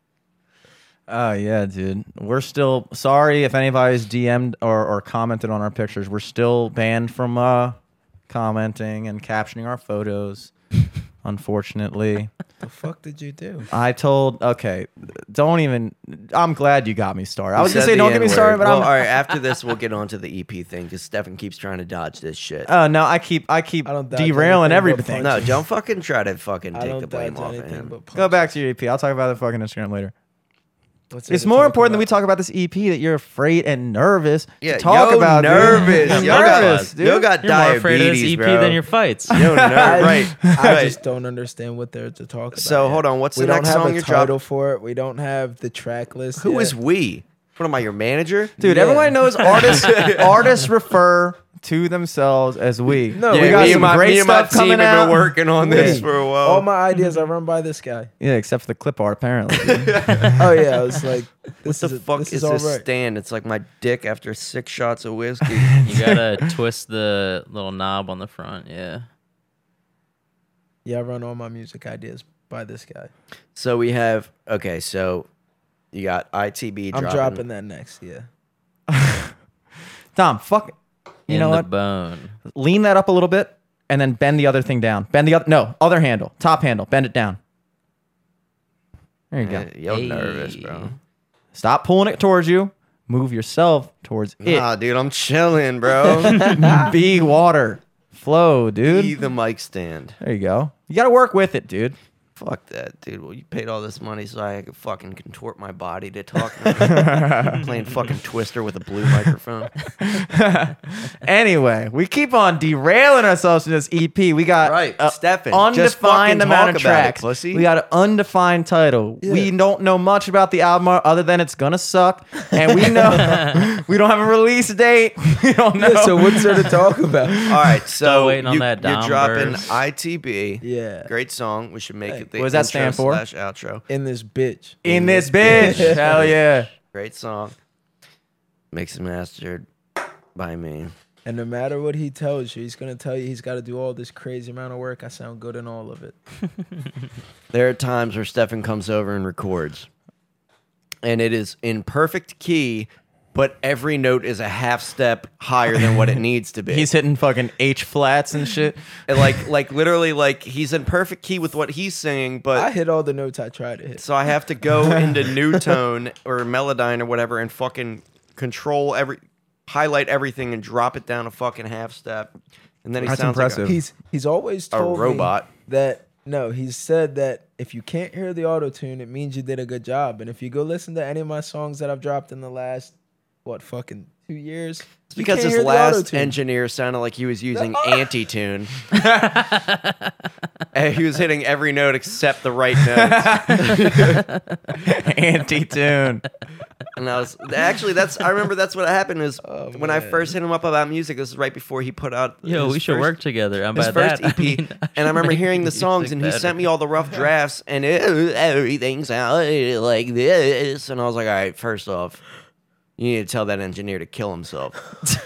Oh yeah, dude. We're still sorry if anybody's DM'd or, or commented on our pictures. We're still banned from uh, commenting and captioning our photos. Unfortunately, What the fuck did you do? I told. Okay, don't even. I'm glad you got me started. I You was gonna say don't get me started, but well, I'm. all right. After this, we'll get on to the EP thing because Stefan keeps trying to dodge this shit. Oh no, I keep I keep I don't dodge derailing anything but everything. no, punches. don't fucking try to fucking I take don't the blame dodge off of anything him. but Go back to your EP. I'll talk about the fucking Instagram later. What's there It's more talk important that we talk about this EP that you're afraid and nervous Yeah, to talk yo about. dude. nervous. I'm Yo got- nervous, dude. Yo got You're more afraid of this diabetes, EP bro. than your fights. Yo, ner- right. I right. just don't understand what there to talk about. So, yet. hold on, what's we the don't next have song a you're title dropping? for it. We don't have the track list. Who yet. is we? What am I, your manager? Dude, Yeah. everyone knows artists. artists refer to themselves as we. No, we we got me some and my, great me and my stuff team coming have out. been working on this Wait. for a while. All my ideas are run by this guy. Yeah, except for the clip art, apparently. Oh yeah, I was like, what the is a- fuck this is, all this right. stand? It's like my dick after six shots of whiskey. You gotta twist the little knob on the front. Yeah. Yeah, I run all my music ideas by this guy. so we have okay. So you got ITB I'm dropping. dropping that next. Yeah. Tom, fuck. You In know the what? bone. Lean that up a little bit, and then bend the other thing down. Bend the other. No, other handle. Top handle. Bend it down. There you go. Yeah, Yo, nervous, Hey. bro. Stop pulling it towards you. Move yourself towards it. Nah, dude, I'm chilling, bro. Be water. Flow, dude. Be the mic stand. There you go. You got to work with it, dude. Fuck that, dude. Well, you paid all this money so I could fucking contort my body to talk. Playing fucking Twister with a blue microphone. Anyway, we keep on derailing ourselves in this EP. We got Right, a Stefan, just undefined fucking amount of talk about it, pussy. We got an undefined title. We don't know much about the album other than it's gonna suck, and we know we don't have a release date. we don't know. Yeah, so what's there to talk about? All right, so waiting on you, that you're dropping verse. ITB. Yeah. Great song. We should make Hey, it the what does that stand for? slash outro. In this bitch. in this bitch bitch, hell yeah. Great song. Mixed and mastered by me. And no matter what he tells you, he's gonna tell you he's got to do all this crazy amount of work. I sound good in all of it. There are times where Stefan comes over and records, and it is in perfect key, but every note is a half step higher than what it needs to be. He's hitting fucking H flats and shit. And like, like literally, like he's in perfect key with what he's singing, but I hit all the notes I tried to hit. So I have to go into new tone or melodyne or whatever and fucking control every, highlight everything and drop it down a fucking half step. And then he That's sounds impressive. He's he's always A told me robot. that no, he's said that if you can't hear the auto tune, it means you did a good job. And if you go listen to any of my songs that I've dropped in the last what fucking two years. It's because his last engineer sounded like he was using anti-tune. and he was hitting every note except the right note. Anti-tune. And I was actually that's I remember that's what happened is Oh, when I first hit him up about music. This is right before he put out Yo, his we should first- work together. And his by first that, EP, I mean, I and I remember hearing the songs, and he better. sent me all the rough drafts, and oh, it, everything sounded like this, and I was like, all right, first off, you need to tell that engineer to kill himself.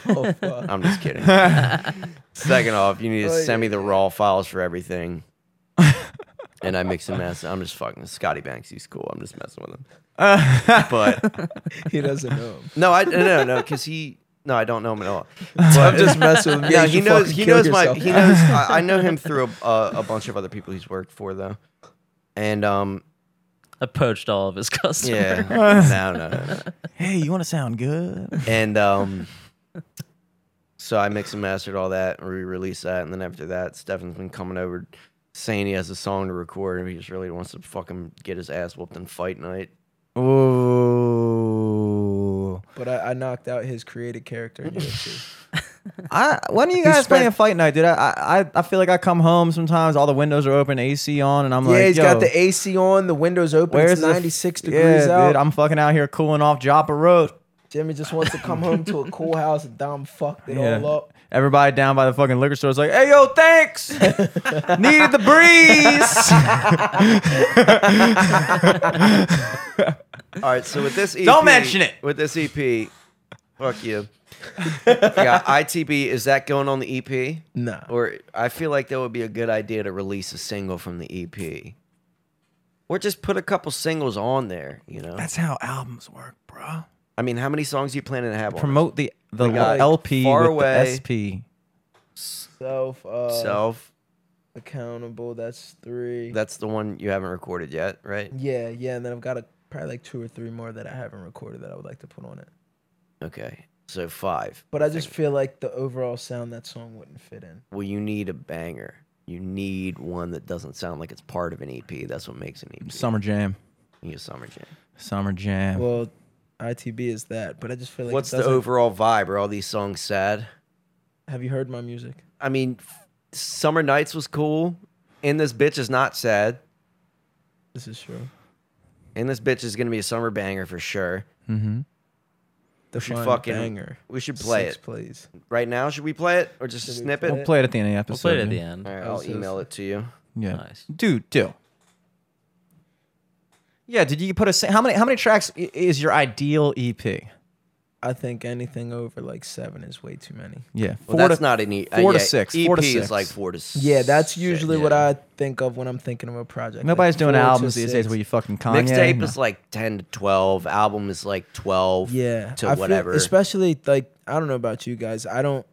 Oh. I'm just kidding. Second off, you need to Oh, send me the raw files for everything. and I mix and match. I'm just fucking Scotty Banks. He's cool. I'm just messing with him. but he doesn't know him. no, I no no because he no I don't know him at all. I'm just messing with him. Yeah, you he should knows. fucking He kill knows my. yourself. He knows. I, I know him through a, a, a bunch of other people he's worked for though, and um I poached all of his customers. yeah no no no, no. Hey, you want to sound good? and um so I mixed and mastered all that and we released that and then after that Stefan's been coming over saying he has a song to record and he just really wants to fucking get his ass whooped in fight night. Ooh. But I, I knocked out his created character in UFC. I when are you guys playing a fight night, dude? I, I I feel like I come home sometimes, all the windows are open, AC on, and I'm yeah, like, he's Yo, got the AC on, the windows open. where's it's the f- 96 yeah, degrees out. dude? I'm fucking out here cooling off Joppa Road. Jimmy just wants to come home to a cool house and Dom fucked it Yeah. all up. Everybody down by the fucking liquor store is like, "Hey, yo, thanks. Needed the breeze." All right, so with this EP, Don't mention it. With this EP, fuck you. you got ITB. Is that going on the EP? No. Or I feel like that would be a good idea to release a single from the EP. Or just put a couple singles on there, you know? That's how albums work, bro. I mean, how many songs you planning to have on? Promote the the We got LP Far with Away. the SP. Self uh, Self. accountable. That's three. That's the one you haven't recorded yet, right? yeah, yeah. And then I've got a, probably like two or three more that I haven't recorded that I would like to put on it. Okay. So five. But I just feel like the overall sound that song wouldn't fit in. Well, you need a banger. You need one that doesn't sound like it's part of an EP. That's what makes an EP. Summer Jam. You need a summer jam. Summer Jam. Well, ITB is that, but I just feel like it What's the doesn't- overall vibe? Are all these songs sad? Have you heard my music? I mean, f- Summer Nights was cool. In this bitch is not sad. This is true. In this bitch is gonna be a summer banger for sure. mm-hmm. The should fucking- banger. We should play Six it plays. right now. Should we play it or just a Should we snippet? We'll play it at the end of the episode. We'll play it at the yeah. end. All right, I'll email it to you. Yeah. Nice. Dude, do. Yeah, did you put a sa- how many how many tracks i- is your ideal EP? I think anything over like seven is way too many. Yeah, Well, four that's to, not any E. four uh, to yeah, six, EP four to six. is like four to. Six, Yeah, that's usually yeah. what I think of when I'm thinking of a project. Nobody's like doing albums these days where you fucking Kanye. Mixtape No. is like ten to twelve. Album is like twelve. Yeah, to I feel- whatever. especially like I don't know about you guys. I don't.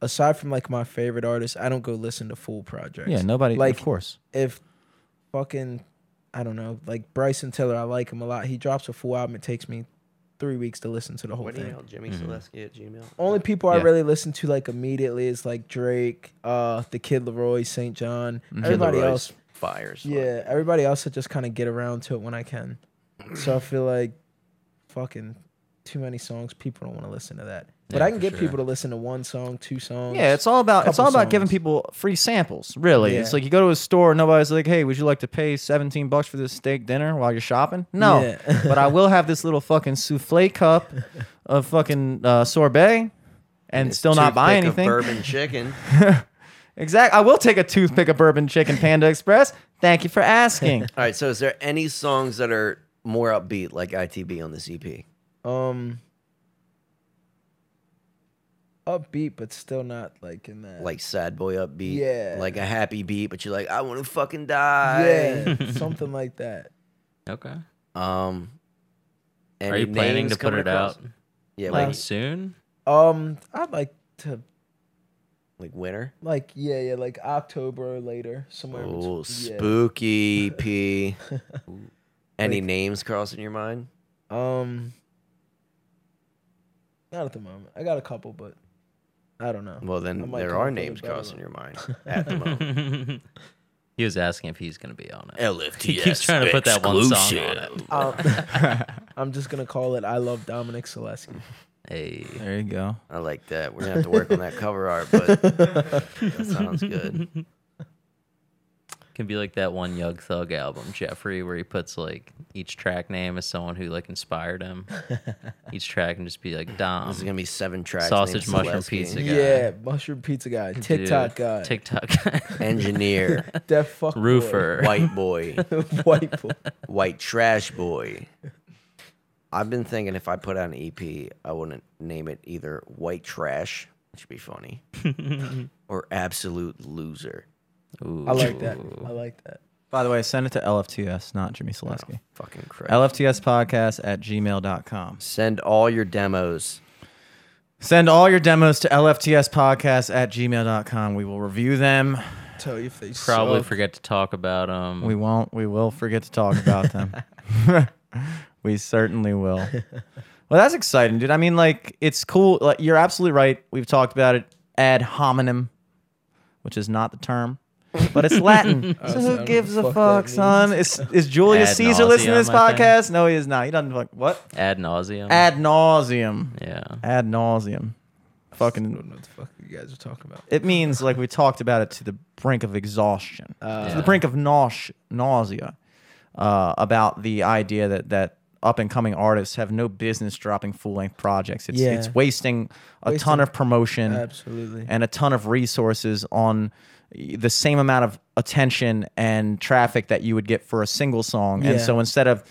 Aside from like my favorite artists, I don't go listen to full projects. yeah, nobody. like of course. if fucking I don't know, like Bryson Tiller, I like him a lot. He drops a full album. It takes me three weeks to listen to the whole What thing. email? Jimmy Selesky at Gmail. Only people I Yeah. really listen to like immediately is like Drake, uh, the Kid LAROI, St. John. Mm-hmm. Kid Everybody Leroy's else, fires. yeah, everybody else I just kind of get around to it when I can. So I feel like fucking too many songs. People don't want to listen to that. But Yeah, I can get sure. people to listen to one song, two songs. Yeah, it's all about it's all about giving people free samples. Really, Yeah. it's like you go to a store, nobody's like, "Hey, would you like to pay seventeen bucks for this steak dinner while you're shopping?" No, Yeah. but I will have this little fucking souffle cup of fucking uh, sorbet, and It's still not buy toothpick of anything. Bourbon chicken. Exact. I will take a toothpick of bourbon chicken Panda Express. Thank you for asking. All right. So, is there any songs that are more upbeat, like ITB on this EP? Um upbeat, but still not like in that. Like sad boy upbeat. Yeah. Like a happy beat, but you're like, I want to fucking die. yeah, something like that. Okay. Um. Are you planning to put it across? out Yeah, like like soon? Um, I'd like to like winter. like yeah, yeah, like October or later, somewhere. Oh, between- yeah. spooky P. Any Like- names crossing your mind? Um, not at the moment. I got a couple, but I don't know. Well, then there are up with a names crossing one. your mind at the moment. he was asking if he's gonna be on it. LFTS He keeps trying to put that one song on it. Um, I'm just gonna call it "I Love Dominic Selesky." Hey. There you go. I like that. We're gonna have to work on that cover art, but that sounds good. Can be like that one Young Thug album, Jeffrey, where he puts like each track name as someone who like inspired him. each track can just be like Dom, This is gonna be seven tracks. Sausage named mushroom Selesky. pizza guy. Yeah, mushroom pizza guy, dude, TikTok guy, TikTok guy, Engineer, deaf fuck boy. roofer. white boy, white boy. white trash boy. I've been thinking if I put out an EP, I wouldn't name it either White Trash, which would be funny, or Absolute Loser. Ooh. I like that. I like that. By the way, send it to LFTS, not Jimmy oh, Selesky. Fucking Christ. LFTS podcast at gmail.com. Send all your demos. Send all your demos to LFTS podcast at gmail.com. We will review them. Tell you if they Probably suck. forget to talk about them. We won't. We will forget to talk about them. we certainly will. Well, that's exciting, dude. I mean, like, it's cool. Like, you're absolutely right. We've talked about it ad hominem, which is not the term, but it's Latin. So who gives a fuck, fuck son? Is is Julius Ad Caesar listening to this nauseam, I think. podcast? No, he is not. He doesn't fuck. What? ad nauseum. Ad nauseum. Yeah. Ad nauseum. I Fucking. don't know what the fuck you guys are talking about. It means like we talked about it to the brink of exhaustion, Uh, to the brink of nausea, nausea uh, about the idea that that up and coming artists have no business dropping full length projects. It's Yeah. it's wasting a Wasting- ton of promotion Absolutely. and a ton of resources on the same amount of attention and traffic that you would get for a single song. And so instead of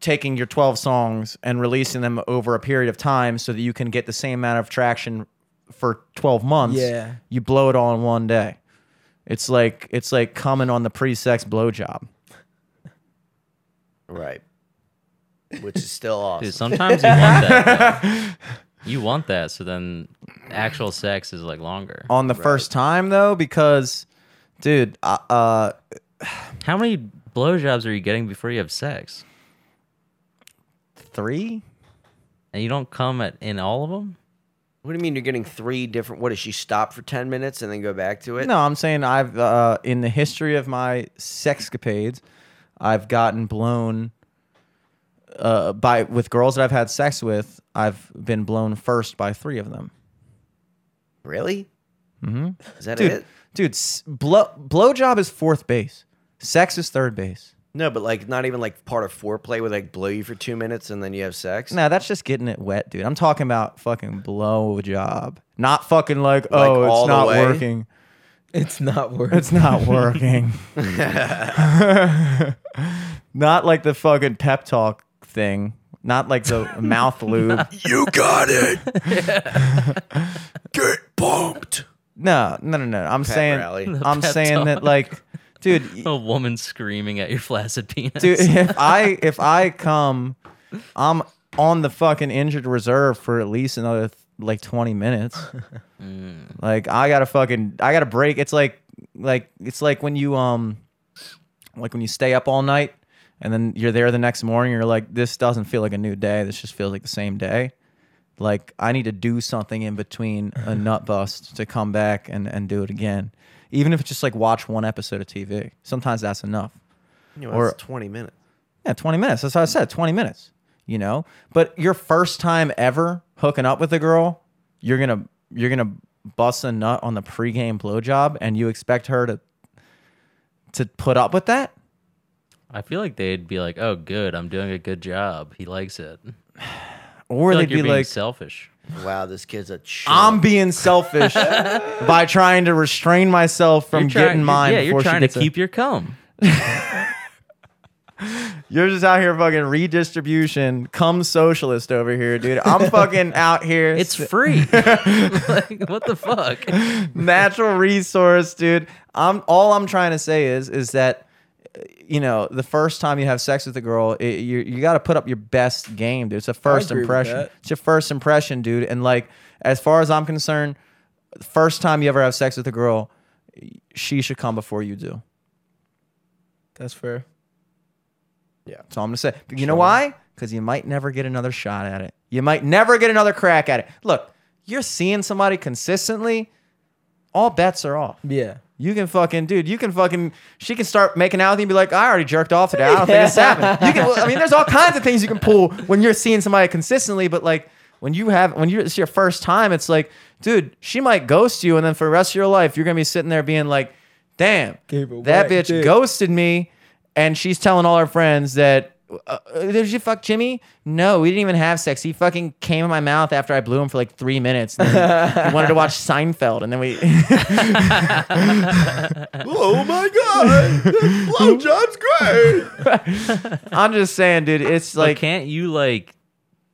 taking your 12 songs and releasing them over a period of time so that you can get the same amount of traction for 12 months, Yeah. you blow it all in one day. It's like it's like coming on the pre-sex blowjob. Right. Which is still awesome. Dude, sometimes you want that. though. You want that, so then actual sex is like longer. On the first time though, because dude, uh, uh How many blowjobs are you getting before you have sex? three? And you don't come at in all of them? What do you mean you're getting three different? What does she stop for ten minutes and then go back to it? No, I'm saying I've uh, in the history of my sexcapades, I've gotten blown uh, by with girls that I've had sex with. I've been blown first by three of them. Really? Mm-hmm. Is that Dude, it? dude, s- blow blowjob is fourth base. Sex is third base. No, but like not even like part of foreplay where they like blow you for two minutes and then you have sex. Nah, that's just getting it wet, dude. I'm talking about fucking blowjob, not fucking like, Like oh, all it's the not way? working. It's not working. It's not working. not like the fucking pep talk thing. Not like the mouth lube. You got it. Get pumped. No, no, no, no. I'm saying, rally. I'm pep saying that talk. like, dude, A woman screaming at your flaccid penis. dude, if I if I come, I'm on the fucking injured reserve for at least another like 20 minutes. Like I gotta fucking I gotta break. It's like like it's like when you um like when you stay up all night and then you're there the next morning. You're like, this doesn't feel like a new day. This just feels like the same day. Like I need to do something in between a nut bust to come back and and do it again. Even if it's just like watch one episode of TV. Sometimes that's enough. You know, Or- it's twenty minutes. Yeah, 20 minutes. That's how I said. 20 minutes. You know? But your first time ever hooking up with a girl, you're gonna you're gonna bust a nut on the pregame blowjob and you expect her to to put up with that? I feel like they'd be like, "Oh, good, I'm doing a good job. He likes it." Or they'd like be like, selfish. Wow, this kid's a. Chump. I'm being selfish by trying to restrain myself from You're trying- getting you're- mine Yeah, before you're trying to gets it. keep your cum. You're just out here fucking redistribution, come socialist over here, dude. I'm fucking out here. It's free. like, what the fuck? natural resource, dude. I'm all I'm trying to say is is that you know the first time you have sex with a girl, it, you you got to put up your best game, dude. It's a first impression. It's your first impression, dude. And like as far as I'm concerned, the first time you ever have sex with a girl, she should come before you do. That's fair. Yeah. That's all I'm gonna say. But you know why? Because you might never get another shot at it. You might never get another crack at it. Look, you're seeing somebody consistently. All bets are off. Yeah. You can fucking, dude. You can fucking. She can start making out with you and be like, "I already jerked off today. I don't think it's happening." You can. I mean, there's all kinds of things you can pull when you're seeing somebody consistently. But like, when you have when you it's your first time, it's like, dude, she might ghost you, and then for the rest of your life, you're gonna be sitting there being like, damn, that bitch ghosted me, and she's telling all her friends that. Uh, did you fuck Jimmy? No, we didn't even have sex. He fucking came in my mouth after I blew him for like three minutes. And then he wanted to watch Seinfeld, and then we. oh my god, blowjob's great. I'm just saying, dude. It's Like, like can't you like?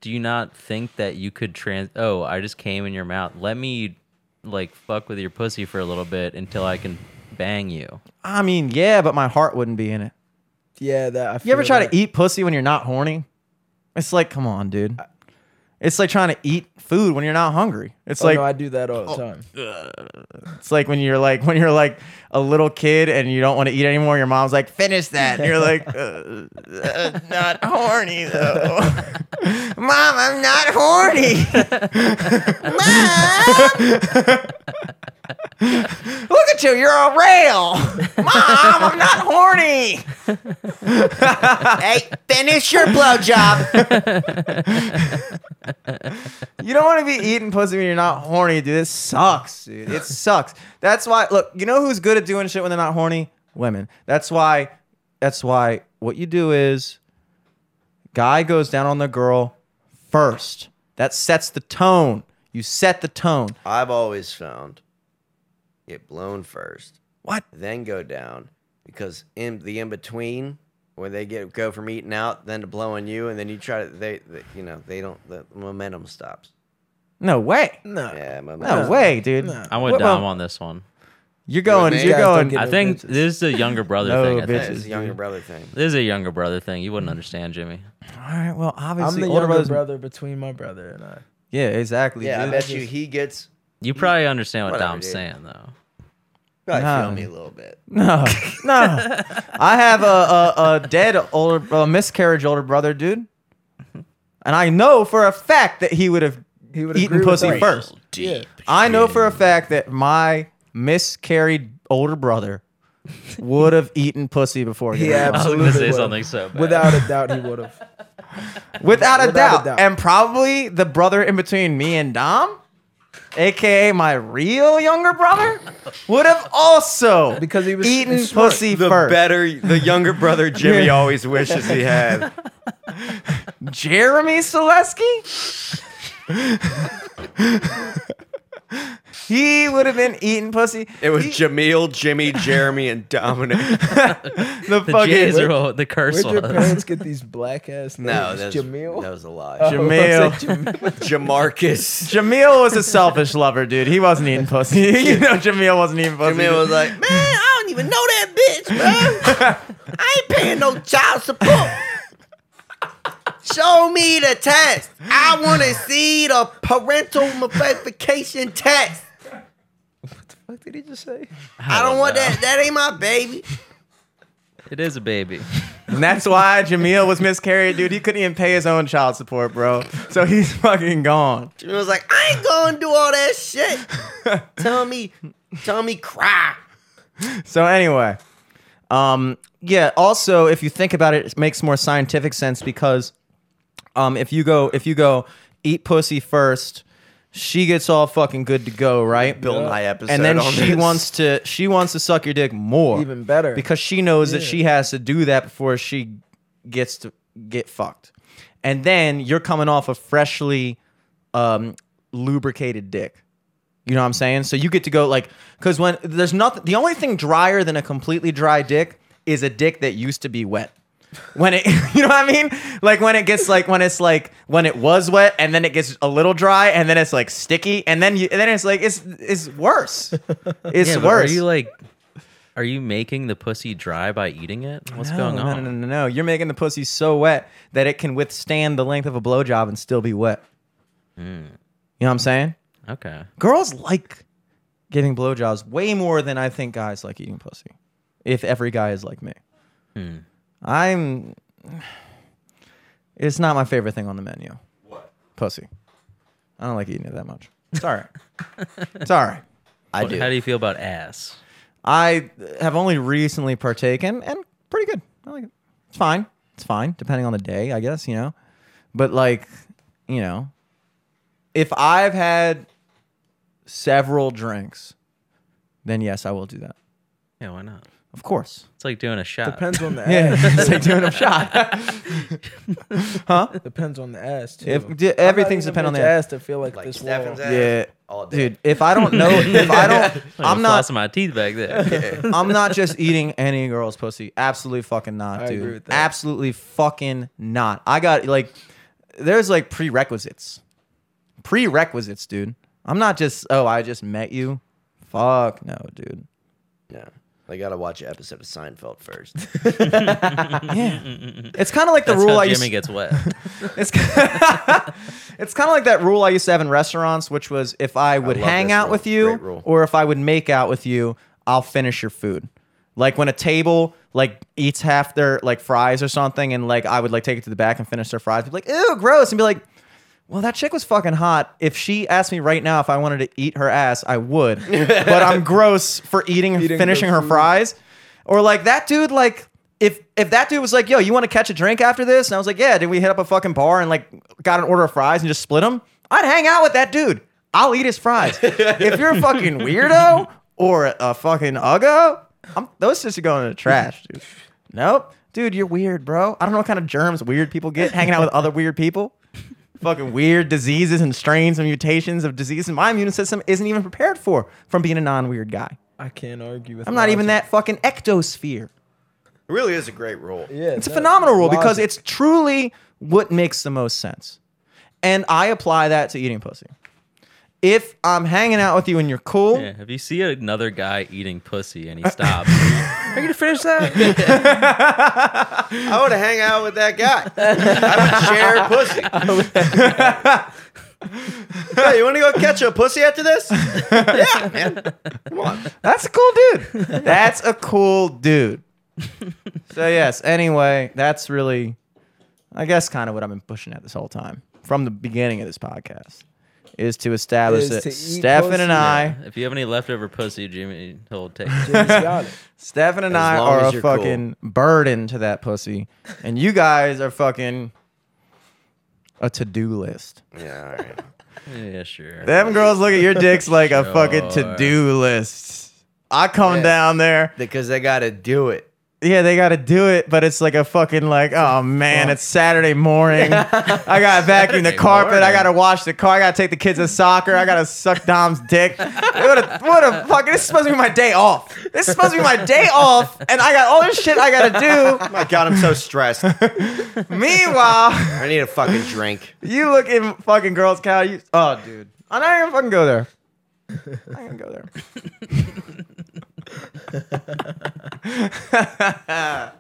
Do you not think that you could trans? Oh, I just came in your mouth. Let me like fuck with your pussy for a little bit until I can bang you. I mean, yeah, but my heart wouldn't be in it. Yeah, that. I You ever try that. to eat pussy when you're not horny? It's like, come on, dude. It's like trying to eat food when you're not hungry. It's Oh, like no, I do that all the time. it's like when you're like when you're like a little kid and you don't want to eat anymore. Your mom's like, finish that. And you're like, uh, uh, not horny though. Mom, I'm not horny. mom. Look at you, you're a rail. Mom, I'm not horny. Hey, finish your blowjob. You don't want to be eating pussy when you're not horny, dude. This sucks, dude. It sucks. That's why. Look, you know who's good at doing shit when they're not horny? Women. That's why. That's why. What you do is, guy goes down on the girl first. That sets the tone. You set the tone. I've always found get blown first, What? then go down because in the in between where they get go from eating out then to blowing you and then you try to they, they you know they don't the momentum stops. No way. No. Yeah, momentum. No way, dude. I'm with What- Dom well, on this one. You're going. me? You're Guys don't going. get I no think bitches. this is a younger brother No thing. I bitches. think. It's a younger brother thing. This is a younger brother thing. You wouldn't understand, Jimmy. All right. Well, obviously. I'm obviously, the older younger brothers- brother between my brother and I. Yeah, exactly. Yeah, I dude. bet you he gets You probably understand what Whatever, Dom's dude. saying though. Probably No. feel me a little bit. No, no. I have a, a, a dead older, a miscarriage older brother, dude, and I know for a fact that he would have He would eaten pussy first. Oh, yeah. I know for a fact that my miscarried older brother would have eaten pussy before He getting I was absolutely gonna say would've. something so bad. Without a doubt, he would have. without, a, Without a doubt. doubt. and probably the brother in between me and Dom, aka my real younger brother, would have also Because he was eaten he's smart. pussy The first. better the younger brother Jimmy always wishes he had. Jeremy Selesky? he would have been eating pussy. It was He- Jameel, Jimmy, Jeremy, and Dominic. the the fucking J's are what the curse Where'd your was. parents get these black ass names? No, that's Jamil. That was a lie. Oh, Jamil. I said Jamil. Jamarcus. Jamil was a selfish lover, dude. He wasn't eating pussy. you know, Jamil wasn't eating pussy. Jameel was like, man, I don't even know that bitch, bro. I ain't paying no child support. Show me the test. I want to see the parental verification test. What the fuck did he just say? I don't want that. That ain't my baby. It is a baby. and that's why Jamil was miscarried, dude. He couldn't even pay his own child support, bro. So he's fucking gone. Jimmy was like, I ain't gonna do all that shit. tell me, tell me, cry. So anyway, um, yeah. Also, if you think about it, it makes more scientific sense because, um, if you go if you go eat pussy first, she gets all fucking good to go, right? Bill Nye episode, and then on she this. wants to she wants to suck your dick more, Even better. because she knows that she has to do that before she gets to get fucked. And then you're coming off a freshly um, lubricated dick. You know what I'm saying? So you get to go like because when there's nothing, the only thing drier than a completely dry dick is a dick that used to be wet. When it, you know what I mean? Like when it gets like when it's like when it was wet and then it gets a little dry and then it's like sticky and then you and then it's like it's it's worse. It's yeah, worse. Are you like, are you making the pussy dry by eating it? What's no, going on? No, no, no, no. You're making the pussy so wet that it can withstand the length of a blowjob and still be wet. Hmm. You know what I'm saying? Okay. Girls like giving blowjobs way more than I think guys like eating pussy. If every guy is like me, Hmm. I'm. It's not my favorite thing on the menu. What? Pussy. I don't like eating it that much. It's all right. it's all right. I What- do. How do you feel about ass? I have only recently partaken and pretty good. I like it. It's fine. It's fine, depending on the day, I guess, you know. But like, you know, if I've had several drinks, then yes, I will do that. Yeah, why not? Of course. It's like doing a shot. Depends on the Yeah, ass. it's like doing a shot. huh? Depends on the ass too. If- I'm d- not everything's even depend on bitch the ass. ass to feel like, Like this Stefan's wall. ass? Yeah. All day. Dude, if I don't know, if I don't, I'm not, flossing my teeth back there. I'm not just eating any girl's pussy. Absolutely fucking not, I dude. agree with that. Absolutely fucking not. I got like, there's like prerequisites. Prerequisites, dude. I'm not just, oh, I just met you. Fuck no, dude. Yeah. I gotta watch an episode of Seinfeld first. yeah. It's kind of like the That's rule how I Jimmy used. gets wet. It's it's kind of like that rule I used to have in restaurants, which was if I would love hang this out rule. with you rule. or if I would make out with you, I'll finish your food. Like when a table like eats half their like fries or something, and like I would like take it to the back and finish their fries, be like, ew, gross, and be like. Well, that chick was fucking hot. If she asked me right now if I wanted to eat her ass, I would. but I'm gross for eating Eating finishing her food. fries. Or like that dude, like if if that dude was like, "Yo, you want to catch a drink after this?" and I was like, "Yeah," did we hit up a fucking bar and like got an order of fries and just split them? I'd hang out with that dude. I'll eat his fries. if you're a fucking weirdo or a fucking uggo, I'm, those shits are going in the trash, dude. Nope, dude, you're weird, bro. I don't know what kind of germs weird people get hanging out with other weird people. Fucking weird diseases and strains and mutations of disease, and my immune system isn't even prepared for from being a non-weird guy. I can't argue with. That. I'm not even logic. that fucking ectosphere. it really is a great rule. Yeah, It's a phenomenal rule because it's truly what makes the most sense. And I apply that to eating pussy. If I'm hanging out with you and you're cool, Yeah, if you see another guy eating pussy and he stops, are you gonna finish that? I would hang out with that guy. I would share pussy. hey, you want to go catch a pussy after this? yeah, man. Come on. that's a cool dude. That's a cool dude. So yes, anyway, that's really I guess kind of what I've been pushing at this whole time from the beginning of this podcast is to establish Is that to eat Stefan pussy. and I if you have any leftover pussy, Jimmy, he'll take it. Jimmy's got it. Stefan and As I long are as a you're cool. fucking burden to that pussy, and you guys are fucking a to-do list. Yeah, all right. Yeah, sure. Them girls look at your dicks like a fucking Sure. to-do list. I come Yeah. down there, Because they got to do it. Yeah, they got to do it, but it's like a fucking like, oh man, it's Saturday morning. I got to vacuum the Saturday carpet. I morning. got to wash the car. I got to take the kids to soccer. I got to suck Dom's dick. What a what a fucking. This is supposed to be my day off. This is supposed to be my day off, and I got all this shit I got to do. Oh my God, I'm so stressed. Meanwhile, I need a fucking drink. you look in fucking girls' cow. You, oh, dude, I'm not even fucking go there. I'm gonna go there.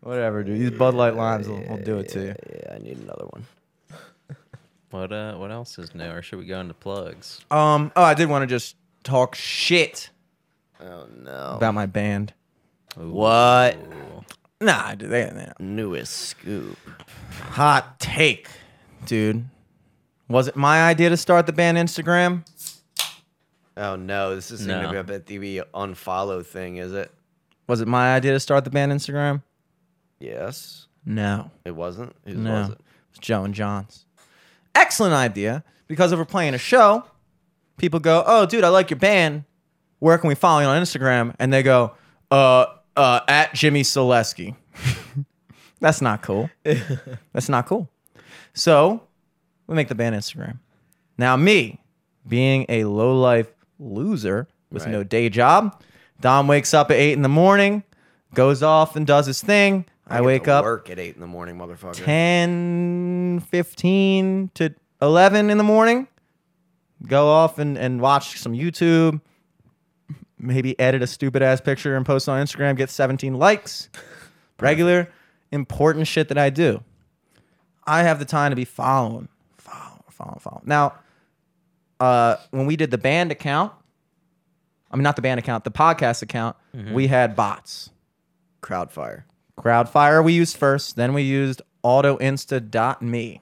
Whatever, dude. These Bud Light limes will, will do it to you. Yeah, I need another one. What uh, what else is new, or should we go into plugs? Um. Oh, I did want to just talk shit Oh, no. about my band. what? Nah, dude. They, they, Newest scoop. hot take, dude. Was it my idea to start the band Instagram? Oh, no. This is going No. to be a bit the unfollow thing, is it? Was it my idea to start the band Instagram? Yes. No. It wasn't? Whose No. was it? It's Joe and John's. Excellent idea because if we're playing a show, people go, "Oh, dude, I like your band. Where can we follow you on Instagram?" And they go, "Uh, uh, at Jimmy Selesky." That's not cool. That's not cool. So we make the band Instagram. Now, me being a low life loser with Right. no day job, Dom wakes up at eight in the morning, goes off and does his thing. I, get wake up Work at 8 in the morning, motherfucker. 10, 15 to 11 in the morning. Go off and, and watch some YouTube. Maybe edit a stupid ass picture and post on Instagram, get 17 likes. Regular, important shit that I do. I have the time to be following, following, following, following. Now, uh, when we did the band account, I mean, not the band account, the podcast account, we had bots. Crowdfire. Crowdfire we used first, then we used autoinsta.me.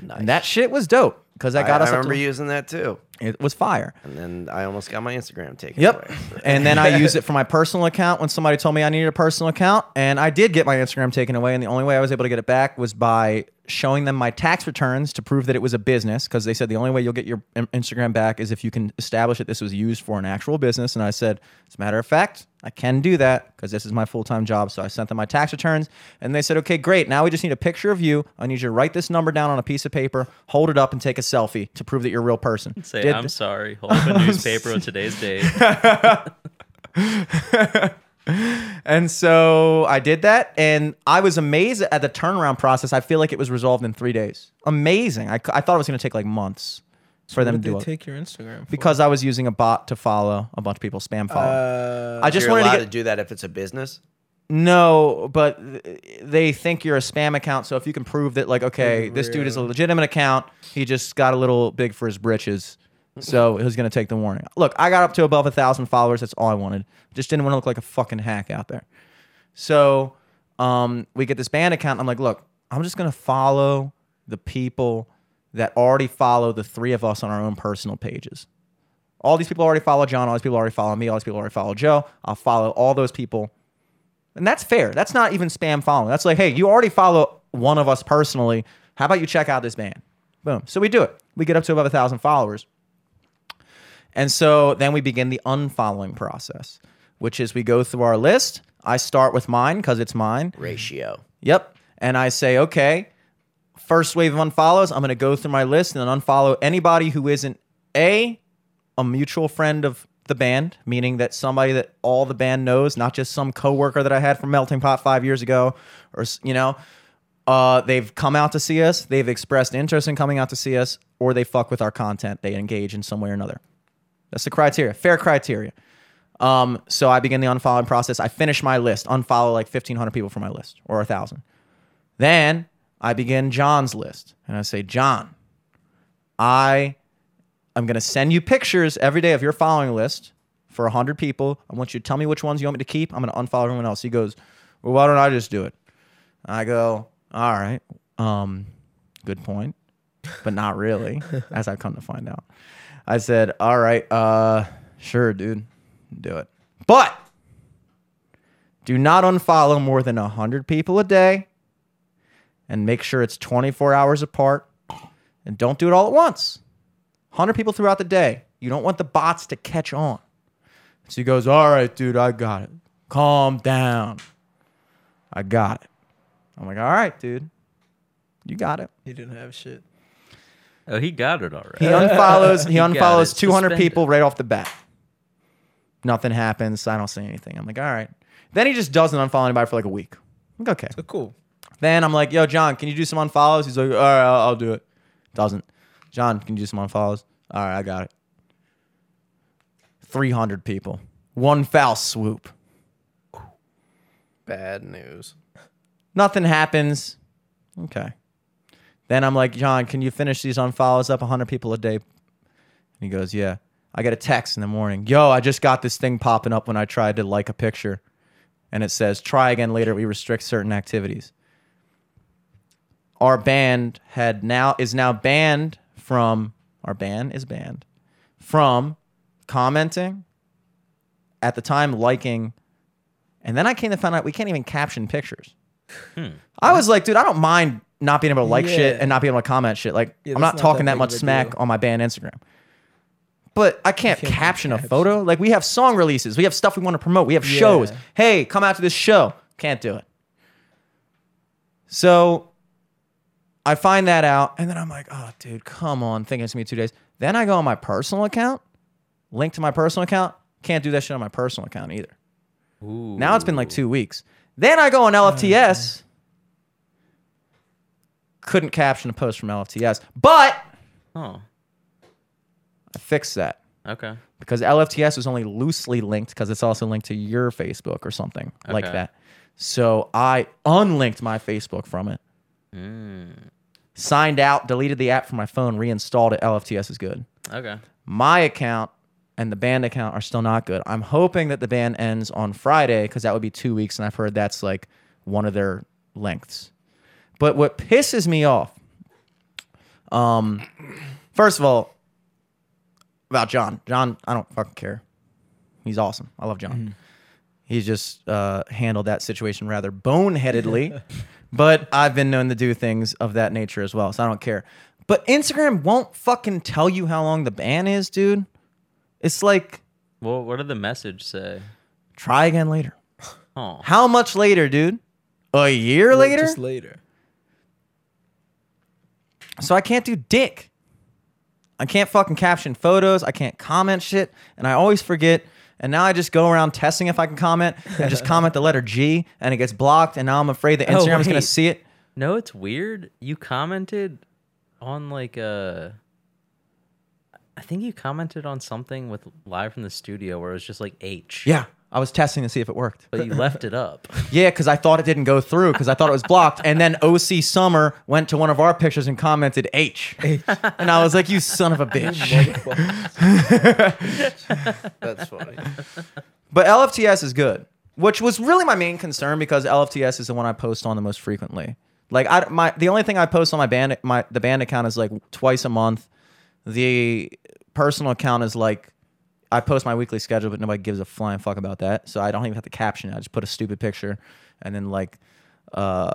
Nice. And that shit was dope because I I, got I us. up remember to- using that too, It was fire. and then I almost got my Instagram taken Yep. away. and then I used it for my personal account when somebody told me I needed a personal account. And I did get my Instagram taken away. And the only way I was able to get it back was by showing them my tax returns to prove that it was a business. Because they said the only way you'll get your Instagram back is if you can establish that this was used for an actual business. And I said, as a matter of fact, I can do that because this is my full time job. So I sent them my tax returns. And they said, okay, great. Now we just need a picture of you. I need you to write this number down on a piece of paper, hold it up, and take a selfie to prove that you're a real person. Say, Did I'm th- sorry. Hold up a newspaper of today's date. And so I did that, and I was amazed at the turnaround process. I feel like it was resolved in three days. Amazing. I, I thought it was going to take like months for them to do it take your Instagram for? because I was using a bot to follow a bunch of people spam follow. uh, I just You're wanted allowed to to, get do that if it's a business. no, but they think you're a spam account. So if you can prove that, like, okay, this dude is a legitimate account, he just got a little big for his britches. So he's gonna take the warning. Look, I got up to above a thousand followers. That's all I wanted. Just didn't want to look like a fucking hack out there. So um, we get this band account. I'm like, look, I'm just gonna follow the people that already follow the three of us on our own personal pages. All these people already follow John. All these people already follow me. All these people already follow Joe. I'll follow all those people and that's fair. That's not even spam following. That's like, hey, you already follow one of us personally. How about you check out this band? Boom. So we do it. We get up to above a thousand followers. And so then we begin the unfollowing process, which is we go through our list. I start with mine because it's mine. Ratio. Yep. And I say, okay, first wave of unfollows, I'm going to go through my list and then unfollow anybody who isn't A, a mutual friend of the band, meaning that somebody that all the band knows, not just some coworker that I had from Melting Pot five years ago, or, you know, uh, they've come out to see us, they've expressed interest in coming out to see us, or they fuck with our content, they engage in some way or another. That's the criteria, fair criteria. Um, so I begin the unfollowing process. I finish my list, unfollow like 1,500 people from my list or a 1,000. Then I begin John's list. And I say, John, I am going to send you pictures every day of your following list for 100 people. I want you to tell me which ones you want me to keep. I'm going to unfollow everyone else. He goes, Well, why don't I just do it? I go, All right. Um, good point, but not really, as I've come to find out. I said, All right, uh, sure, dude, do it. But do not unfollow more than 100 people a day and make sure it's 24 hours apart and don't do it all at once. 100 people throughout the day. You don't want the bots to catch on. So he goes all right dude i got it. Calm down. I got it. I'm like all right dude. You got it. He didn't have shit. Oh, he got it already. he unfollows he You got unfollows 200 Suspended. people right off the bat. Nothing happens. I don't say anything. I'm like all right. Then he just doesn't unfollow anybody for like a week. I'm like, okay. So cool. Then I'm like, yo, John, can you do some unfollows? He's like, all right, I'll, I'll do it. Doesn't. John, can you do some unfollows? All right, I got it. 300 people. One foul swoop. Bad news. Nothing happens. Okay. Then I'm like, John, can you finish these unfollows up 100 people a day? And he goes, yeah. I get a text in the morning. Yo, I just got this thing popping up when I tried to like a picture. And it says, try again later. We restrict certain activities. Our band had now is now banned from our band is banned from commenting at the time liking and then I came to find out we can't even caption pictures. Hmm. I was like, dude, I don't mind not being able to like shit and not being able to comment shit. Like, Yeah, I'm not not talking that that much smack deal. on my band Instagram. But I can't, can't caption a caption. photo. Like, we have song releases, we have stuff we want to promote, we have Yeah. shows. Hey, come out to this show. Can't do it. So I find that out, and then I'm like, oh, dude, come on. Thinking it's gonna be two days. Then I go on my personal account, link to my personal account. Can't do that shit on my personal account either. Ooh. Now it's been like two weeks. Then I go on LFTS. Couldn't caption a post from LFTS, but Oh, I fixed that okay. because LFTS was only loosely linked because it's also linked to your Facebook or something like Okay. that. So I unlinked my Facebook from it, signed out, deleted the app from my phone, reinstalled it. LFTS is good. Okay. my account and the band account are still not good. I'm hoping that the band ends on Friday because that would be two weeks, and I've heard that's like one of their lengths. But what pisses me off, um, First of all, about John. John, I don't fucking care. He's awesome. I love John. He's just uh, handled that situation rather boneheadedly, but I've been known to do things of that nature as well, so I don't care. But Instagram won't fucking tell you how long the ban is, dude. It's like Well, what did the message say? try again later. Oh, How much later, dude? A year later? Just later. So I can't do dick. I can't fucking caption photos. I can't comment shit. And I always forget. And now I just go around testing if I can comment and just comment the letter G and it gets blocked. And now I'm afraid that Oh, Instagram is going wait. to see it. no, it's weird. You commented on like a. I think you commented on something with live from the studio where it was just like H. Yeah. I was testing to see if it worked. But you left it up. Yeah, because I thought it didn't go through because I thought it was blocked. And then OC Summer went to one of our pictures and commented H. And I was like, you son of a bitch. That's funny. But LFTS is good, which was really my main concern because LFTS is the one I post on the most frequently. Like I my the only thing I post on my band my the band account is like twice a month. The personal account is like I post my weekly schedule, but nobody gives a flying fuck about that. So I don't even have to caption it. I just put a stupid picture, and then like uh,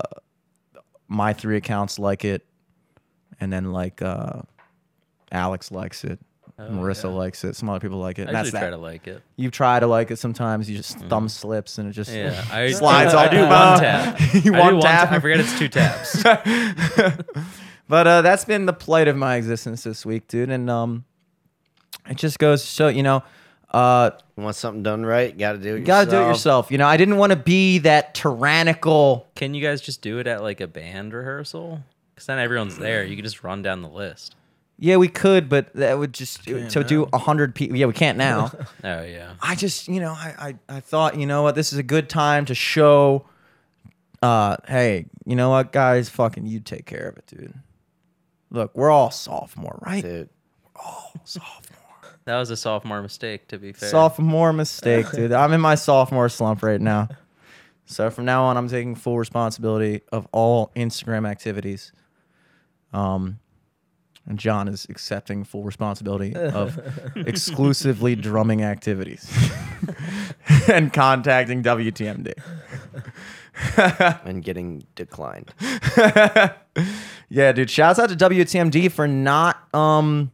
my three accounts like it, and then like uh, Alex likes it. Marissa likes it. Some other people like it. I that's usually that try to like it. you try to like it sometimes you just thumb slips and it just Yeah, I slides I, off. do one tap. you I do one one tap. tap. I forget it's two taps. but uh that's been the plight of my existence this week dude and um it just goes to show you know uh Want something done right? Got to do it. you gotta do it yourself you know i didn't want to be that tyrannical Can you guys just do it at like a band rehearsal? Because then everyone's there. You can just run down the list. yeah we could but that would just to do a hundred people yeah we can't now Oh yeah. I just, you know, I, I, I thought, you know what, this is a good time to show, uh, hey, you know what, guys, fucking you take care of it, dude. Look, we're all sophomore, right? Dude. We're all sophomore. That was a sophomore mistake, to be fair. Sophomore mistake, dude. I'm in my sophomore slump right now. So from now on, I'm taking full responsibility of all Instagram activities. Um, and John is accepting full responsibility of exclusively drumming activities and contacting WTMD. And getting declined. Yeah, dude. Shouts out to WTMD for not um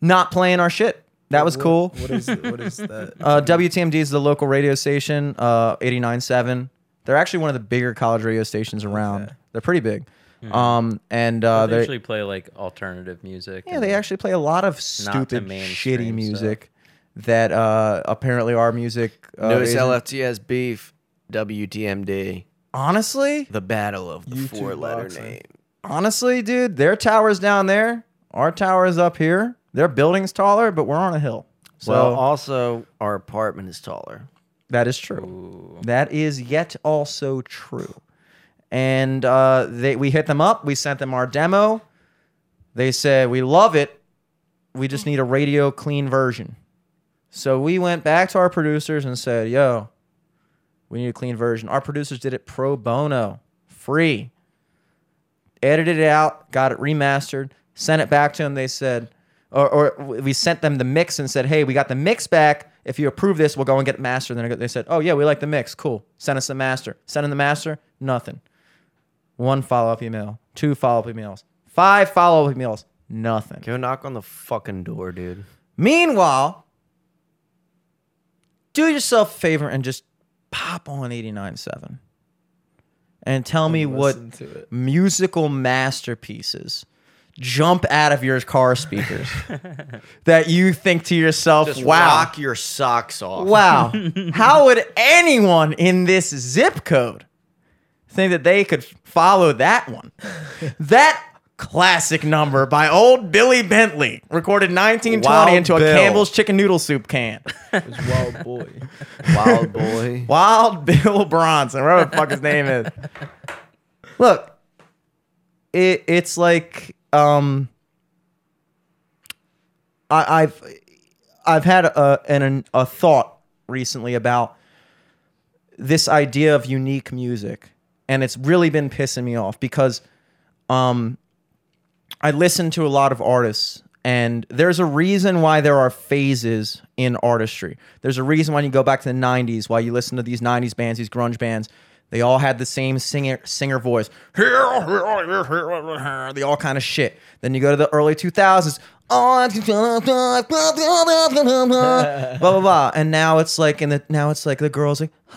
not playing our shit. That was What- cool. What is what is that? Uh, WTMD is the local radio station, uh, 89.7. They're actually one of the bigger college radio stations around. Okay. They're pretty big. Um, and uh, they they usually play like alternative music. yeah, and- they actually play a lot of stupid, mainstream shitty stuff. music that uh, apparently our music. Uh, Notice isn't. LFTS beef. WTMD. Honestly, The battle of the YouTube four-letter boxing. name. honestly, dude, their tower's down there. Our tower is up here. Their building's taller, but we're on a hill. So well, also our apartment is taller. that is true. Ooh. That is yet also true. And uh, they we hit them up. We sent them our demo. They said we love it. We just need a radio clean version. So we went back to our producers and said, "Yo, we need a clean version." Our producers did it pro bono, free. Edited it out, got it remastered, sent it back to them. They said, or, or we sent them the mix and said, "Hey, we got the mix back. If you approve this, we'll go and get it mastered." Then they said, "Oh yeah, we like the mix. Cool. Send us the master. Send in the master. Nothing. One follow up email. Two follow up emails. Five follow up emails. Nothing. Go knock on the fucking door, dude. Meanwhile, do yourself a favor and just pop on 89.7 and tell me what Listen to it. musical masterpieces jump out of your car speakers that you think to yourself, Just wow. rock your socks off. Wow. How would anyone in this zip code think that they could follow that one? That classic number by old Billy Bentley, recorded 1920 Wild into a Campbell's chicken noodle soup can. It was Wild Boy. Wild boy. Wild Bill Bronson, whatever the fuck his name is. Look, it it's like um I, I've I've had a, an a thought recently about this idea of unique music, and it's really been pissing me off because um I listen to a lot of artists And there's a reason why there are phases in artistry. There's a reason why you go back to the 90s, why you listen to these 90s bands, these grunge bands. They all had the same singer singer voice. They all kind of shit. Then you go to the early 2000s. blah blah blah. And now it's like the now it's like the girls like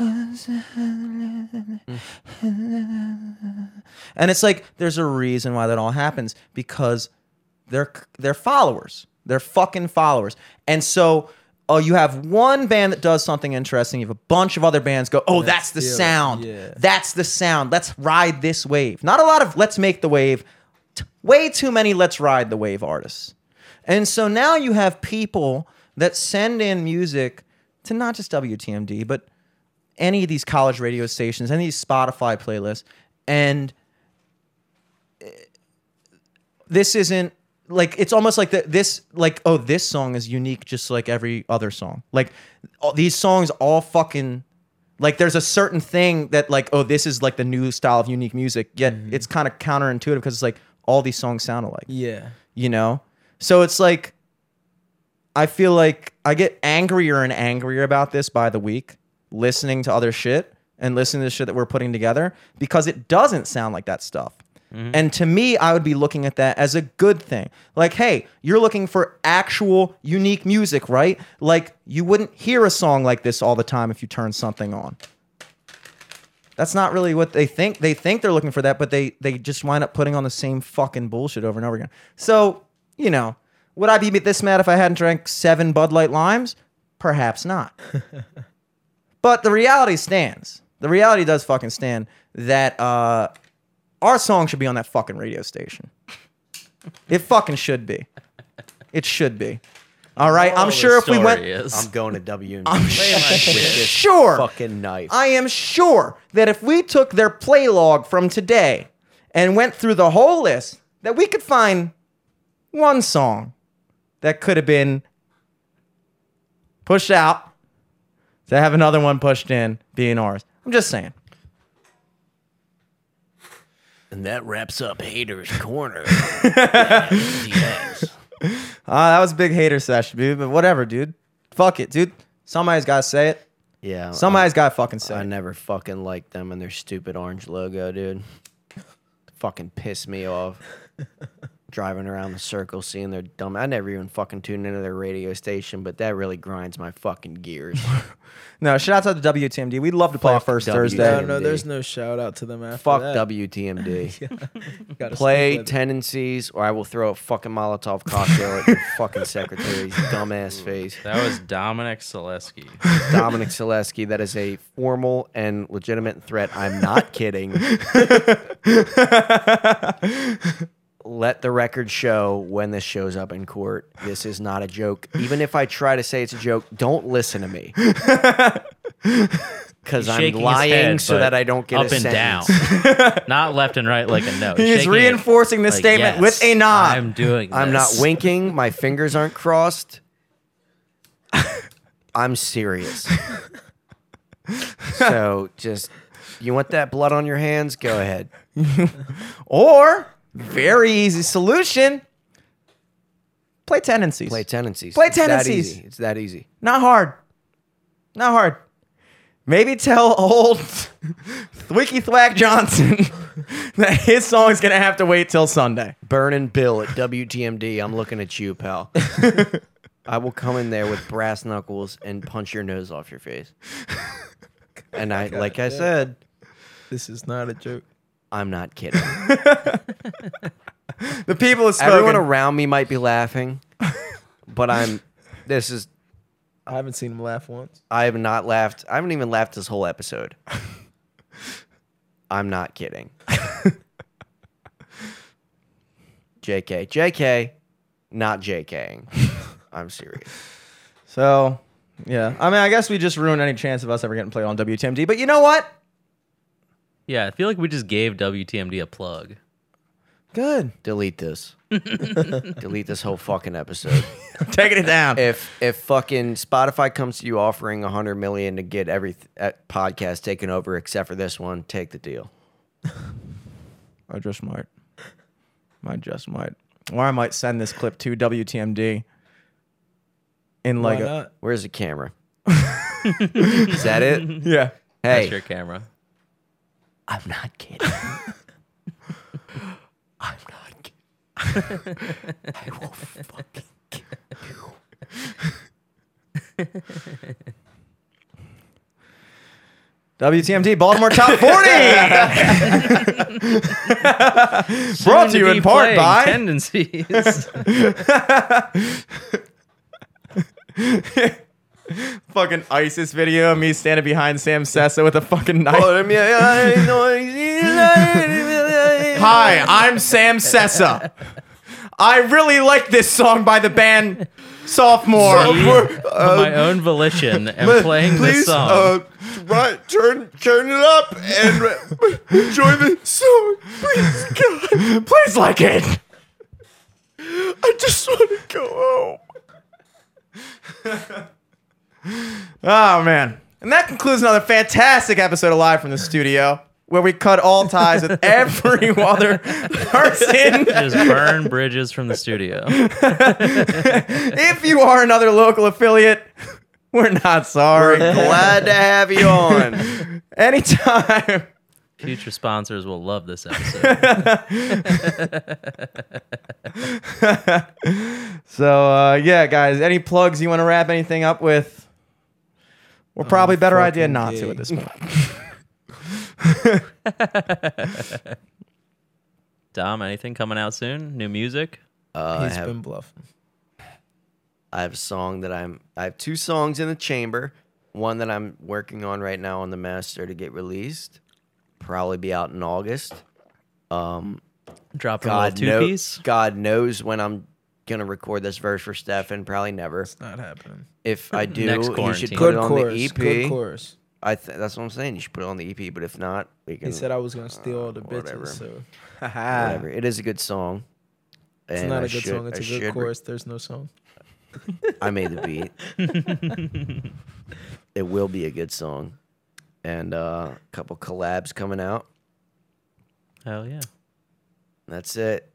and it's like there's a reason why that all happens because they're they're followers. They're fucking followers. And so oh you have one band that does something interesting, you have a bunch of other bands go, "Oh, that's the it." sound. Yeah. That's the sound. Let's ride this wave." Not a lot of let's make the wave. T- way too many let's ride the wave artists. And so now you have people that send in music to not just WTMD, but any of these college radio stations, any of these Spotify playlists, and eh, this isn't like it's almost like the, this like oh this song is unique just like every other song. Like all, these songs all fucking like there's a certain thing that like oh this is like the new style of unique music yet mm-hmm. it's kind of counterintuitive because it's like all these songs sound alike. Yeah. you know? So it's like i feel like i get angrier and angrier about this by the week listening to other shit and listening to the shit that we're putting together because it doesn't sound like that stuff and to me i would be looking at that as a good thing like hey you're looking for actual unique music right like you wouldn't hear a song like this all the time if you turn something on that's not really what they think. They think they're looking for that, but they they just wind up putting on the same fucking bullshit over and over again. So, you know, would I be this mad if I hadn't drank seven Bud Light limes? Perhaps not. but the reality stands. The reality does fucking stand that uh, our song should be on that fucking radio station. It fucking should be. It should be. All right. I'm sure if we went, is- I'm going to W. I'm with this sure. fucking knife. I am sure that if we took their play log from today and went through the whole list, that we could find one song that could have been pushed out to have another one pushed in being ours. I'm just saying. And that wraps up Haters Corner. yes. Uh, that was a big hater session, dude, but whatever, dude. Fuck it, dude. Somebody's got to say it. Yeah. Somebody's got to fucking say I, I it. never fucking liked them and their stupid orange logo, dude. fucking piss me off. Driving around the circle, seeing their dumb. I never even fucking tuned into their radio station, but that really grinds my fucking gears. No, shout out to the WTMD. We'd love to play Fuck first WTMD. Thursday. No, no, there's no shout out to them after Fuck that. WTMD. Gotta Play stick tendencies, or I will throw a fucking Molotov cocktail at your fucking secretary's dumbass face. That was Dominic Selesky. Dominic Selesky, that is a formal and legitimate threat. I'm not kidding. Let the record show when this shows up in court. This is not a joke. Even if I try to say it's a joke, don't listen to me. Because I'm shaking his lying head, so but that I don't get up a and sentence. down, not left and right like a no. He's shaking it reinforcing this statement with a nod. I'm doing. I'm not this. winking. My fingers aren't crossed. I'm serious. so just, you want that blood on your hands? Go ahead. Or, very easy solution, play tendencies. Play tendencies. Play It's that tendencies. easy. It's that easy. Not hard. Not hard. Maybe tell old Wiki Thwack Johnson that his song's gonna have to wait till Sunday. Burning Bill at WTMD. I'm looking at you, pal. I will come in there with brass knuckles and punch your nose off your face. And I, like I said, This is not a joke. I'm not kidding. The people have spoken. Everyone around me might be laughing, but I'm. This is. I haven't seen him laugh once. I have not laughed. I haven't even laughed this whole episode. I'm not kidding. JK. JK. Not JKing. I'm serious. so, yeah. I mean, I guess we just ruined any chance of us ever getting played on WTMD. But you know what? Yeah, I feel like we just gave WTMD a plug. Good. Delete this. Delete this whole fucking episode. Taking it down. If if fucking Spotify comes to you offering a hundred million to get every th- podcast taken over except for this one, take the deal. I just might. I just might. Or I might send this clip to WTMD in Why like a not? Where's the camera? Is that it? yeah. That's Hey, your camera. I'm not kidding. I'm not kidding. I will fucking kill you. WTMD Baltimore Top 40. Brought to you in part by Tendencies. Fucking ISIS video of me standing behind Sam Sessa with a fucking knife. Oh, Hi, I'm Sam Sessa. I really like this song by the band Sophomore. Me, of my own volition, am playing this song. uh, right, turn turn it up and enjoy the song. Please, God. Please like it. I just want to go home. Oh man. And that concludes another fantastic episode of Live from the Studio, where we cut all ties with every other person. Just burn bridges from the studio. If you are another local affiliate, we're not sorry. Glad to have you on. Anytime. Future sponsors will love this episode. So uh, yeah, guys, any plugs you want to wrap anything up with? Or probably better idea not gay. to at this point. Dom, anything coming out soon? New music? Uh, I He's have been bluffing. I have a song that I'm I have two songs in the chamber. One that I'm working on right now on the master to get released. Probably be out in August. Um Dropping a God little two know, piece? God knows when I'm gonna record this verse for Stefan. Probably never. It's not happening. If I do, Next he should quarantine. put Good it on chorus. the Good EP. chorus. I th- that's what I'm saying. You should put it on the EP. But if not, we can. He said I was gonna steal all the uh, bitches. whatever. So whatever. It is a good song. it's and not I a good should- song. It's I a should good re- chorus. There's no song. I made the beat. it will be a good song, and uh, a couple collabs coming out. Hell yeah. That's it.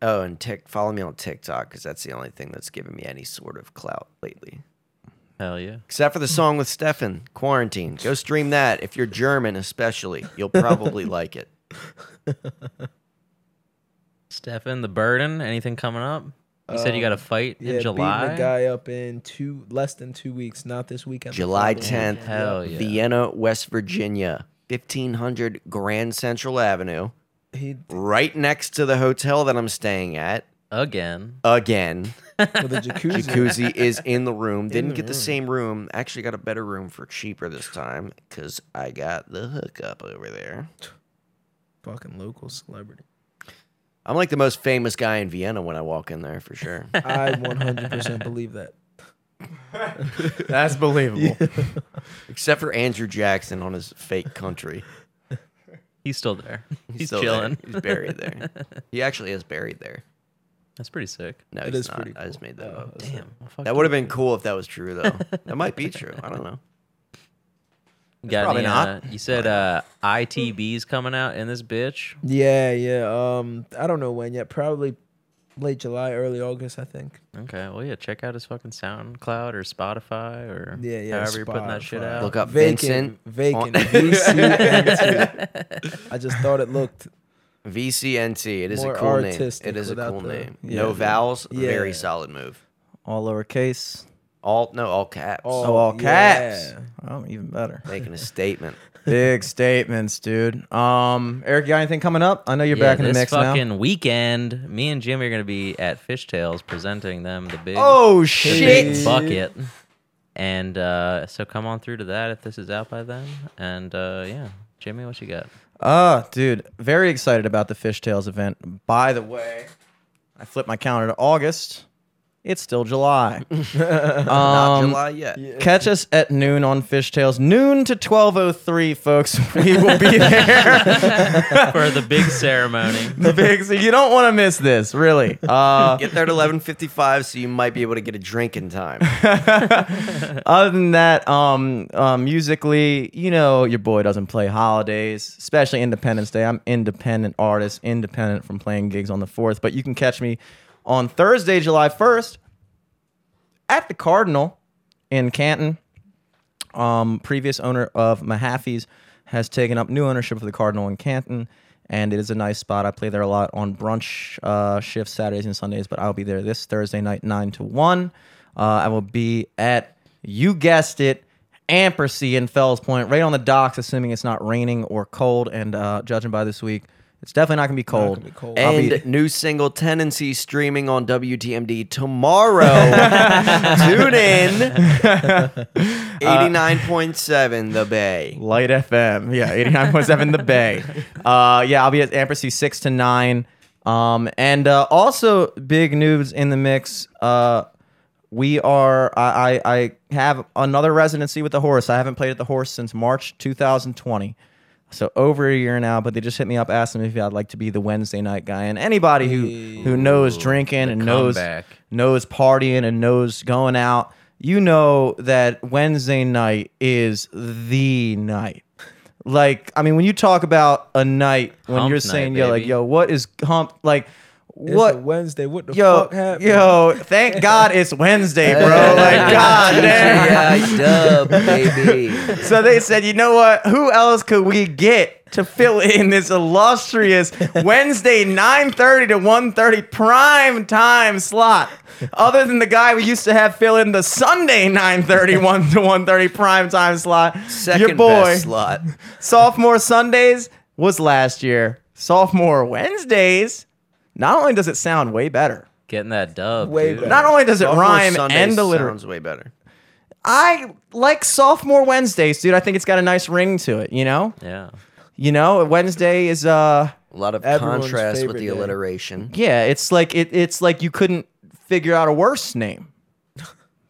Oh, and tick, follow me on TikTok because that's the only thing that's given me any sort of clout lately. Hell yeah. Except for the song with Stefan, Quarantine. Go stream that. If you're German, especially, you'll probably like it. Stefan, the burden, anything coming up? You said you got a um, fight Yeah, in July? beating the guy up in two less than two weeks. Not this weekend. July 10th. Hell yeah. Vienna, West Virginia, 1500 Grand Central Avenue, He right next to the hotel that I'm staying at. Again. Again. with a jacuzzi. Jacuzzi is in the room. Didn't the get the room. same room. Actually, got a better room for cheaper this time because I got the hookup over there. Fucking local celebrity. I'm like the most famous guy in Vienna when I walk in there for sure. I 100% believe that. That's believable. Except for Andrew Jackson on his fake country. He's still there. He's, still there. chilling. He's buried there. He actually is buried there. That's pretty sick. No, It he's is not. pretty I just made that Oh, up. Damn. well, That would have been cool if that was true, though. that might be true. I don't know. You got probably any, not. uh, you said uh, ITB's coming out in this bitch. Yeah, yeah. Um, I don't know when yet. Probably late July, early August. I think. Okay, well yeah, check out his fucking SoundCloud or Spotify or Yeah, yeah. however you're putting that shit out. Look up Vacant, Vincent. vacant. VCNT. I just thought it looked. VCNT. It is a cool name. It is a cool the- name. yeah. no vowels. Yeah. Very solid move. All lowercase. All no, all caps. Oh, all caps. yeah. Oh, even better. Making a statement. Big statements, dude. Um, Eric, you got anything coming up? I know you're yeah, back in the this mix now. fucking weekend, me and Jimmy are gonna be at Fishtails presenting them the big Oh big shit! bucket. And uh, so come on through to that if this is out by then. And uh, yeah, Jimmy, what you got? Uh, dude, very excited about the Fishtails event. By the way, I flipped my calendar to August. It's still July. Not Um, July yet. Catch us at noon on Fishtails. Noon to 12.03, folks. We will be there. for the big ceremony. the big, so you don't want to miss this, really. Uh, Get there at 11:55, so you might be able to get a drink in time. other than that, um, um, musically, you know, your boy doesn't play holidays, especially Independence Day. I'm independent artist, independent from playing gigs on the fourth. But you can catch me on Thursday, July 1st, at the Cardinal in Canton. Um, previous owner of Mahaffey's has taken up new ownership of the Cardinal in Canton, and it is a nice spot. I play there a lot on brunch uh, shifts Saturdays and Sundays, but I'll be there this Thursday night, nine to one. Uh, I will be at you guessed it, Ampersea in Fells Point, right on the docks, assuming it's not raining or cold. And uh, judging by this week, it's definitely not gonna be cold. gonna be cold. I'll be- And new single Tendency streaming on WTMD tomorrow. Tune in. 89.7 The Bay. Light FM. Yeah, 89.7 The Bay. Uh, yeah, I'll be at Ampersea 6 to 9. Um, and uh, also, big news in the mix. Uh, we are, I, I, I have another residency with the horse. I haven't played at the horse since March 2020. So over a year now, but they just hit me up, asking me if I'd like to be the Wednesday night guy. And anybody who who knows drinking and knows comeback. knows partying and knows going out, you know that Wednesday night is the night. Like, I mean, when you talk about a night, when Hump you're night, saying, yo, like, baby. yo, what is hump? Like, what? a Wednesday. What the Yo, fuck happened? yo, thank God it's Wednesday, bro. Like, God damn. Yeah, dub, baby. So they said, you know what? Who else could we get to fill in this illustrious Wednesday 9:30 to 1:30 prime time slot? Other than the guy we used to have fill in the Sunday 9:30 1 to 1:30 prime time slot. Second Your boy, best slot. sophomore Sundays was last year. Sophomore Wednesdays. Not only does it sound way better, Getting that dub. Way dude. better. not only does it Sophomore rhyme Sunday and alliterate. sounds way better. I like sophomore Wednesdays, dude. I think it's got a nice ring to it, you know? Yeah. You know, Wednesday is uh A lot of Everyone's contrast with favorite the day. alliteration. yeah, it's like it it's like you couldn't figure out a worse name.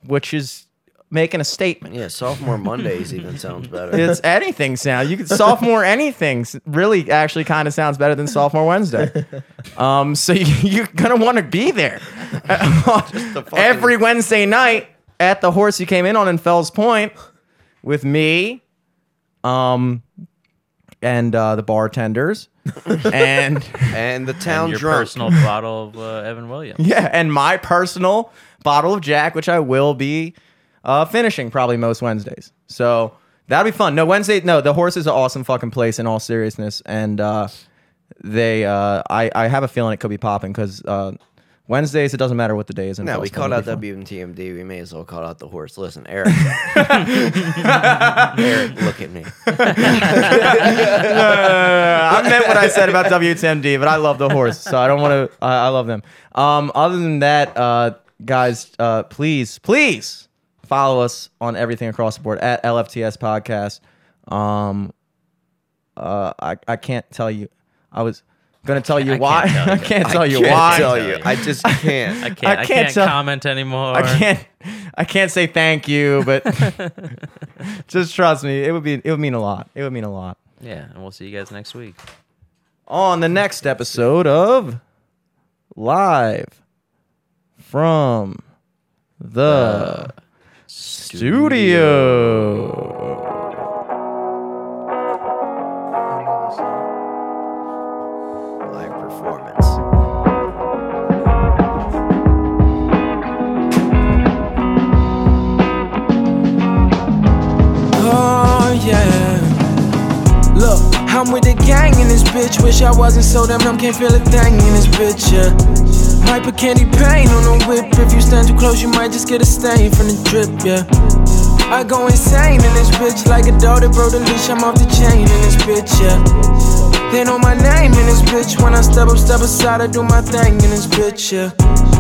Which is making a statement. Yeah, sophomore Mondays even sounds better. It's anything sound. You could sophomore anything really actually kind of sounds better than sophomore Wednesday. Um, so you, you're gonna want to be there every Wednesday night at the horse you came in on in Fells Point with me, um, and uh, the bartenders, and and the town And your drunk. personal bottle of uh, Evan Williams. yeah, and my personal bottle of Jack, which I will be uh, finishing probably most Wednesdays. So that'll be fun. No Wednesday, no. The horse is an awesome fucking place. In all seriousness, and uh, they, uh, I, I have a feeling it could be popping because uh, Wednesdays it doesn't matter what the day is. in No, we called out. WTMD. We may as well call out the horse. Listen, Eric. Eric, look at me. I meant what I said about WTMD, but I love the horse, so I don't want to. I, I love them. Um, other than that, uh, guys, uh, please, please follow us on everything across the board at LFTS Podcast. Um, uh, I I can't tell you. I was gonna tell you I why. can't. I can't tell you can't why. tell you. I just can't. I can't. I can't can't, tell- comment anymore. I can't. I can't say thank you, but just trust me. It would be. It would mean a lot. It would mean a lot. Yeah, and we'll see you guys next week. on the next episode of Live from the studio. Live performance. Oh yeah. Look, I'm with the gang in this bitch. Wish I wasn't so damn numb, can't feel a thing in this bitch. Yeah. Put candy paint on the whip. If you stand too close, you might just get a stain from the drip. Yeah. I go insane in this bitch like a dog that broke the leash. I'm off the chain in this bitch. Yeah. They know my name in this bitch. When I step up, step aside, I do my thing in this bitch. Yeah.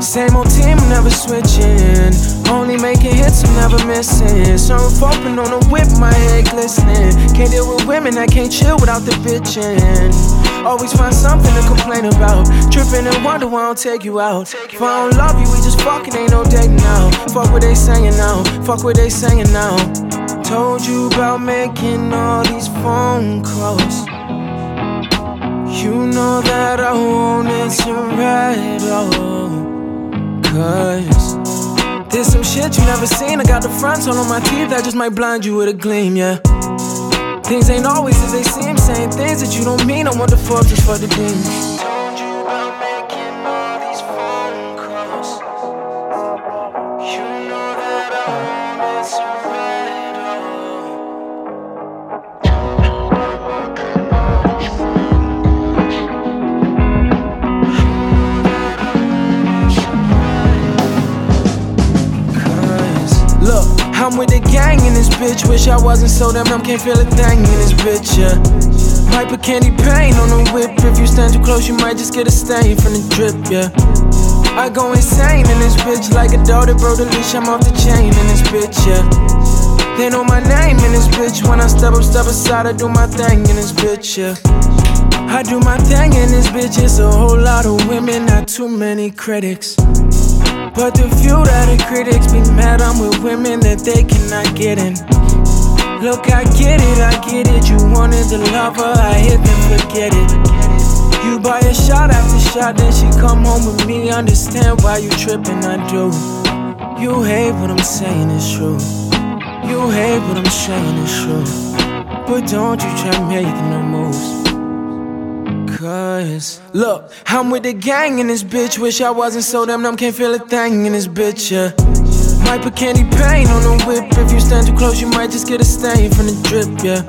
Same old team, never switching. Only making hits, I'm never missing. Surf open on the whip, my head glistening. Can't deal with women, I can't chill without the bitching. Always find something to complain about. Tripping and wonder why I don't take you out. If I don't love you, we just fucking ain't no dating now. Fuck what they saying now. Fuck what they saying now. Told you about making all these phone calls. You know that I won't answer at all. Cause there's some shit you never seen. I got the fronts all on my teeth that just might blind you with a gleam, yeah. Things ain't always as they seem, saying things that you don't mean. I want the fuck just for the demons. Bitch. Wish I wasn't so damn numb, can't feel a thing in this bitch, yeah. Might put candy paint on the whip. If you stand too close, you might just get a stain from the drip, yeah. I go insane in this bitch like a dog that broke the leash. I'm off the chain in this bitch, yeah. They know my name in this bitch. When I step up, step aside, I do my thing in this bitch, yeah. I do my thing in this bitch. It's a whole lot of women, not too many critics. But the few that the critics be mad, I'm with women that they cannot get in. Look, I get it, I get it. You wanted the lover, I hit them, forget it. You buy a shot after shot, then she come home with me. Understand why you tripping, I do. You hate what I'm saying, it's true. You hate what I'm saying, it's true. But don't you try making no moves. Cause, look, I'm with the gang in this bitch. Wish I wasn't so damn numb, can't feel a thing in this bitch, yeah. Might put candy paint on the whip. If you stand too close, you might just get a stain from the drip, yeah.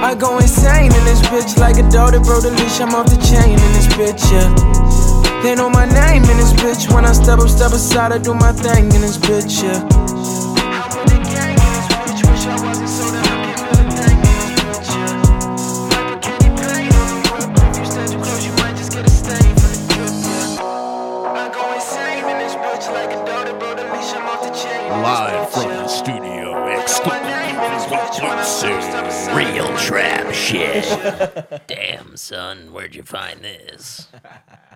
I go insane in this bitch like a dog that broke the leash. I'm off the chain in this bitch, yeah. They know my name in this bitch. When I step up, step aside, I do my thing in this bitch, yeah. Shit. Damn, son, where'd you find this?